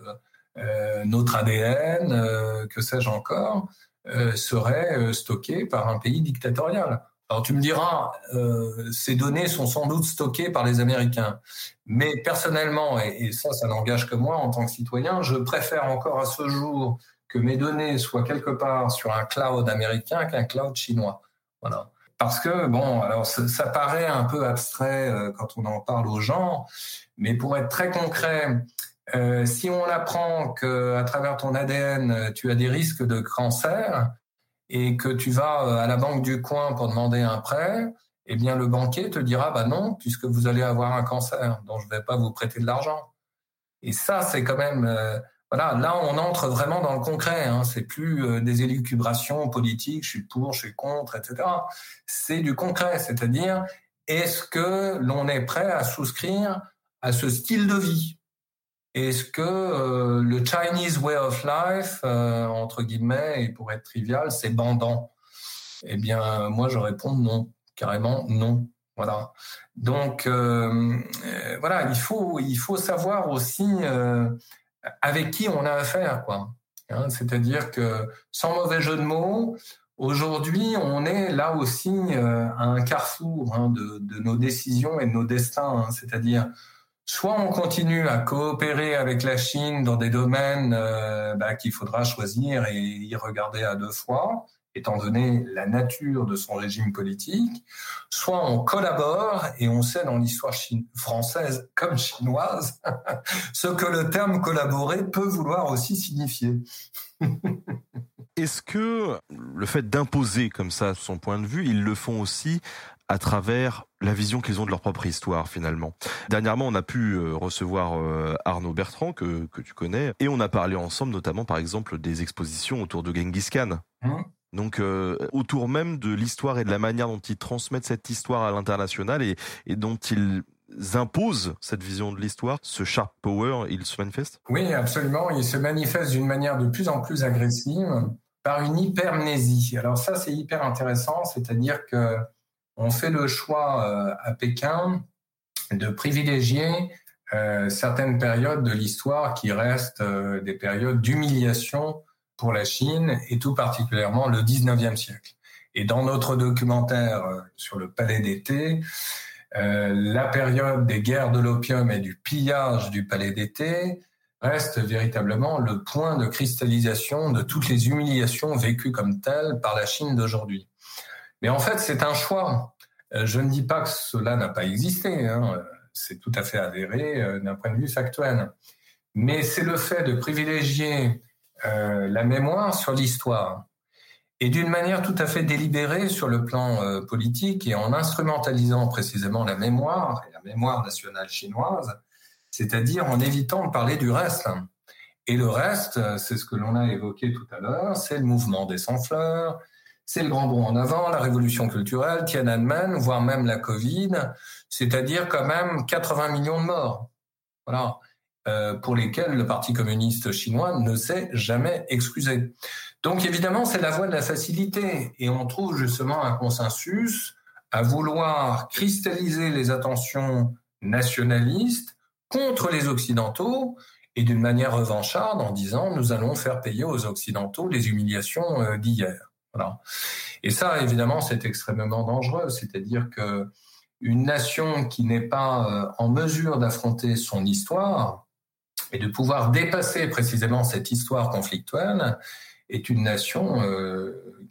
euh, notre ADN, euh, que sais-je encore, euh, seraient euh, stockées par un pays dictatorial. Alors tu me diras, euh, ces données sont sans doute stockées par les Américains. Mais personnellement, et, et ça, ça n'engage que moi en tant que citoyen, je préfère encore à ce jour que mes données soient quelque part sur un cloud américain qu'un cloud chinois. Voilà. Parce que, bon, alors ça, paraît un peu abstrait euh, quand on en parle aux gens, mais pour être très concret, euh, si on apprend que à travers ton ADN, euh, tu as des risques de cancer, et que tu vas à la banque du coin pour demander un prêt, eh bien le banquier te dira bah non puisque vous allez avoir un cancer dont je ne vais pas vous prêter de l'argent. Et ça c'est quand même voilà là on entre vraiment dans le concret. Hein, c'est plus euh, des élucubrations politiques, je suis pour, je suis contre, etc. C'est du concret, c'est-à-dire est-ce que l'on est prêt à souscrire à ce style de vie? Est-ce que euh, le Chinese way of life, euh, entre guillemets, et pour être trivial, c'est bandant? Eh bien, moi, je réponds non, carrément non. Voilà. Donc, voilà, il faut, il faut savoir aussi avec qui on a affaire, quoi. Hein, C'est-à-dire que, sans mauvais jeu de mots, aujourd'hui, on est là aussi euh, à un carrefour hein, de, nos décisions et de nos destins. hein. C'est-à-dire soit on continue à coopérer avec la Chine dans des domaines euh, bah, qu'il faudra choisir et y regarder à deux fois, étant donné la nature de son régime politique, soit on collabore et on sait dans l'histoire française comme chinoise ce que le terme collaborer peut vouloir aussi signifier. Est-ce que le fait d'imposer comme ça son point de vue, ils le font aussi à travers la vision qu'ils ont de leur propre histoire finalement? Dernièrement, on a pu euh, recevoir euh, Arnaud Bertrand que, que tu connais et on a parlé ensemble notamment par exemple des expositions autour de Genghis Khan. Hum. Donc euh, autour même de l'histoire et de la manière dont ils transmettent cette histoire à l'international et, dont ils imposent cette vision de l'histoire, ce sharp power, il se manifeste Oui, absolument. Il se manifeste d'une manière de plus en plus agressive par une hypermnésie. Alors ça, c'est hyper intéressant, c'est-à-dire que on fait le choix euh, à Pékin de privilégier euh, certaines périodes de l'histoire qui restent des périodes d'humiliation pour la Chine et tout particulièrement le 19e siècle. Et dans notre documentaire euh, sur le palais d'été, euh, la période des guerres de l'opium et du pillage du palais d'été reste véritablement le point de cristallisation de toutes les humiliations vécues comme telles par la Chine d'aujourd'hui. Mais en fait, c'est un choix. Euh, Je ne dis pas que cela n'a pas existé, hein. c'est tout à fait avéré d'un point de vue factuel. Mais c'est le fait de privilégier euh, la mémoire sur l'histoire et d'une manière tout à fait délibérée sur le plan euh, politique et en instrumentalisant précisément la mémoire et la mémoire nationale chinoise, c'est-à-dire en évitant de parler du reste. Et le reste, euh, c'est ce que l'on a évoqué tout à l'heure, c'est le mouvement des sans-fleurs, c'est le grand bond en avant, la révolution culturelle, Tiananmen, voire même la Covid, c'est-à-dire quand même 80 millions de morts. Voilà. Euh, pour lesquels le Parti communiste chinois ne s'est jamais excusé. Donc évidemment, c'est la voie de la facilité et on trouve justement un consensus à vouloir cristalliser les attentions nationalistes contre les Occidentaux et d'une manière revancharde en disant nous allons faire payer aux Occidentaux les humiliations euh, d'hier. Et ça, évidemment, c'est extrêmement dangereux. C'est-à-dire que une nation qui n'est pas en mesure d'affronter son histoire et de pouvoir dépasser précisément cette histoire conflictuelle est une nation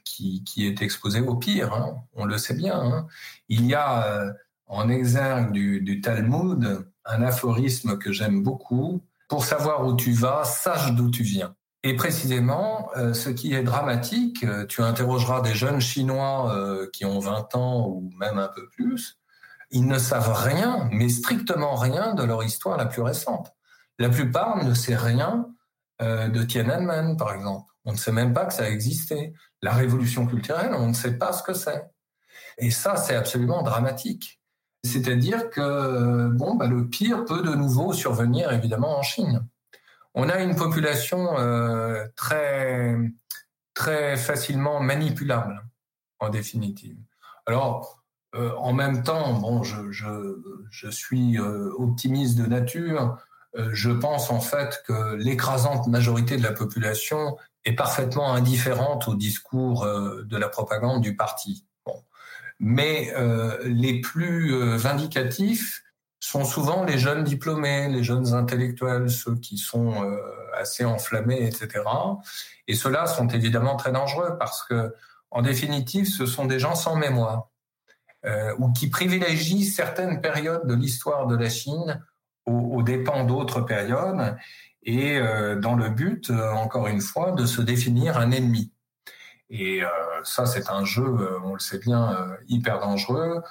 qui, est exposée au pire. Hein. On le sait bien. Hein. Il y a en exergue du Talmud un aphorisme que j'aime beaucoup. Pour savoir où tu vas, sache d'où tu viens. Et précisément, euh, ce qui est dramatique, euh, tu interrogeras des jeunes Chinois euh, qui ont 20 ans ou même un peu plus, ils ne savent rien, mais strictement rien de leur histoire la plus récente. La plupart ne sait rien de Tiananmen, par exemple. On ne sait même pas que ça existait. La révolution culturelle, on ne sait pas ce que c'est. Et ça, c'est absolument dramatique. C'est-à-dire que bon, bah, le pire peut de nouveau survenir évidemment en Chine on a une population euh, très, très facilement manipulable, en définitive. Alors, euh, en même temps, bon, je, suis euh, optimiste de nature. Je pense en fait que l'écrasante majorité de la population est parfaitement indifférente au discours de la propagande du parti. Mais les plus vindicatifs sont souvent les jeunes diplômés, les jeunes intellectuels, ceux qui sont euh, assez enflammés, etc. Et ceux-là sont évidemment très dangereux parce que, en définitive, ce sont des gens sans mémoire euh, ou qui privilégient certaines périodes de l'histoire de la Chine aux, dépens d'autres périodes et euh, dans le but, encore une fois, de se définir un ennemi. Et ça, c'est un jeu, on le sait bien, hyper dangereux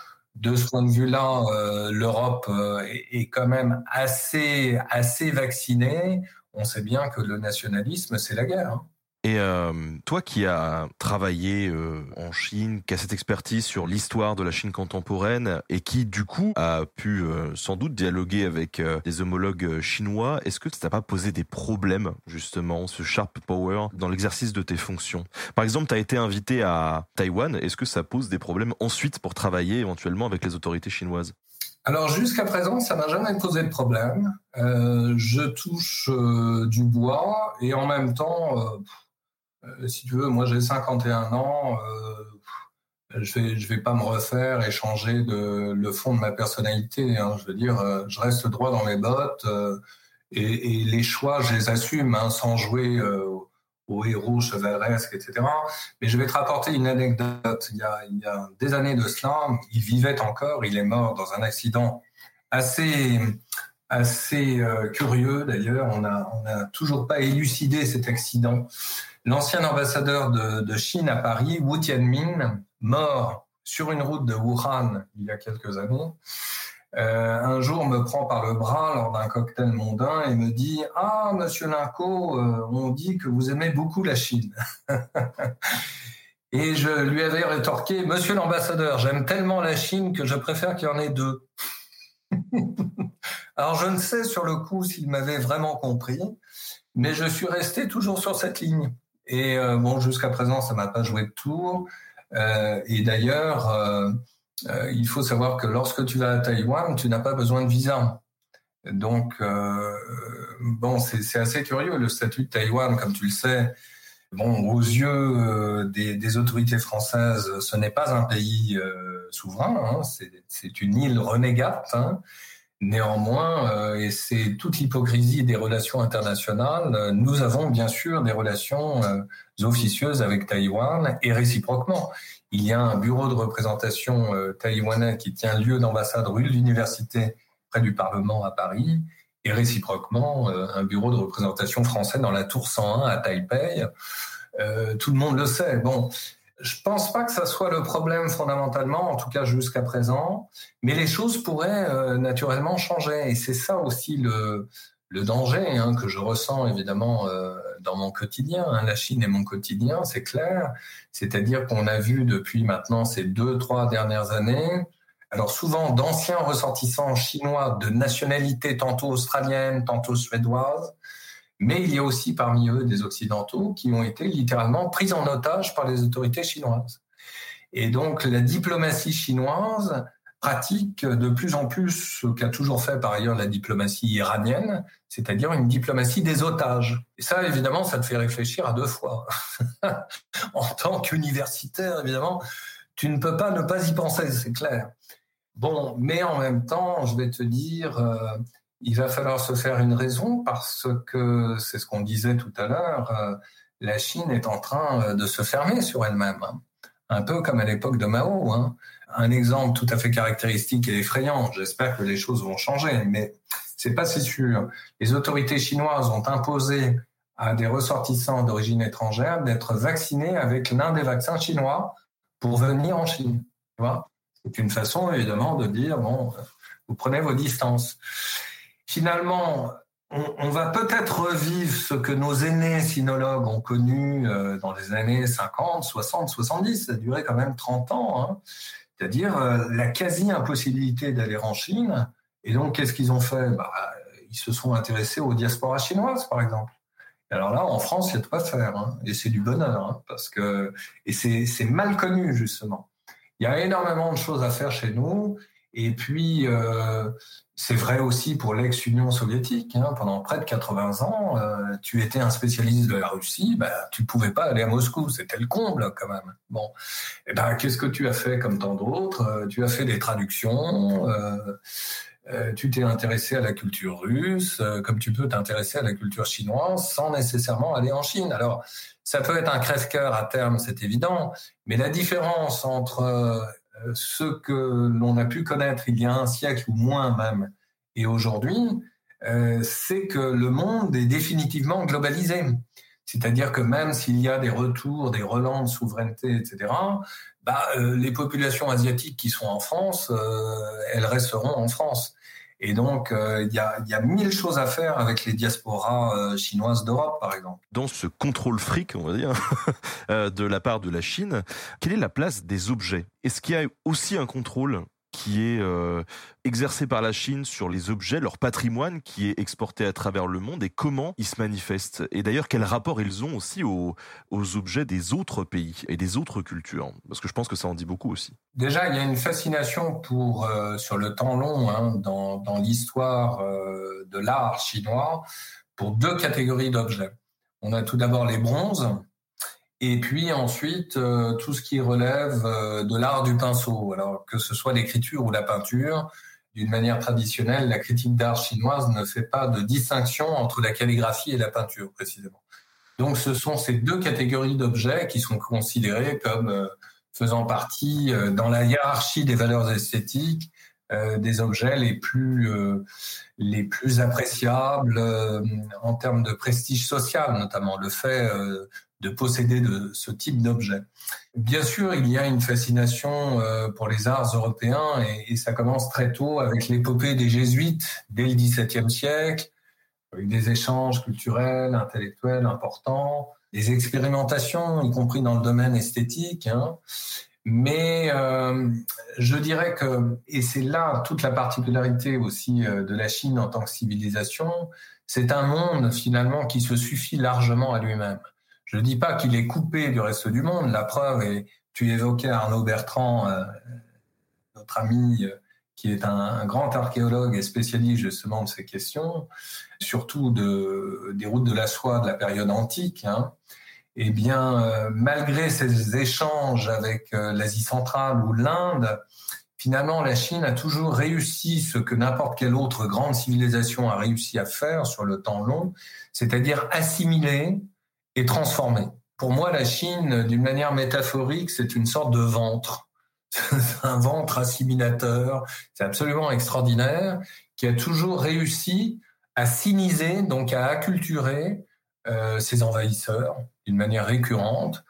de ce point de vue-là, euh, l'Europe euh, est, quand même assez, assez vaccinée. On sait bien que le nationalisme, c'est la guerre. Hein. Et euh, toi qui as travaillé euh, en Chine, qui as cette expertise sur l'histoire de la Chine contemporaine et qui du coup a pu euh, sans doute dialoguer avec des homologues chinois, est-ce que ça t'a pas posé des problèmes justement, ce sharp power, dans l'exercice de tes fonctions? Par exemple, tu as été invité à Taïwan, est-ce que ça pose des problèmes ensuite pour travailler éventuellement avec les autorités chinoises? Alors jusqu'à présent, ça n'a jamais posé de problème. je touche du bois et en même temps, si tu veux, moi j'ai 51 ans, euh, je vais, vais pas me refaire et changer le fond de ma personnalité. Hein. Je veux dire, euh, je reste droit dans mes bottes et, les choix, je les assume hein, sans jouer aux héros chevaleresques, etc. Mais je vais te rapporter une anecdote. Il y a, des années de cela, il vivait encore, il est mort dans un accident assez assez curieux d'ailleurs. On a on a toujours pas élucidé cet accident l'ancien ambassadeur de, Chine à Paris, Wu Tianmin, mort sur une route de Wuhan il y a quelques années, euh, un jour me prend par le bras lors d'un cocktail mondain et me dit Ah, monsieur Linco, euh, on dit que vous aimez beaucoup la Chine. et je lui avais rétorqué Monsieur l'ambassadeur, j'aime tellement la Chine que je préfère qu'il y en ait deux. Alors je ne sais sur le coup s'il m'avait vraiment compris, mais je suis resté toujours sur cette ligne. Et euh, bon, jusqu'à présent, ça m'a pas joué de tour. Euh, et d'ailleurs, euh, il faut savoir que lorsque tu vas à Taïwan, tu n'as pas besoin de visa. Donc, bon, c'est assez curieux le statut de Taïwan, comme tu le sais. Bon, aux yeux des, autorités françaises, ce n'est pas un pays souverain, hein, c'est une île renégate. Hein, Néanmoins, euh, et c'est toute l'hypocrisie des relations internationales, euh, nous avons bien sûr des relations euh, officieuses avec Taïwan et réciproquement. Il y a un bureau de représentation taïwanais qui tient lieu d'ambassade rue de l'Université près du Parlement à Paris et réciproquement un bureau de représentation français dans la Tour 101 à Taipei. tout le monde le sait. Bon, je pense pas que ça soit le problème fondamentalement, en tout cas jusqu'à présent, mais les choses pourraient euh, naturellement changer. Et c'est ça aussi le, le danger hein, que je ressens évidemment euh, dans mon quotidien. Hein. La Chine est mon quotidien, c'est clair. C'est-à-dire qu'on a vu depuis maintenant ces deux, trois dernières années, alors souvent d'anciens ressortissants chinois de nationalité tantôt australienne, tantôt suédoise, mais il y a aussi parmi eux des Occidentaux qui ont été littéralement pris en otage par les autorités chinoises. Et donc la diplomatie chinoise pratique de plus en plus ce qu'a toujours fait par ailleurs la diplomatie iranienne, c'est-à-dire une diplomatie des otages. Et ça, évidemment, ça te fait réfléchir à deux fois. en tant qu'universitaire, évidemment, tu ne peux pas ne pas y penser, c'est clair. Bon, mais en même temps, je vais te dire, euh, il va falloir se faire une raison parce que c'est ce qu'on disait tout à l'heure. Euh, la Chine est en train euh, de se fermer sur elle-même, hein. un peu comme à l'époque de Mao. Hein. Un exemple tout à fait caractéristique et effrayant. J'espère que les choses vont changer, mais c'est pas si sûr. Les autorités chinoises ont imposé à des ressortissants d'origine étrangère d'être vaccinés avec l'un des vaccins chinois pour venir en Chine. C'est une façon évidemment de dire bon, vous prenez vos distances. Finalement, on, va peut-être revivre ce que nos aînés sinologues ont connu euh, dans les années 50, 60, 70. Ça a duré quand même 30 ans. Hein. C'est-à-dire euh, la quasi-impossibilité d'aller en Chine. Et donc, qu'est-ce qu'ils ont fait? Bah, Ils se sont intéressés aux diasporas chinoises, par exemple. alors là, en France, il y a de quoi faire. Hein. Et c'est du bonheur. Hein, parce que, et c'est mal connu, justement. Il y a énormément de choses à faire chez nous. Et puis, euh, c'est vrai aussi pour l'ex-Union soviétique. Hein, pendant près de 80 ans, euh, tu étais un spécialiste de la Russie, bah, tu pouvais pas aller à Moscou, c'était le comble quand même. Bon, et eh ben qu'est-ce que tu as fait comme tant d'autres? Euh, Tu as fait des traductions. tu t'es intéressé à la culture russe, comme tu peux t'intéresser à la culture chinoise sans nécessairement aller en Chine. Alors, ça peut être un crève-cœur à terme, c'est évident, mais la différence entre euh, ce que l'on a pu connaître il y a un siècle ou moins même et aujourd'hui, euh, c'est que le monde est définitivement globalisé. C'est-à-dire que même s'il y a des retours, des relents de souveraineté, etc., bah, euh, les populations asiatiques qui sont en France, elles resteront en France. Et donc, euh, il y, a, mille choses à faire avec les diasporas euh, chinoises d'Europe, par exemple. Dans ce contrôle fric, on va dire, euh, de la part de la Chine, quelle est la place des objets? Est-ce qu'il y a aussi un contrôle? Qui est euh, exercé par la Chine sur les objets, leur patrimoine qui est exporté à travers le monde et comment ils se manifestent. Et d'ailleurs, quel rapport ils ont aussi aux, objets des autres pays et des autres cultures? Parce que je pense que ça en dit beaucoup aussi. Déjà, il y a une fascination pour, euh, sur le temps long hein, dans, dans l'histoire euh, de l'art chinois pour deux catégories d'objets. On a tout d'abord les bronzes, et puis ensuite, euh, tout ce qui relève euh, de l'art du pinceau, alors que ce soit l'écriture ou la peinture, d'une manière traditionnelle, la critique d'art chinoise ne fait pas de distinction entre la calligraphie et la peinture, précisément. Donc ce sont ces deux catégories d'objets qui sont considérées comme euh, faisant partie, dans la hiérarchie des valeurs esthétiques, des objets les plus les plus appréciables en termes de prestige social, notamment le fait de posséder de ce type d'objet. Bien sûr, il y a une fascination euh, pour les arts européens et, ça commence très tôt avec l'épopée des jésuites dès le XVIIe siècle, avec des échanges culturels, intellectuels importants, des expérimentations, y compris dans le domaine esthétique. Hein. Mais euh, je dirais que, et c'est là toute la particularité aussi euh, de la Chine en tant que civilisation, c'est un monde finalement qui se suffit largement à lui-même. Je ne dis pas qu'il est coupé du reste du monde. La preuve est, tu évoquais Arnaud Bertrand, euh, notre ami euh, qui est un, grand archéologue et spécialiste justement de ces questions, surtout de, des routes de la soie de la période antique. Hein. Eh bien, euh, malgré ces échanges avec l'Asie centrale ou l'Inde, finalement, la Chine a toujours réussi ce que n'importe quelle autre grande civilisation a réussi à faire sur le temps long, c'est-à-dire assimiler et transformé. Pour moi, la Chine, d'une manière métaphorique, c'est une sorte de ventre. Un ventre assimilateur. C'est absolument extraordinaire, qui a toujours réussi à siniser, donc à acculturer euh, ses envahisseurs d'une manière récurrente.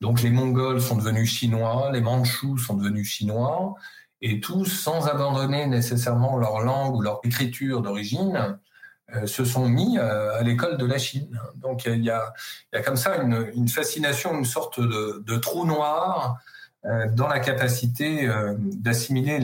Donc les Mongols sont devenus chinois, les Mandchous sont devenus chinois, et tous sans abandonner nécessairement leur langue ou leur écriture d'origine, se sont mis euh, à l'école de la Chine. Donc il y a, comme ça une, fascination, une sorte de, trou noir euh, dans la capacité d'assimiler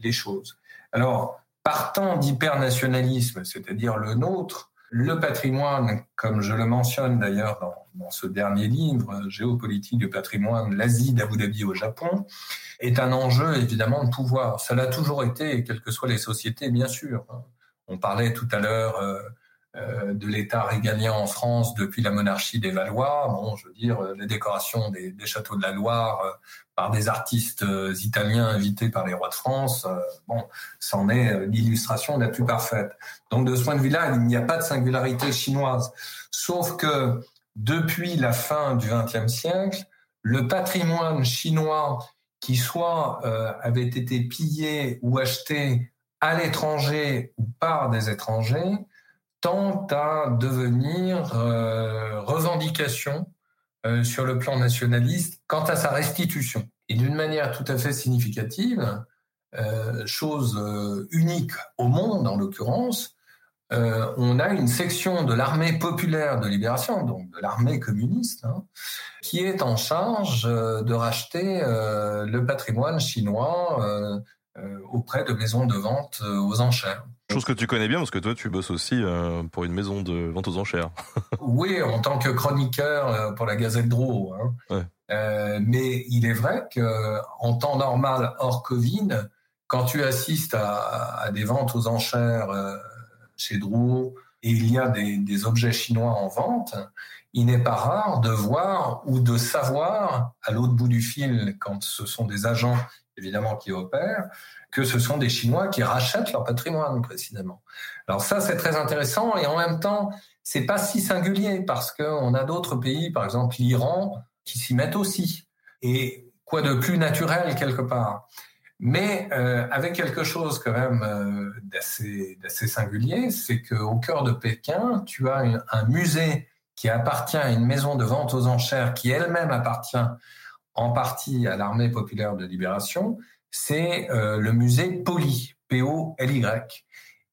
les, choses. Alors, partant d'hypernationalisme, c'est-à-dire le nôtre, le patrimoine, comme je le mentionne d'ailleurs dans, ce dernier livre, Géopolitique du patrimoine, l'Asie d'Abu Dhabi au Japon, est un enjeu évidemment de pouvoir. Ça l'a toujours été, quelles que soient les sociétés, bien sûr. On parlait tout à l'heure euh, euh, de l'État régalien en France depuis la monarchie des Valois. Bon, je veux dire, euh, les décorations des, châteaux de la Loire euh, par des artistes italiens invités par les rois de France, bon, c'en est l'illustration la plus parfaite. Donc, de ce point de vue-là, il n'y a pas de singularité chinoise. Sauf que depuis la fin du XXe siècle, le patrimoine chinois qui soit avait été pillé ou acheté à l'étranger ou par des étrangers, tend à devenir euh, revendication euh, sur le plan nationaliste quant à sa restitution. Et d'une manière tout à fait significative, euh, chose unique au monde en l'occurrence, on a une section de l'armée populaire de libération, donc de l'armée communiste, hein, qui est en charge de racheter le patrimoine chinois auprès de maisons de vente aux enchères. Chose que tu connais bien parce que toi tu bosses aussi euh, pour une maison de vente aux enchères. oui, en tant que chroniqueur euh, pour la Gazette Dro. Hein. Euh, mais il est vrai que en temps normal, hors Covid, quand tu assistes à, des ventes aux enchères chez Dro et il y a des, des, objets chinois en vente, il n'est pas rare de voir ou de savoir à l'autre bout du fil, quand ce sont des agents évidemment qui opèrent, que ce sont des Chinois qui rachètent leur patrimoine précisément. Alors ça, c'est très intéressant et en même temps, c'est pas si singulier parce qu'on a d'autres pays, par exemple l'Iran, qui s'y mettent aussi. Et quoi de plus naturel quelque part mais euh, avec quelque chose quand même euh, d'assez singulier, c'est qu'au cœur de Pékin, tu as un musée qui appartient à une maison de vente aux enchères qui elle-même appartient en partie à l'armée populaire de libération c'est euh, le musée Poly, P-O-L-Y.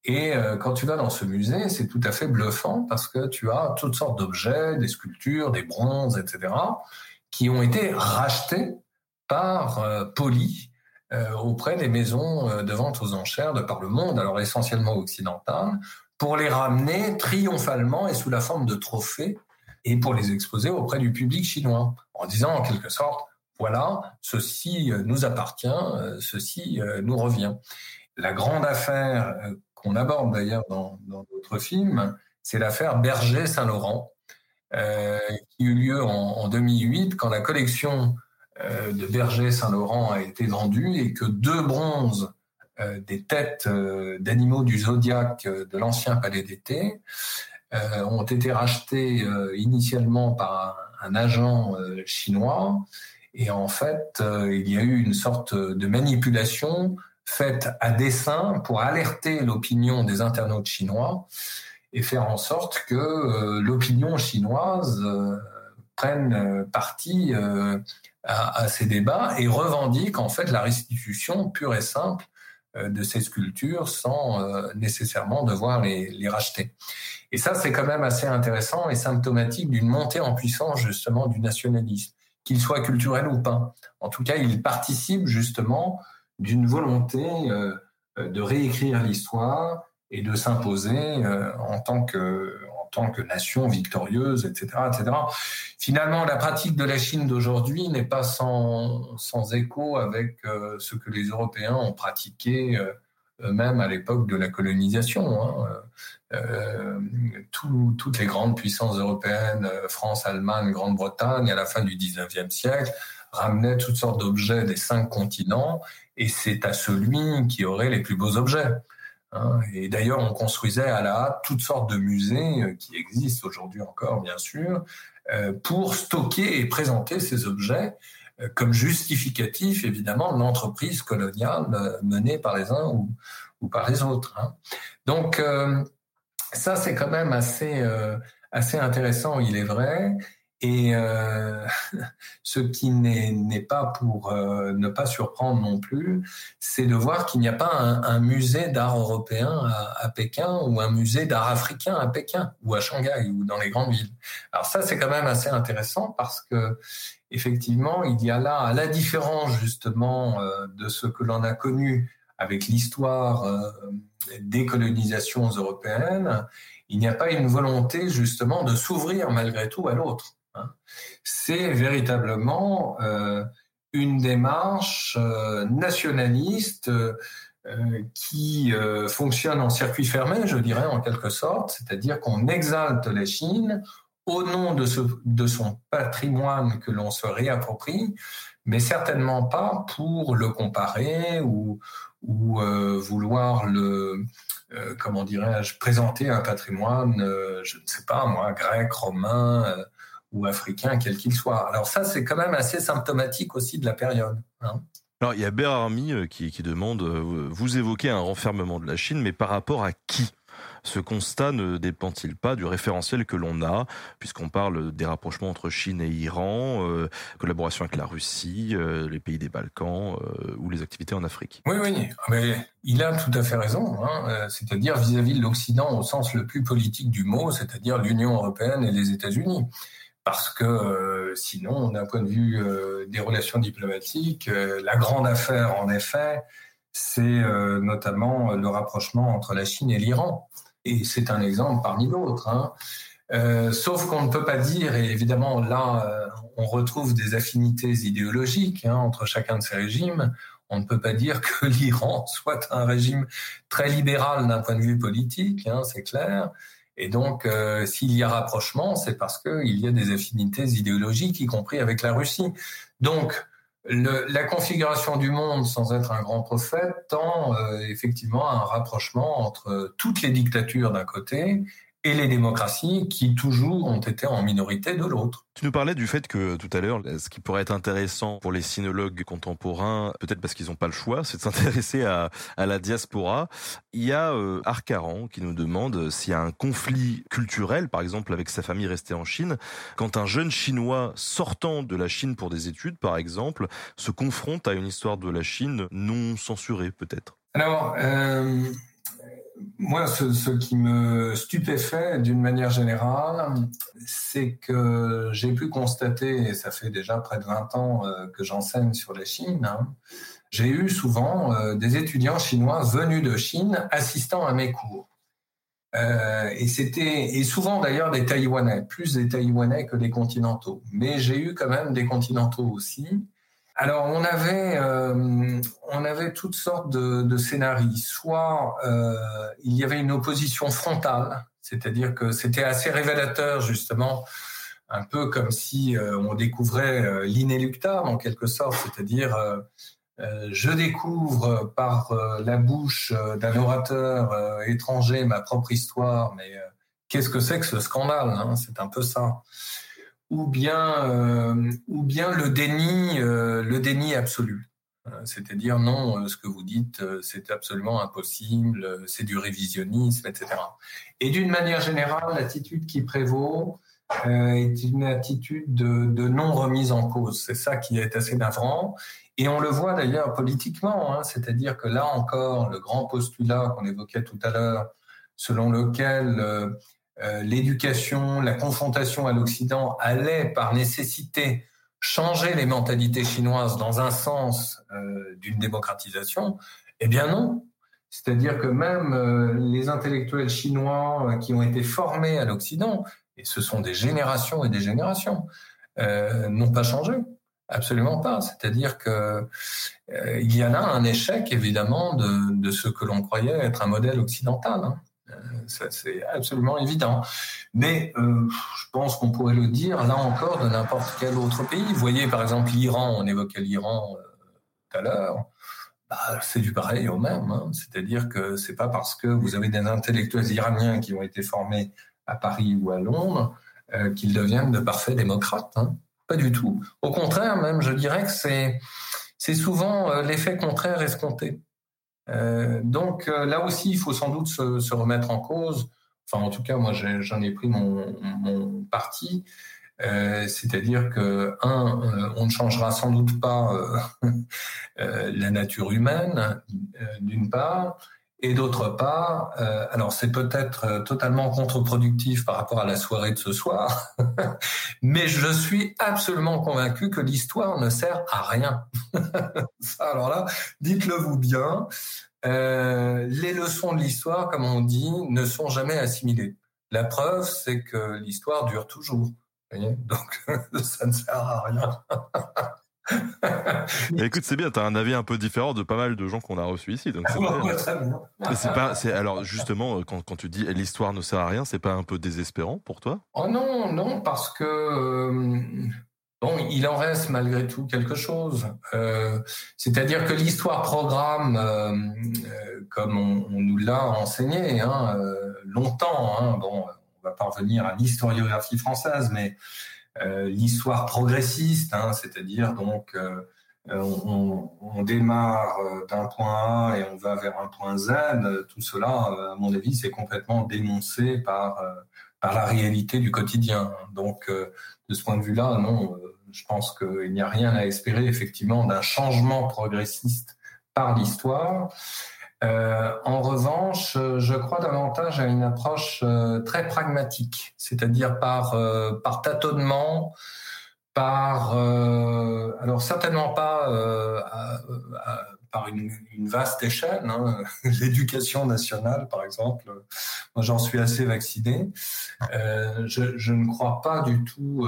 Et euh, quand tu vas dans ce musée, c'est tout à fait bluffant parce que tu as toutes sortes d'objets, des sculptures, des bronzes, etc., qui ont été rachetés par euh, Poly auprès des maisons de vente aux enchères de par le monde, alors essentiellement occidentales, pour les ramener triomphalement et sous la forme de trophées et pour les exposer auprès du public chinois, en disant en quelque sorte, voilà, ceci euh, nous appartient, euh, ceci euh, nous revient. La grande affaire qu'on aborde d'ailleurs dans, d'autres films, c'est l'affaire Berger-Saint-Laurent, qui eut lieu en, 2008 quand la collection de Berger-Saint-Laurent a été vendue et que deux bronzes des têtes d'animaux du zodiaque de l'ancien palais d'été ont été rachetés initialement par un agent chinois et en fait, euh, il y a eu une sorte de manipulation faite à dessein pour alerter l'opinion des internautes chinois et faire en sorte que euh, l'opinion chinoise euh, prenne parti à, ces débats et revendique en fait la restitution pure et simple de ces sculptures sans nécessairement devoir les, les racheter. Et ça, c'est quand même assez intéressant et symptomatique d'une montée en puissance justement du nationalisme qu'il soit culturel ou pas. En tout cas, il participe justement d'une volonté euh, de réécrire l'histoire et de s'imposer euh, en tant que en tant que nation victorieuse, etc., etc. Finalement, la pratique de la Chine d'aujourd'hui n'est pas sans, sans écho avec euh, ce que les Européens ont pratiqué même à l'époque de la colonisation. Hein. Euh, toutes les grandes puissances européennes, euh, France, Allemagne, Grande-Bretagne, à la fin du 19e siècle, ramenaient toutes sortes d'objets des cinq continents, et c'est à celui qui aurait les plus beaux objets. Hein. Et d'ailleurs, on construisait à la hâte toutes sortes de musées euh, qui existent aujourd'hui encore, bien sûr, pour stocker et présenter ces objets comme justificatif, évidemment, de l'entreprise coloniale menée par les uns ou, par les autres. Hein. Donc, ça, c'est quand même assez, euh, assez intéressant, il est vrai. Et euh, ce qui n'est pas pour euh, ne pas surprendre non plus, c'est de voir qu'il n'y a pas un, musée d'art européen à, Pékin ou un musée d'art africain à Pékin ou à Shanghai ou dans les grandes villes. Alors ça, c'est quand même assez intéressant parce que effectivement, il y a là, à la différence justement de ce que l'on a connu avec l'histoire des colonisations européennes, il n'y a pas une volonté justement de s'ouvrir malgré tout à l'autre. Hein. C'est véritablement euh, une démarche euh, nationaliste, qui fonctionne en circuit fermé, je dirais en quelque sorte, c'est-à-dire qu'on exalte la Chine au nom de, son patrimoine que l'on se réapproprie, mais certainement pas pour le comparer ou, ou vouloir le, comment dirais-je, présenter un patrimoine, je ne sais pas moi, grec, romain ou africain, quel qu'il soit. Alors ça, c'est quand même assez symptomatique aussi de la période. Hein. Alors il y a Berarmi euh, qui, qui demande, euh, vous évoquez un renfermement de la Chine, mais par rapport à qui? Ce constat ne dépend-il pas du référentiel que l'on a, puisqu'on parle des rapprochements entre Chine et Iran, euh, collaboration avec la Russie, les pays des Balkans ou les activités en Afrique Oui, oui, il a tout à fait raison, hein, c'est-à-dire vis-à-vis de l'Occident au sens le plus politique du mot, c'est-à-dire l'Union européenne et les États-Unis parce que euh, sinon, d'un point de vue euh, des relations diplomatiques, euh, la grande affaire, en effet, c'est notamment le rapprochement entre la Chine et l'Iran. Et c'est un exemple parmi d'autres. Hein. sauf qu'on ne peut pas dire, et évidemment là, on retrouve des affinités idéologiques hein, entre chacun de ces régimes. On ne peut pas dire que l'Iran soit un régime très libéral d'un point de vue politique, hein, c'est clair. Et donc, euh, s'il y a rapprochement, c'est parce qu'il y a des affinités idéologiques, y compris avec la Russie. Donc, le, la configuration du monde, sans être un grand prophète, tend euh, effectivement à un rapprochement entre toutes les dictatures d'un côté et les démocraties qui toujours ont été en minorité de l'autre. Tu nous parlais du fait que tout à l'heure, ce qui pourrait être intéressant pour les sinologues contemporains, peut-être parce qu'ils n'ont pas le choix, c'est de s'intéresser à, à, la diaspora. Il y a euh, Arcaran qui nous demande s'il y a un conflit culturel, par exemple avec sa famille restée en Chine, quand un jeune Chinois sortant de la Chine pour des études, par exemple, se confronte à une histoire de la Chine non censurée, peut-être. Alors, euh, moi, ce, qui me stupéfait d'une manière générale, c'est que j'ai pu constater, et ça fait déjà près de 20 ans euh, que j'enseigne sur la Chine, hein, j'ai eu souvent euh, des étudiants chinois venus de Chine assistant à mes cours. Euh, et c'était et souvent d'ailleurs des Taïwanais, plus des Taïwanais que des continentaux. Mais j'ai eu quand même des continentaux aussi. Alors on avait euh, on avait toutes sortes de, de scénarios. Soit euh, il y avait une opposition frontale, c'est-à-dire que c'était assez révélateur justement, un peu comme si euh, on découvrait l'inéluctable en quelque sorte, c'est-à-dire je découvre par la bouche d'un orateur étranger ma propre histoire, mais qu'est-ce que c'est que ce scandale hein? C'est un peu ça ou bien euh, ou bien le déni euh, le déni absolu. Euh, c'est-à-dire non ce que vous dites c'est absolument impossible c'est du révisionnisme etc et d'une manière générale l'attitude qui prévaut est une attitude de, non remise en cause. C'est ça qui est assez navrant. Et on le voit d'ailleurs politiquement hein, c'est-à-dire que là encore le grand postulat qu'on évoquait tout à l'heure selon lequel l'éducation, la confrontation à l'Occident allait par nécessité changer les mentalités chinoises dans un sens euh, d'une démocratisation, eh bien non. C'est-à-dire que même euh, les intellectuels chinois qui ont été formés à l'Occident, et ce sont des générations et des générations, n'ont pas changé. Absolument pas. C'est-à-dire que il y a un échec évidemment de, de ce que l'on croyait être un modèle occidental. Hein. C'est absolument évident. Mais euh, je pense qu'on pourrait le dire, là encore, de n'importe quel autre pays. Vous voyez, par exemple, l'Iran, on évoquait l'Iran euh, tout à l'heure. Bah, c'est du pareil au même. Hein. C'est-à-dire que c'est pas parce que vous avez des intellectuels iraniens qui ont été formés à Paris ou à Londres euh, qu'ils deviennent de parfaits démocrates. Hein. Pas du tout. Au contraire, même, je dirais que c'est c'est souvent l'effet contraire escompté. Euh, donc euh, là aussi, il faut sans doute se, remettre en cause. Enfin, en tout cas, moi, j'en ai, pris mon, parti. Euh, C'est-à-dire que un, on ne changera sans doute pas la nature humaine, d'une part, et d'autre part, euh, alors c'est peut-être euh, totalement contre-productif par rapport à la soirée de ce soir, mais je suis absolument convaincu que l'histoire ne sert à rien. alors là, dites-le vous bien, euh, les leçons de l'histoire, comme on dit, ne sont jamais assimilées. La preuve, c'est que l'histoire dure toujours. donc ça ne sert à rien. Écoute, c'est bien, tu as un avis un peu différent de pas mal de gens qu'on a reçus ici. Donc c'est pas, c'est alors justement quand, quand tu dis l'histoire ne sert à rien, c'est pas un peu désespérant pour toi? Oh non, non, parce que euh, bon, il en reste malgré tout quelque chose. Euh, c'est-à-dire que l'histoire programme, euh, euh comme on, on nous l'a enseigné hein, euh, longtemps. Hein, bon, on va pas revenir à l'historiographie française, mais euh, l'histoire progressiste, hein, c'est-à-dire donc euh, on, on, démarre euh, d'un point A et on va vers un point Z. Tout cela, à mon avis, c'est complètement dénoncé par par la réalité du quotidien. Donc, de ce point de vue-là, non, je pense qu'il n'y a rien à espérer effectivement d'un changement progressiste par l'histoire. Euh, en revanche, je crois davantage à une approche euh, très pragmatique, c'est-à-dire par, euh, par tâtonnement, par alors certainement pas à, par une, vaste échelle. Hein. L'éducation nationale, par exemple, moi j'en suis assez vacciné. Je, je, ne crois pas du tout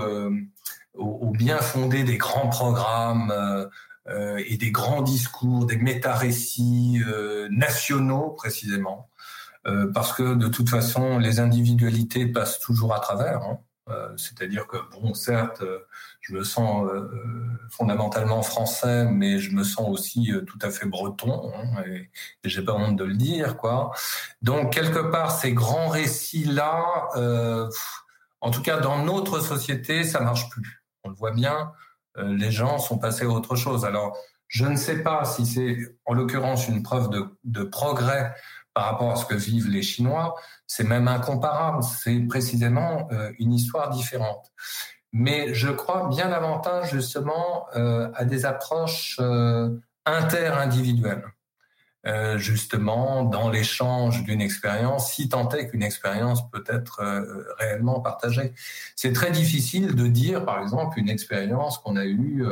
au, au, bien fondé des grands programmes euh, et des grands discours, des méta-récits euh, nationaux précisément, euh, parce que de toute façon, les individualités passent toujours à travers. Hein. C'est-à-dire que, bon, certes, je me sens fondamentalement français, mais je me sens aussi tout à fait breton, hein, et, et j'ai pas honte de le dire, quoi. Donc, quelque part, ces grands récits-là, en tout cas dans notre société, ça marche plus. On le voit bien. Euh, les gens sont passés à autre chose. Alors, je ne sais pas si c'est en l'occurrence une preuve de, de, progrès par rapport à ce que vivent les Chinois. C'est même incomparable. C'est précisément euh, une histoire différente. Mais je crois bien davantage justement euh, à des approches euh, inter-individuelles. Euh, justement dans l'échange d'une expérience, si tant est qu'une expérience peut être réellement partagée. C'est très difficile de dire, par exemple, une expérience qu'on a eue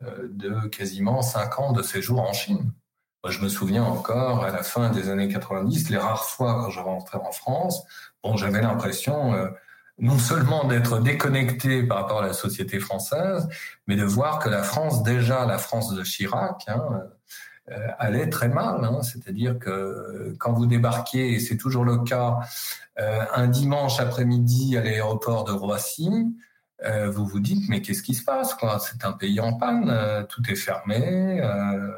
de quasiment cinq ans de séjour en Chine. Moi, je me souviens encore, à la fin des années 90, les rares fois quand je rentrais en France, bon, j'avais l'impression non seulement d'être déconnecté par rapport à la société française, mais de voir que la France, déjà la France de Chirac, hein, euh, allait très mal. Hein. C'est-à-dire que euh, quand vous débarquez, et c'est toujours le cas, euh, un dimanche après-midi à l'aéroport de Roissy, vous vous dites mais qu'est-ce qui se passe quoi? C'est un pays en panne, tout est fermé,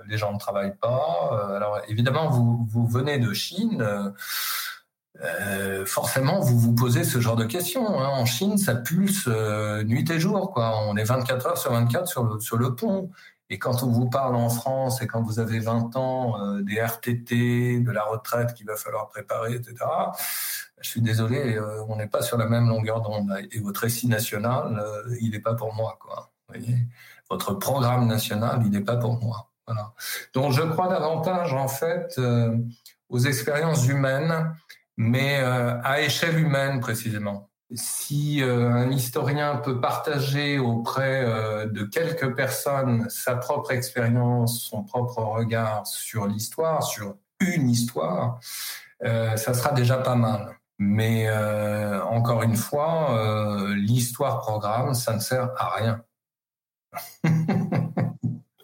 les gens ne travaillent pas. alors évidemment vous vous venez de Chine. Euh, forcément, vous vous posez ce genre de questions. Hein. En Chine, ça pulse euh, nuit et jour. Quoi. On est 24 heures sur 24 sur le, sur le pont. Et quand on vous parle en France et quand vous avez 20 ans euh, des RTT, de la retraite qu'il va falloir préparer, etc., je suis désolé, euh, on n'est pas sur la même longueur d'onde. Et votre récit national, euh, il n'est pas pour moi. Quoi. Vous voyez? Votre programme national, il n'est pas pour moi. Voilà. Donc je crois davantage en fait aux expériences humaines, mais à échelle humaine précisément si euh, un historien peut partager auprès euh, de quelques personnes sa propre expérience, son propre regard sur l'histoire, sur une histoire, euh, ça sera déjà pas mal. Mais encore une fois, l'histoire programme, ça ne sert à rien.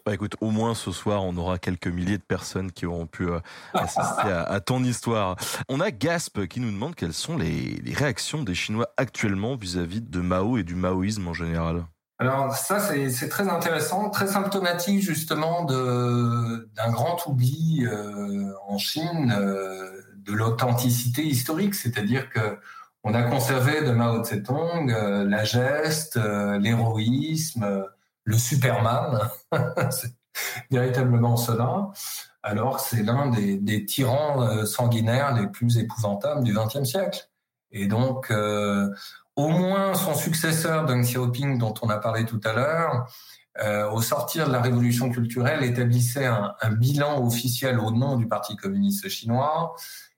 Bah écoute, au moins ce soir, on aura quelques milliers de personnes qui auront pu euh, assister à, ton histoire. On a Gasp qui nous demande quelles sont les, les réactions des Chinois actuellement vis-à-vis de Mao et du maoïsme en général. Alors ça, c'est très intéressant, très symptomatique justement d'un grand oubli euh, en Chine euh, de l'authenticité historique, c'est-à-dire que on a conservé de Mao Tse-tung la geste, l'héroïsme, le Superman, c'est véritablement cela, alors c'est l'un des, tyrans euh, sanguinaires les plus épouvantables du XXe siècle. Et donc, euh, au moins son successeur, Deng Xiaoping, dont on a parlé tout à l'heure, euh, au sortir de la révolution culturelle, établissait un, bilan officiel au nom du Parti communiste chinois.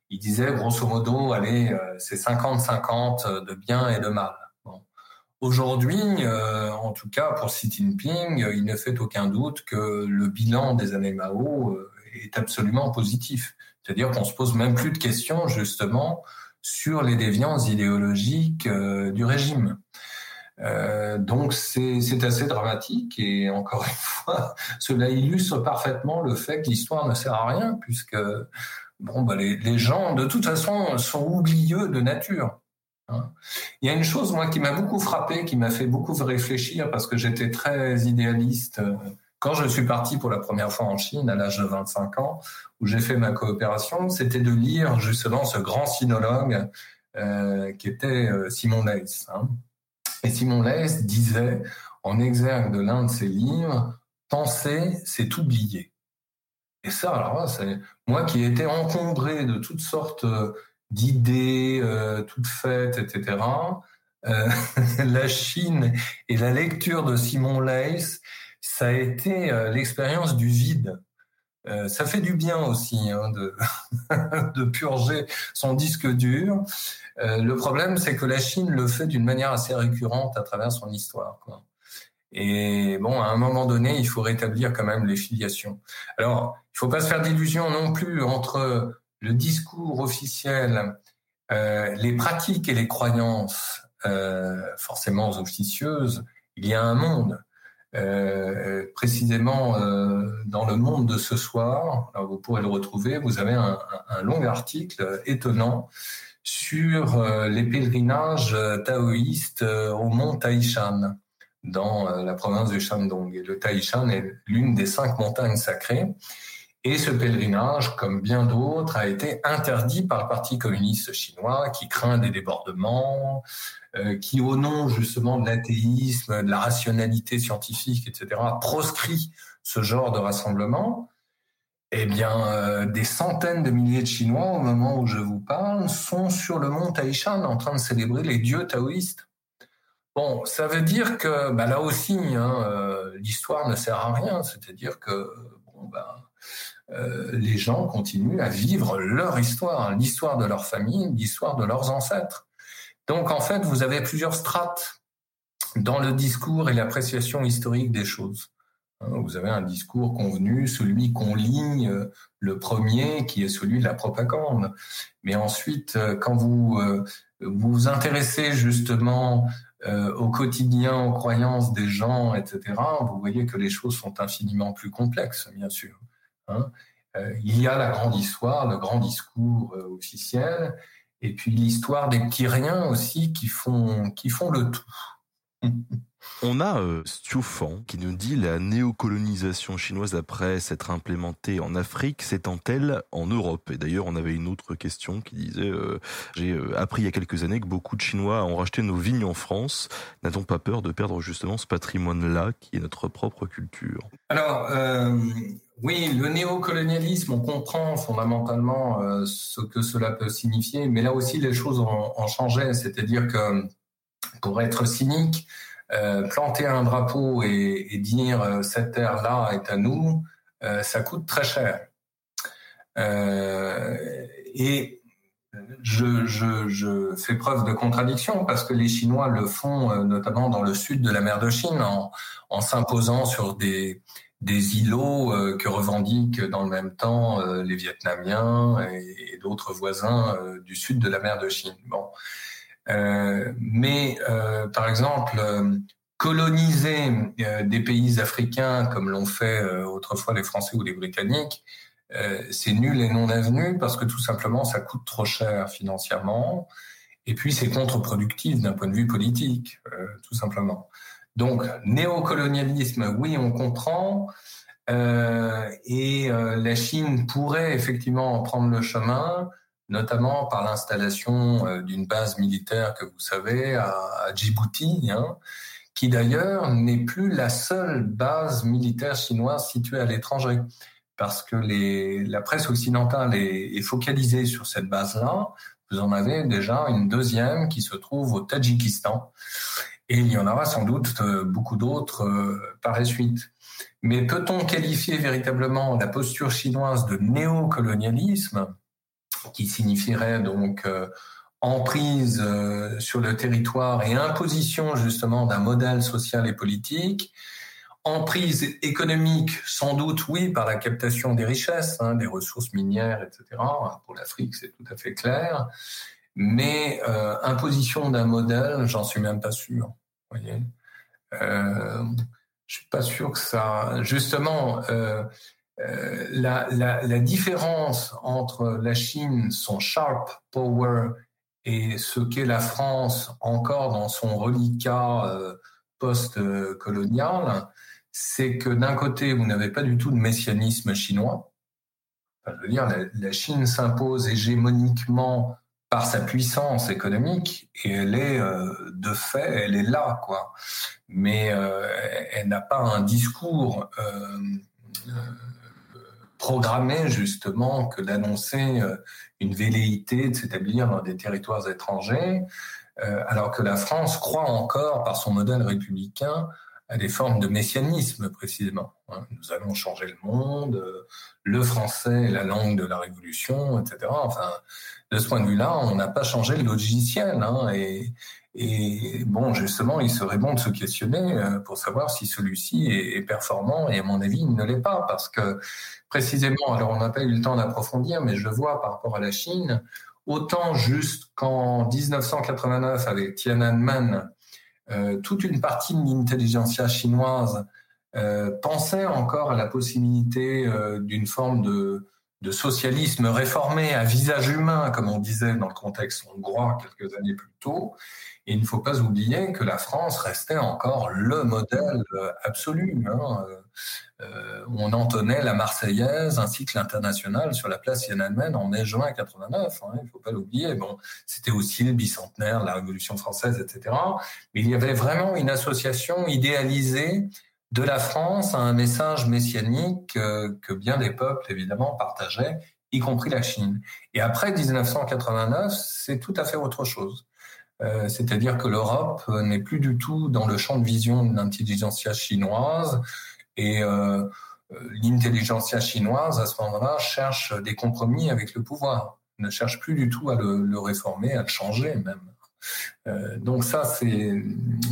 Il disait, grosso modo, allez, c'est 50-50 de bien et de mal. Aujourd'hui, euh, en tout cas pour Xi Jinping, il ne fait aucun doute que le bilan des années Mao euh, est absolument positif. C'est-à-dire qu'on se pose même plus de questions justement sur les déviances idéologiques euh, du régime. Euh, donc c'est assez dramatique et encore une fois, cela illustre parfaitement le fait que l'histoire ne sert à rien puisque bon bah les, les gens de toute façon sont oublieux de nature. Hein. Il y a une chose moi qui m'a beaucoup frappé, qui m'a fait beaucoup réfléchir parce que j'étais très idéaliste euh, quand je suis parti pour la première fois en Chine à l'âge de 25 ans, où j'ai fait ma coopération, c'était de lire justement ce grand sinologue euh, qui était euh, Simon Leys. Hein. Et Simon Leys disait, en exergue de l'un de ses livres, penser, c'est oublier. Et ça, alors c'est moi qui étais encombré de toutes sortes d'idées euh, toutes faites, etc. Euh, la Chine et la lecture de Simon Leys, ça a été euh, l'expérience du vide. Euh, ça fait du bien aussi hein, de, de purger son disque dur. Euh, le problème, c'est que la Chine le fait d'une manière assez récurrente à travers son histoire. Quoi. Et bon, à un moment donné, il faut rétablir quand même les filiations. Alors, il faut pas se faire d'illusions non plus entre le discours officiel, euh, les pratiques et les croyances euh, forcément officieuses. Il y a un monde. Euh, précisément euh, dans le monde de ce soir, vous pourrez le retrouver, vous avez un, un long article étonnant sur euh, les pèlerinages taoïstes au mont Taishan dans la province du Shandong. Et le Taishan est l'une des cinq montagnes sacrées. Et ce pèlerinage, comme bien d'autres, a été interdit par le Parti communiste chinois qui craint des débordements, euh, qui au nom justement de l'athéisme, de la rationalité scientifique, etc., proscrit ce genre de rassemblement. Eh bien, euh, des centaines de milliers de Chinois, au moment où je vous parle, sont sur le mont Taishan en train de célébrer les dieux taoïstes. Bon, ça veut dire que bah, là aussi, hein, euh, l'histoire ne sert à rien. C'est-à-dire que bon, bah, euh, les gens continuent à vivre leur histoire, l'histoire de leur famille, l'histoire de leurs ancêtres. Donc en fait, vous avez plusieurs strates dans le discours et l'appréciation historique des choses. Hein, vous avez un discours convenu, celui qu'on ligne, euh, le premier, qui est celui de la propagande. Mais ensuite, euh, quand vous vous, intéressez justement au quotidien, aux croyances des gens, etc., vous voyez que les choses sont infiniment plus complexes, bien sûr. Hein. Euh, il y a la grande histoire, le grand discours euh, officiel, et puis l'histoire des petits riens aussi qui font, qui font le tout. On a euh, qui nous dit la néocolonisation chinoise après s'être implémentée en Afrique s'étend-elle en Europe? Et d'ailleurs, on avait une autre question qui disait euh, j'ai euh, appris il y a quelques années que beaucoup de Chinois ont racheté nos vignes en France. N'a-t-on pas peur de perdre justement ce patrimoine-là qui est notre propre culture? Alors oui, le néocolonialisme, on comprend fondamentalement euh, ce que cela peut signifier, mais là aussi les choses ont, changé. C'est-à-dire que pour être cynique, euh, planter un drapeau et, dire euh, cette terre-là est à nous, ça coûte très cher. et je, fais preuve de contradiction parce que les Chinois le font notamment dans le sud de la mer de Chine en s'imposant sur des, des îlots que revendiquent dans le même temps les Vietnamiens et, d'autres voisins du sud de la mer de Chine. Bon, euh, mais euh, par exemple, euh, coloniser des pays africains comme l'ont fait autrefois les Français ou les Britanniques, c'est nul et non avenu parce que tout simplement ça coûte trop cher financièrement et puis c'est contre-productif d'un point de vue politique, tout simplement. Donc néocolonialisme, oui, on comprend. Euh, et la Chine pourrait effectivement en prendre le chemin, notamment par l'installation euh, d'une base militaire que vous savez à, Djibouti, hein, qui d'ailleurs n'est plus la seule base militaire chinoise située à l'étranger, parce que la presse occidentale est focalisée sur cette base-là. Vous en avez déjà une deuxième qui se trouve au Tadjikistan, et il y en aura sans doute euh, beaucoup d'autres euh, par la suite. Mais peut-on qualifier véritablement la posture chinoise de néocolonialisme qui signifierait donc euh, emprise sur le territoire et imposition justement d'un modèle social et politique, emprise économique sans doute oui par la captation des richesses, hein, des ressources minières, etc. Pour l'Afrique c'est tout à fait clair, mais imposition d'un modèle, j'en suis même pas sûr. Voyez. Euh, je suis pas sûr que ça. Justement, euh, euh, la, différence entre la Chine, son sharp power, et ce qu'est la France encore dans son reliquat euh, post-colonial, c'est que d'un côté, vous n'avez pas du tout de messianisme chinois. Enfin, je veux dire, la, la Chine s'impose hégémoniquement par sa puissance économique et elle est euh, de fait, elle est là, quoi. Mais euh, elle n'a pas un discours euh, programmé justement que d'annoncer une velléité de s'établir dans des territoires étrangers, alors que la France croit encore, par son modèle républicain, à des formes de messianisme précisément. Hein. Nous allons changer le monde, le français la langue de la révolution, etc. Enfin, de ce point de vue-là, on n'a pas changé le logiciel. Hein, et, bon, justement, il serait bon de se questionner euh, pour savoir si celui-ci est, performant. Et à mon avis, il ne l'est pas parce que précisément, alors on n'a pas eu le temps d'approfondir, mais je vois par rapport à la Chine, autant juste qu'en 1989 avec Tiananmen, euh, toute une partie de l'intelligentsia chinoise euh, pensait encore à la possibilité d'une forme de de socialisme réformé à visage humain, comme on disait dans le contexte hongrois quelques années plus tôt. Et il ne faut pas oublier que la France restait encore le modèle absolu. Hein. Euh, on entonnait la Marseillaise ainsi que l'international sur la place Tiananmen en mai-juin 89. Hein, il ne faut pas l'oublier. Bon, c'était aussi le bicentenaire de la Révolution française, etc. Mais il y avait vraiment une association idéalisée de la France à un message messianique euh, que bien des peuples, évidemment, partageaient, y compris la Chine. Et après 1989, c'est tout à fait autre chose. Euh, c'est-à-dire que l'Europe n'est plus du tout dans le champ de vision de l'intelligentsia chinoise et euh, l'intelligentsia chinoise, à ce moment-là, cherche des compromis avec le pouvoir, ne cherche plus du tout à le réformer, à le changer même. Euh, donc ça, c'est,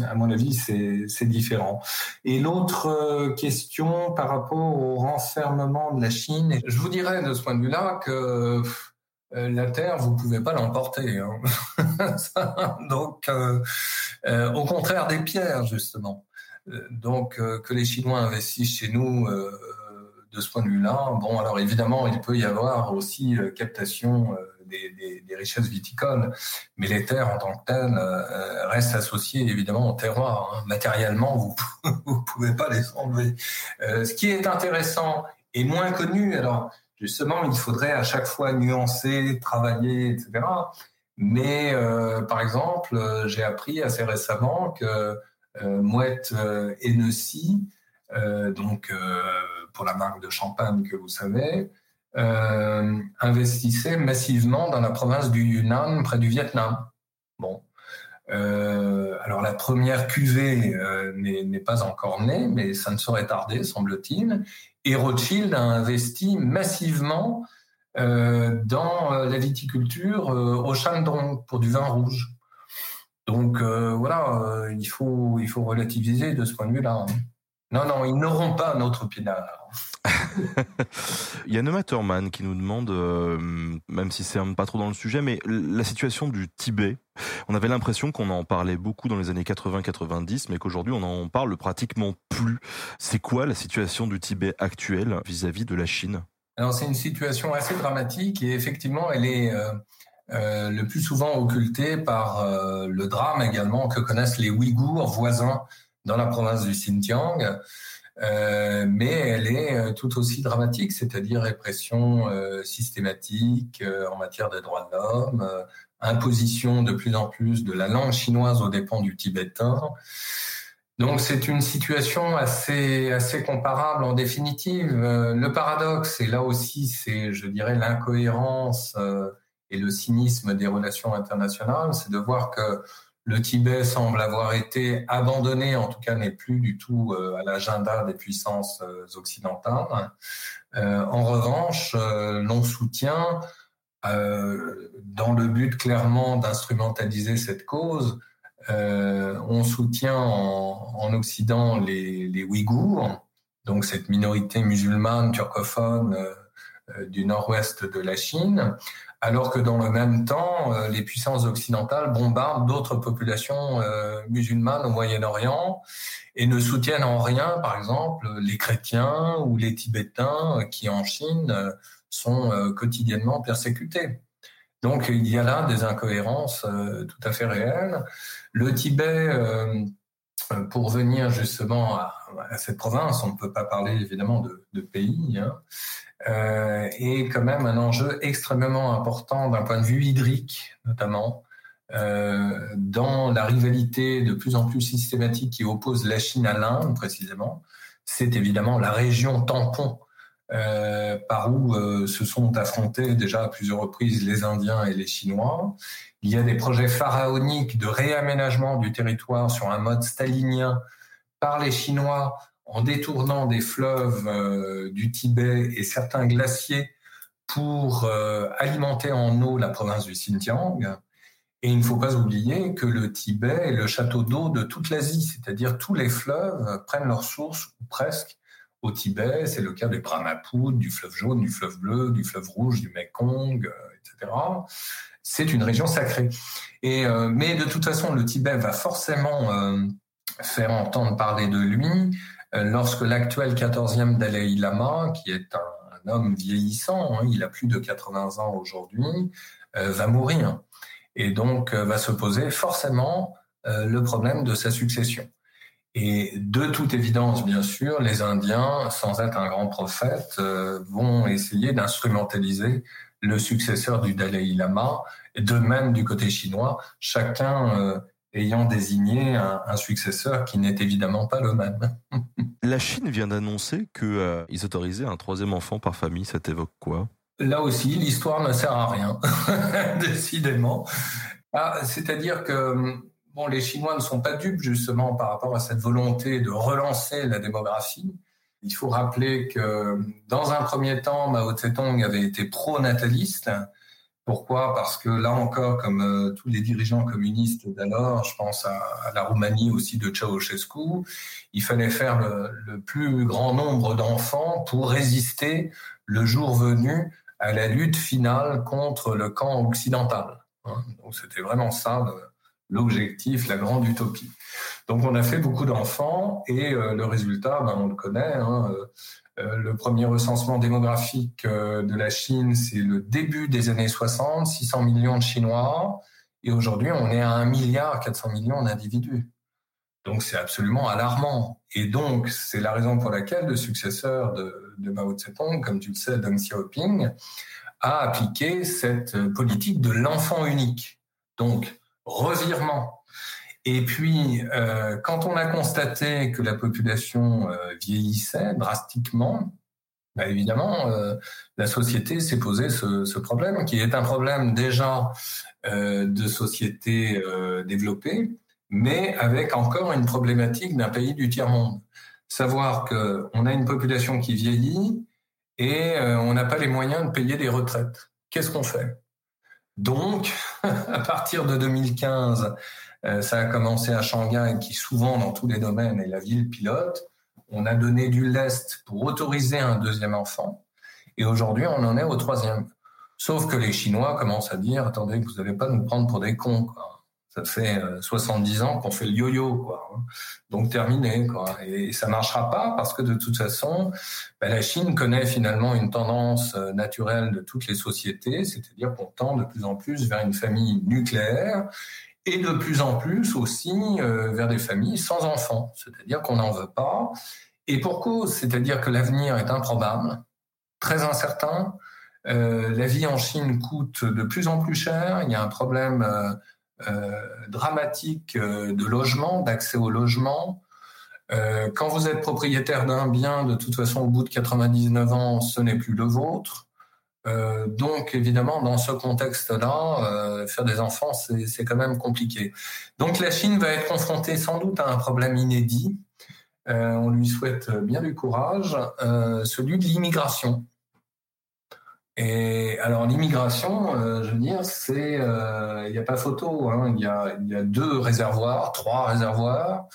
à mon avis, c'est différent. Et l'autre euh, question par rapport au renfermement de la Chine, je vous dirais de ce point de vue-là que euh, la Terre, vous pouvez pas l'emporter. Hein. donc, au contraire des pierres, justement. Donc, que les Chinois investissent chez nous de ce point de vue-là. Bon, alors évidemment, il peut y avoir aussi captation des, richesses viticoles, mais les terres en tant que telles euh, restent associées évidemment au terroir. Hein. Matériellement, vous ne pouvez pas les enlever. Euh, ce qui est intéressant et moins connu, alors justement, il faudrait à chaque fois nuancer, travailler, etc. Mais euh, par exemple, j'ai appris assez récemment que Mouette Hennessy, donc pour la marque de champagne que vous savez, euh, investissait massivement dans la province du Yunnan, près du Vietnam. Bon. Euh, alors la première cuvée euh, n'est pas encore née, mais ça ne saurait tarder, semble-t-il. Et Rothschild a investi massivement dans la viticulture au Shandong pour du vin rouge. Donc voilà, il faut il faut relativiser de ce point de vue-là. Non, non, ils n'auront pas notre pinard. Il y a Noma Thurman qui nous demande, euh, même si c'est pas trop dans le sujet, mais la situation du Tibet. On avait l'impression qu'on en parlait beaucoup dans les années 80-90, mais qu'aujourd'hui on en parle pratiquement plus. C'est quoi la situation du Tibet actuelle vis-à-vis de la Chine? Alors c'est une situation assez dramatique et effectivement elle est euh, euh, le plus souvent occultée par le drame également que connaissent les Ouïghours voisins dans la province du Xinjiang. Euh, mais elle est euh, tout aussi dramatique, c'est-à-dire répression euh, systématique en matière des droits de l'homme, imposition de plus en plus de la langue chinoise aux dépens du tibétain. Donc c'est une situation assez assez comparable en définitive. le paradoxe, et là aussi c'est, je dirais, l'incohérence et le cynisme des relations internationales, c'est de voir que le Tibet semble avoir été abandonné, en tout cas n'est plus du tout euh, à l'agenda des puissances euh, occidentales. Euh, en revanche, l'on soutient, dans le but clairement d'instrumentaliser cette cause, on soutient en, Occident les, les, Ouïghours, donc cette minorité musulmane turcophone du nord-ouest de la Chine, alors que dans le même temps, les puissances occidentales bombardent d'autres populations musulmanes au Moyen-Orient et ne soutiennent en rien, par exemple, les chrétiens ou les Tibétains qui en Chine sont quotidiennement persécutés. Donc il y a là des incohérences tout à fait réelles. Le Tibet euh, pour venir justement à, cette province, on ne peut pas parler évidemment de, pays, hein, euh, est quand même un enjeu extrêmement important d'un point de vue hydrique, notamment, euh, dans la rivalité de plus en plus systématique qui oppose la Chine à l'Inde, précisément. C'est évidemment la région tampon euh, par où euh, se sont affrontés déjà à plusieurs reprises les Indiens et les Chinois. Il y a des projets pharaoniques de réaménagement du territoire sur un mode stalinien par les Chinois en détournant des fleuves euh, du Tibet et certains glaciers pour alimenter en eau la province du Xinjiang. Et il ne faut pas oublier que le Tibet est le château d'eau de toute l'Asie, c'est-à-dire tous les fleuves prennent leur source, ou presque, au Tibet, c'est le cas du Brahmaputra, du fleuve jaune, du fleuve bleu, du fleuve rouge, du Mekong, euh, etc. C'est une région sacrée. Et euh, mais de toute façon, le Tibet va forcément euh, faire entendre parler de lui lorsque l'actuel 14e Dalai Lama, qui est un, homme vieillissant, hein, il a plus de 80 ans aujourd'hui, va mourir. Et donc va se poser forcément le problème de sa succession. Et de toute évidence, bien sûr, les Indiens, sans être un grand prophète, euh, vont essayer d'instrumentaliser le successeur du Dalai Lama, et de même du côté chinois, chacun euh, ayant désigné un, successeur qui n'est évidemment pas le même. La Chine vient d'annoncer qu'ils euh, autorisaient un troisième enfant par famille, ça t'évoque quoi? Là aussi, l'histoire ne sert à rien, décidément. Ah, c'est-à-dire que Bon, les Chinois ne sont pas dupes justement par rapport à cette volonté de relancer la démographie. Il faut rappeler que dans un premier temps, Mao Tse-tung avait été pro-nataliste. Pourquoi? Parce que là encore, comme euh, tous les dirigeants communistes d'alors, je pense à, la Roumanie aussi de Ceausescu, il fallait faire le, plus grand nombre d'enfants pour résister le jour venu à la lutte finale contre le camp occidental. Hein. Donc c'était vraiment ça l'objectif, la grande utopie. Donc on a fait beaucoup d'enfants et euh, le résultat, ben, on le connaît. Hein, euh, euh, le premier recensement démographique de la Chine, c'est le début des années 60, 600 millions de Chinois. Et aujourd'hui, on est à 1 milliard 400 millions d'individus. Donc c'est absolument alarmant. Et donc c'est la raison pour laquelle le successeur de, de Mao Tse-tung, comme tu le sais, Deng Xiaoping, a appliqué cette politique de l'enfant unique. Donc revirement. Et puis, euh, quand on a constaté que la population euh, vieillissait drastiquement, bah évidemment, euh, la société s'est posé ce, ce, problème, qui est un problème déjà de société développée, mais avec encore une problématique d'un pays du tiers-monde. Savoir qu'on a une population qui vieillit et on n'a pas les moyens de payer des retraites. Qu'est-ce qu'on fait? Donc, à partir de 2015, euh, ça a commencé à Shanghai, qui souvent dans tous les domaines est la ville pilote. On a donné du lest pour autoriser un deuxième enfant. Et aujourd'hui, on en est au troisième. Sauf que les Chinois commencent à dire, attendez, vous n'allez pas nous prendre pour des cons. Quoi ça fait 70 euh, ans qu'on fait le yo-yo, quoi. Hein. Donc terminé. Et ça marchera pas parce que de toute façon, ben, la Chine connaît finalement une tendance euh, naturelle de toutes les sociétés, c'est-à-dire qu'on tend de plus en plus vers une famille nucléaire et de plus en plus aussi euh, vers des familles sans enfants, c'est-à-dire qu'on n'en veut pas. Et pour cause, c'est-à-dire que l'avenir est improbable, très incertain. la vie en Chine coûte de plus en plus cher. Il y a un problème dramatique euh, de logement, d'accès au logement. Euh, quand vous êtes propriétaire d'un bien, de toute façon, au bout de 99 ans, ce n'est plus le vôtre. donc, évidemment, dans ce contexte-là, faire des enfants, c'est quand même compliqué. Donc, la Chine va être confrontée sans doute à un problème inédit. on lui souhaite bien du courage, celui de l'immigration. Et alors l'immigration, euh, je veux dire, c'est euh, il n'y a pas photo. Hein. Il y, a, y a deux réservoirs, trois réservoirs.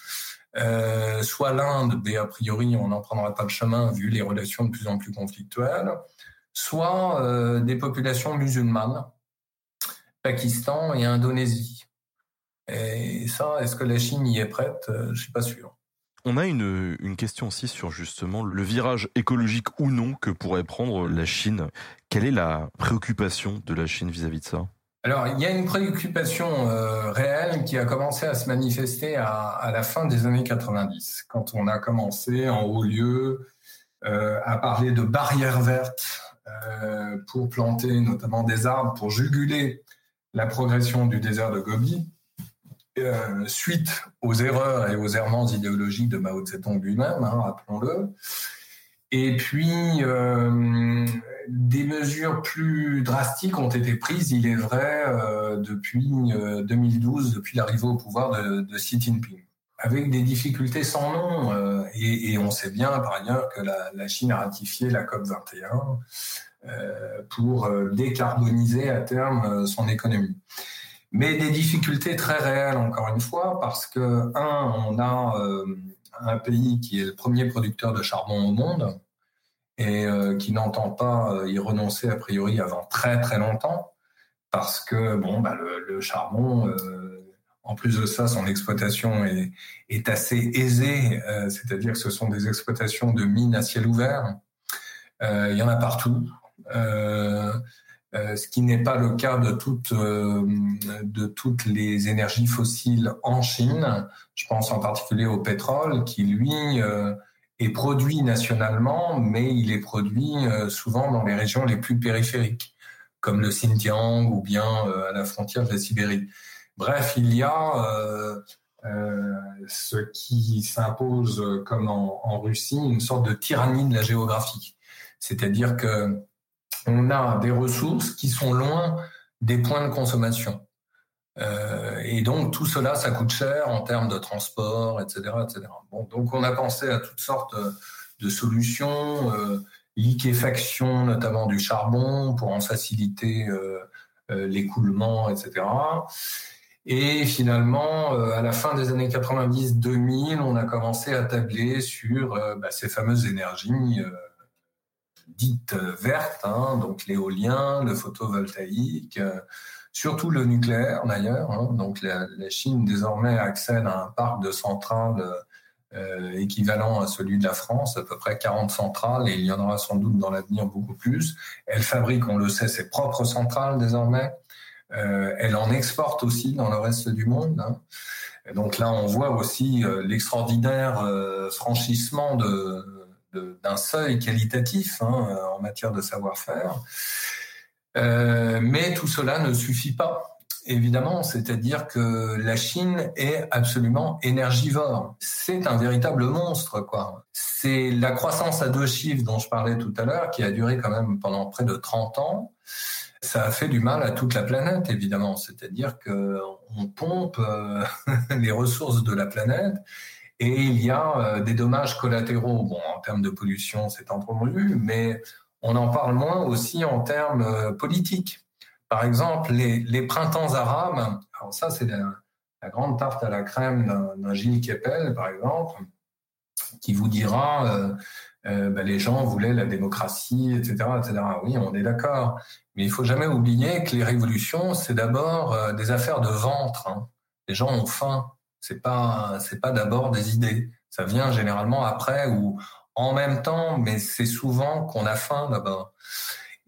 Euh, soit l'Inde, mais a priori on n'en prendra pas le chemin vu les relations de plus en plus conflictuelles. soit des populations musulmanes, Pakistan et Indonésie. Et ça, est-ce que la Chine y est prête? Je suis pas sûr. On a une, question aussi sur justement le virage écologique ou non que pourrait prendre la Chine. Quelle est la préoccupation de la Chine vis-à-vis de ça? Alors, il y a une préoccupation euh, réelle qui a commencé à se manifester à, à, la fin des années 90, quand on a commencé en haut lieu euh, à parler de barrières vertes euh, pour planter notamment des arbres pour juguler la progression du désert de Gobi. Euh, suite aux erreurs et aux errements idéologiques de Mao Tse-tung lui-même, hein, rappelons-le. Et puis, euh, des mesures plus drastiques ont été prises, il est vrai, euh, depuis 2012, depuis l'arrivée au pouvoir de, Xi Jinping, avec des difficultés sans nom. Et, on sait bien, par ailleurs, que la Chine a ratifié la COP 21 pour décarboniser à terme son économie mais des difficultés très réelles encore une fois parce que un, on a euh, un pays qui est le premier producteur de charbon au monde et euh, qui n'entend pas euh, y renoncer a priori avant très très longtemps parce que bon bah le, charbon en plus de ça, son exploitation est, est assez aisée, c'est-à-dire que ce sont des exploitations de mines à ciel ouvert. il y en a partout. Euh, ce qui n'est pas le cas de toutes, euh, de toutes les énergies fossiles en Chine. Je pense en particulier au pétrole, qui lui euh, est produit nationalement, mais il est produit souvent dans les régions les plus périphériques, comme le Xinjiang ou bien à la frontière de la Sibérie. Bref, il y a ce qui s'impose, comme en Russie, une sorte de tyrannie de la géographie. C'est-à-dire que on a des ressources qui sont loin des points de consommation. Euh, et donc tout cela, ça coûte cher en termes de transport, etc., etc. Bon, donc on a pensé à toutes sortes de solutions, euh, liquéfaction notamment du charbon pour en faciliter euh, euh l'écoulement, etc. Et finalement, euh, à la fin des années 90-2000, on a commencé à tabler sur euh, bah, ces fameuses énergies dites vertes, hein, donc l'éolien, le photovoltaïque, euh, surtout le nucléaire d'ailleurs. Hein. donc la, Chine désormais accède à un parc de centrales euh, équivalent à celui de la France, à peu près 40 centrales, et il y en aura sans doute dans l'avenir beaucoup plus. Elle fabrique, on le sait, ses propres centrales désormais. Euh, elle en exporte aussi dans le reste du monde. Hein. donc là, on voit aussi l'extraordinaire franchissement de d'un seuil qualitatif hein, en matière de savoir-faire. Euh, mais tout cela ne suffit pas, évidemment. C'est-à-dire que la Chine est absolument énergivore. C'est un véritable monstre, quoi. C'est la croissance à deux chiffres dont je parlais tout à l'heure, qui a duré quand même pendant près de 30 ans. Ça a fait du mal à toute la planète, évidemment. C'est-à-dire que on pompe euh, les ressources de la planète et il y a euh, des dommages collatéraux. Bon, en termes de pollution, c'est entendu, mais on en parle moins aussi en termes euh, politiques. Par exemple, les, printemps arabes, ça, c'est la, grande tarte à la crème d'un Gilles Kepel, par exemple, qui vous dira euh, euh, ben, les gens voulaient la démocratie, etc., etc. Oui, on est d'accord. Mais il faut jamais oublier que les révolutions, c'est d'abord des affaires de ventre. Hein. Les gens ont faim. C'est pas c'est pas d'abord des idées. Ça vient généralement après ou en même temps, mais c'est souvent qu'on a faim là-bas.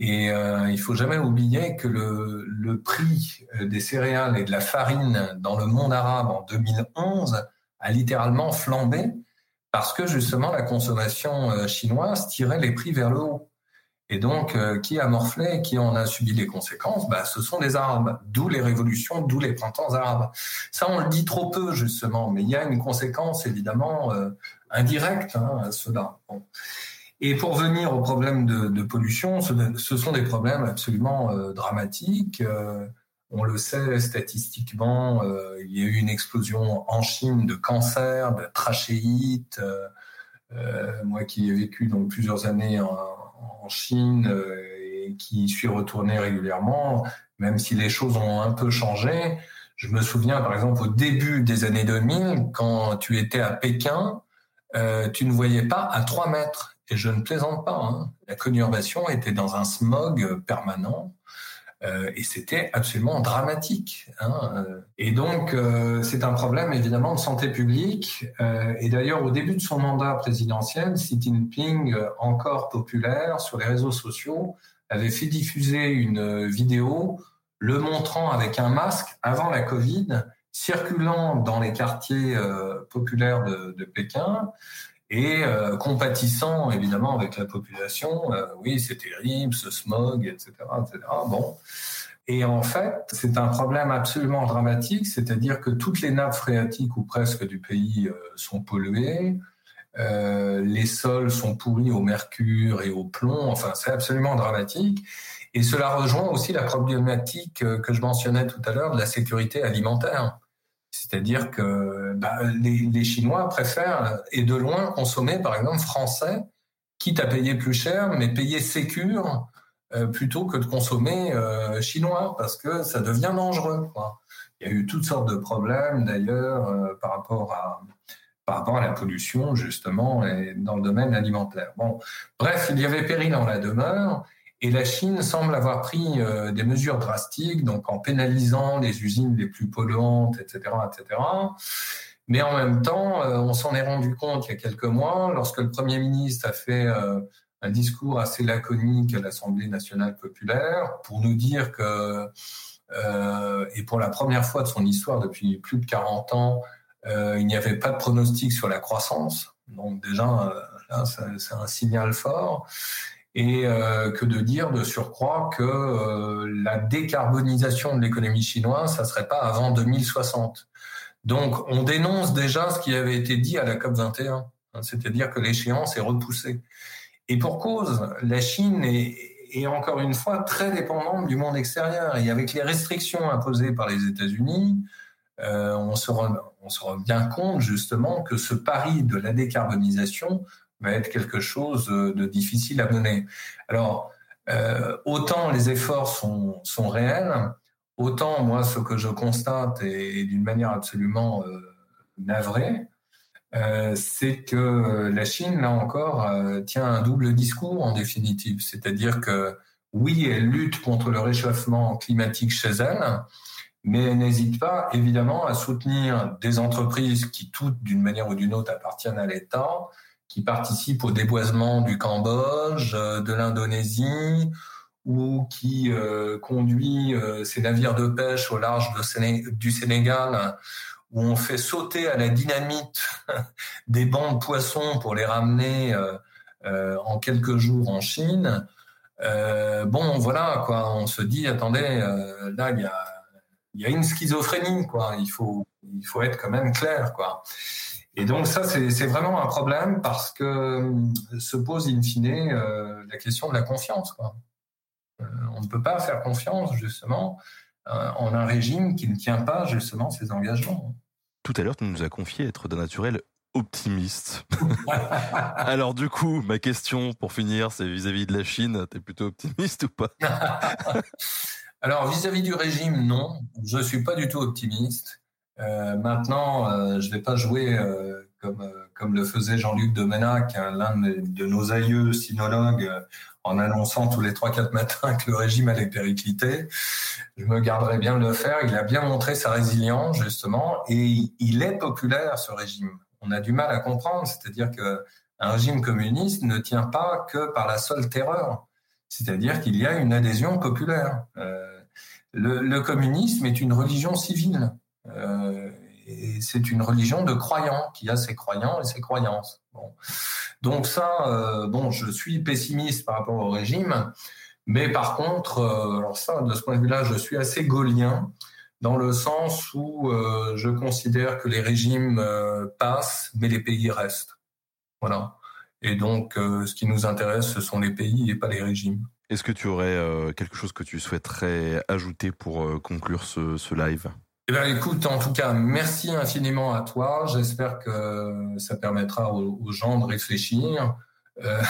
Et euh, il faut jamais oublier que le, le prix euh, des céréales et de la farine dans le monde arabe en 2011 a littéralement flambé parce que justement la consommation euh, chinoise tirait les prix vers le haut. Et donc, euh, qui a morflé, qui en a subi les conséquences bah, Ce sont les Arabes, d'où les révolutions, d'où les printemps arabes. Ça, on le dit trop peu, justement, mais il y a une conséquence, évidemment, euh, indirecte hein, à cela. Et pour venir aux problèmes de, pollution, ce, sont des problèmes absolument euh, dramatiques. On le sait statistiquement, il y a eu une explosion en Chine de cancer, de trachéite. moi qui ai vécu donc plusieurs années en, en Chine euh, et qui suis retourné régulièrement, même si les choses ont un peu changé. Je me souviens, par exemple, au début des années 2000, quand tu étais à Pékin, euh, tu ne voyais pas à 3 mètres. et je ne plaisante pas. Hein. La conurbation était dans un smog permanent. Euh, et c'était absolument dramatique. Hein. Et donc, euh, c'est un problème évidemment de santé publique. Euh, et d'ailleurs, au début de son mandat présidentiel, Xi Jinping, encore populaire sur les réseaux sociaux, avait fait diffuser une vidéo le montrant avec un masque avant la Covid, circulant dans les quartiers populaires de, Pékin et compatissant évidemment avec la population. oui, c'est terrible, ce smog, etc., etc. Bon. Et en fait, c'est un problème absolument dramatique, c'est-à-dire que toutes les nappes phréatiques ou presque du pays euh, sont polluées, euh, les sols sont pourris au mercure et au plomb, enfin c'est absolument dramatique. Et cela rejoint aussi la problématique euh, que je mentionnais tout à l'heure de la sécurité alimentaire. C'est-à-dire que bah, les, Chinois préfèrent, et de loin, consommer par exemple français, quitte à payer plus cher, mais payer sécure euh, plutôt que de consommer euh, chinois parce que ça devient dangereux. Il y a eu toutes sortes de problèmes d'ailleurs euh, par rapport à la pollution justement et dans le domaine alimentaire. Bon, bref, il y avait péril en la demeure. Et la Chine semble avoir pris des mesures drastiques, donc en pénalisant les usines les plus polluantes, etc., etc. Mais en même temps, on s'en est rendu compte il y a quelques mois, lorsque le Premier ministre a fait un discours assez laconique à l'Assemblée nationale populaire pour nous dire que, euh, et pour la première fois de son histoire depuis plus de 40 ans, euh, il n'y avait pas de pronostic sur la croissance. Donc déjà, euh, c'est un signal fort. Et que de dire de surcroît que la décarbonisation de l'économie chinoise, ça serait pas avant 2060. Donc on dénonce déjà ce qui avait été dit à la COP 21, c'est-à-dire que l'échéance est repoussée. Et pour cause, la Chine est, est, encore une fois très dépendante du monde extérieur. Et avec les restrictions imposées par les États-Unis, euh, on, se rend, on se rend bien compte justement que ce pari de la décarbonisation va être quelque chose de difficile à mener. Alors, euh, autant les efforts sont, réels, autant moi ce que je constate est, d'une manière absolument euh, navrée, euh, c'est que la Chine, là encore, euh, tient un double discours en définitive. C'est-à-dire que oui, elle lutte contre le réchauffement climatique chez elle, mais elle n'hésite pas, évidemment, à soutenir des entreprises qui, toutes, d'une manière ou d'une autre, appartiennent à l'État, qui participent au déboisement du Cambodge, euh, de l'Indonésie, ou qui euh, conduit ces navires de pêche au large du Sénégal où on fait sauter à la dynamite des bancs de poissons pour les ramener euh, euh, en quelques jours en Chine. Euh, bon, voilà, quoi. On se dit, attendez, là, il y a, y a, une schizophrénie, quoi. Il faut, il faut être quand même clair, quoi. Et donc ça, c'est vraiment un problème parce que se pose in fine la question de la confiance, quoi. on ne peut pas faire confiance justement en un régime qui ne tient pas justement ses engagements. Tout à l'heure, tu nous as confié être d'un naturel optimiste. Alors du coup, ma question pour finir, c'est vis-à-vis de la Chine, tu es plutôt optimiste ou pas? Alors vis-à-vis du régime, non, je suis pas du tout optimiste. Euh, maintenant, euh, je vais pas jouer euh, comme comme le faisait Jean-Luc Domenac, hein, l'un de nos aïeux sinologues, en annonçant tous les 3-4 matins que le régime allait péricliter. Je me garderai bien de le faire. Il a bien montré sa résilience, justement, et il est populaire, ce régime. On a du mal à comprendre, c'est-à-dire que un régime communiste ne tient pas que par la seule terreur. C'est-à-dire qu'il y a une adhésion populaire. Euh, le, le, communisme est une religion civile. Euh, et c'est une religion de croyants qui a ses croyants et ses croyances. Donc ça, euh, bon, je suis pessimiste par rapport au régime, mais par contre, euh, alors ça, de ce point de vue-là, je suis assez gaulien dans le sens où je considère que les régimes passent, mais les pays restent. Voilà. Et donc, ce qui nous intéresse, ce sont les pays et pas les régimes. Est-ce que tu aurais quelque chose que tu souhaiterais ajouter pour conclure ce live? Eh ben, écoute, en tout cas, merci infiniment à toi. J'espère que ça permettra aux, gens de réfléchir. Euh,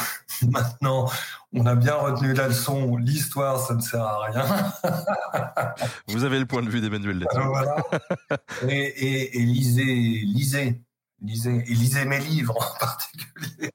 maintenant, on a bien retenu la leçon. L'histoire, ça ne sert à rien. Vous avez le point de vue d'Emmanuel voilà. et, et, et, lisez, lisez, lisez, et lisez mes livres en particulier.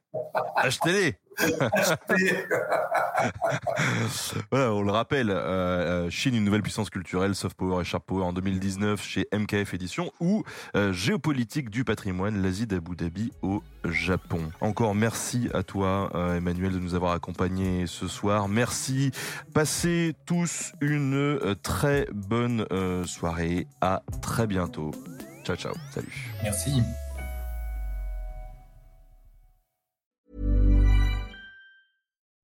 Achetez-les. voilà, on le rappelle, euh, euh, Chine, une nouvelle puissance culturelle, soft power et sharp power en 2019 chez MKF Édition ou euh, Géopolitique du patrimoine, l'Asie d'Abu Dhabi au Japon. Encore merci à toi, Emmanuel, de nous avoir accompagnés ce soir. Merci. Passez tous une très bonne soirée. À très bientôt. Ciao, ciao. Salut. Merci.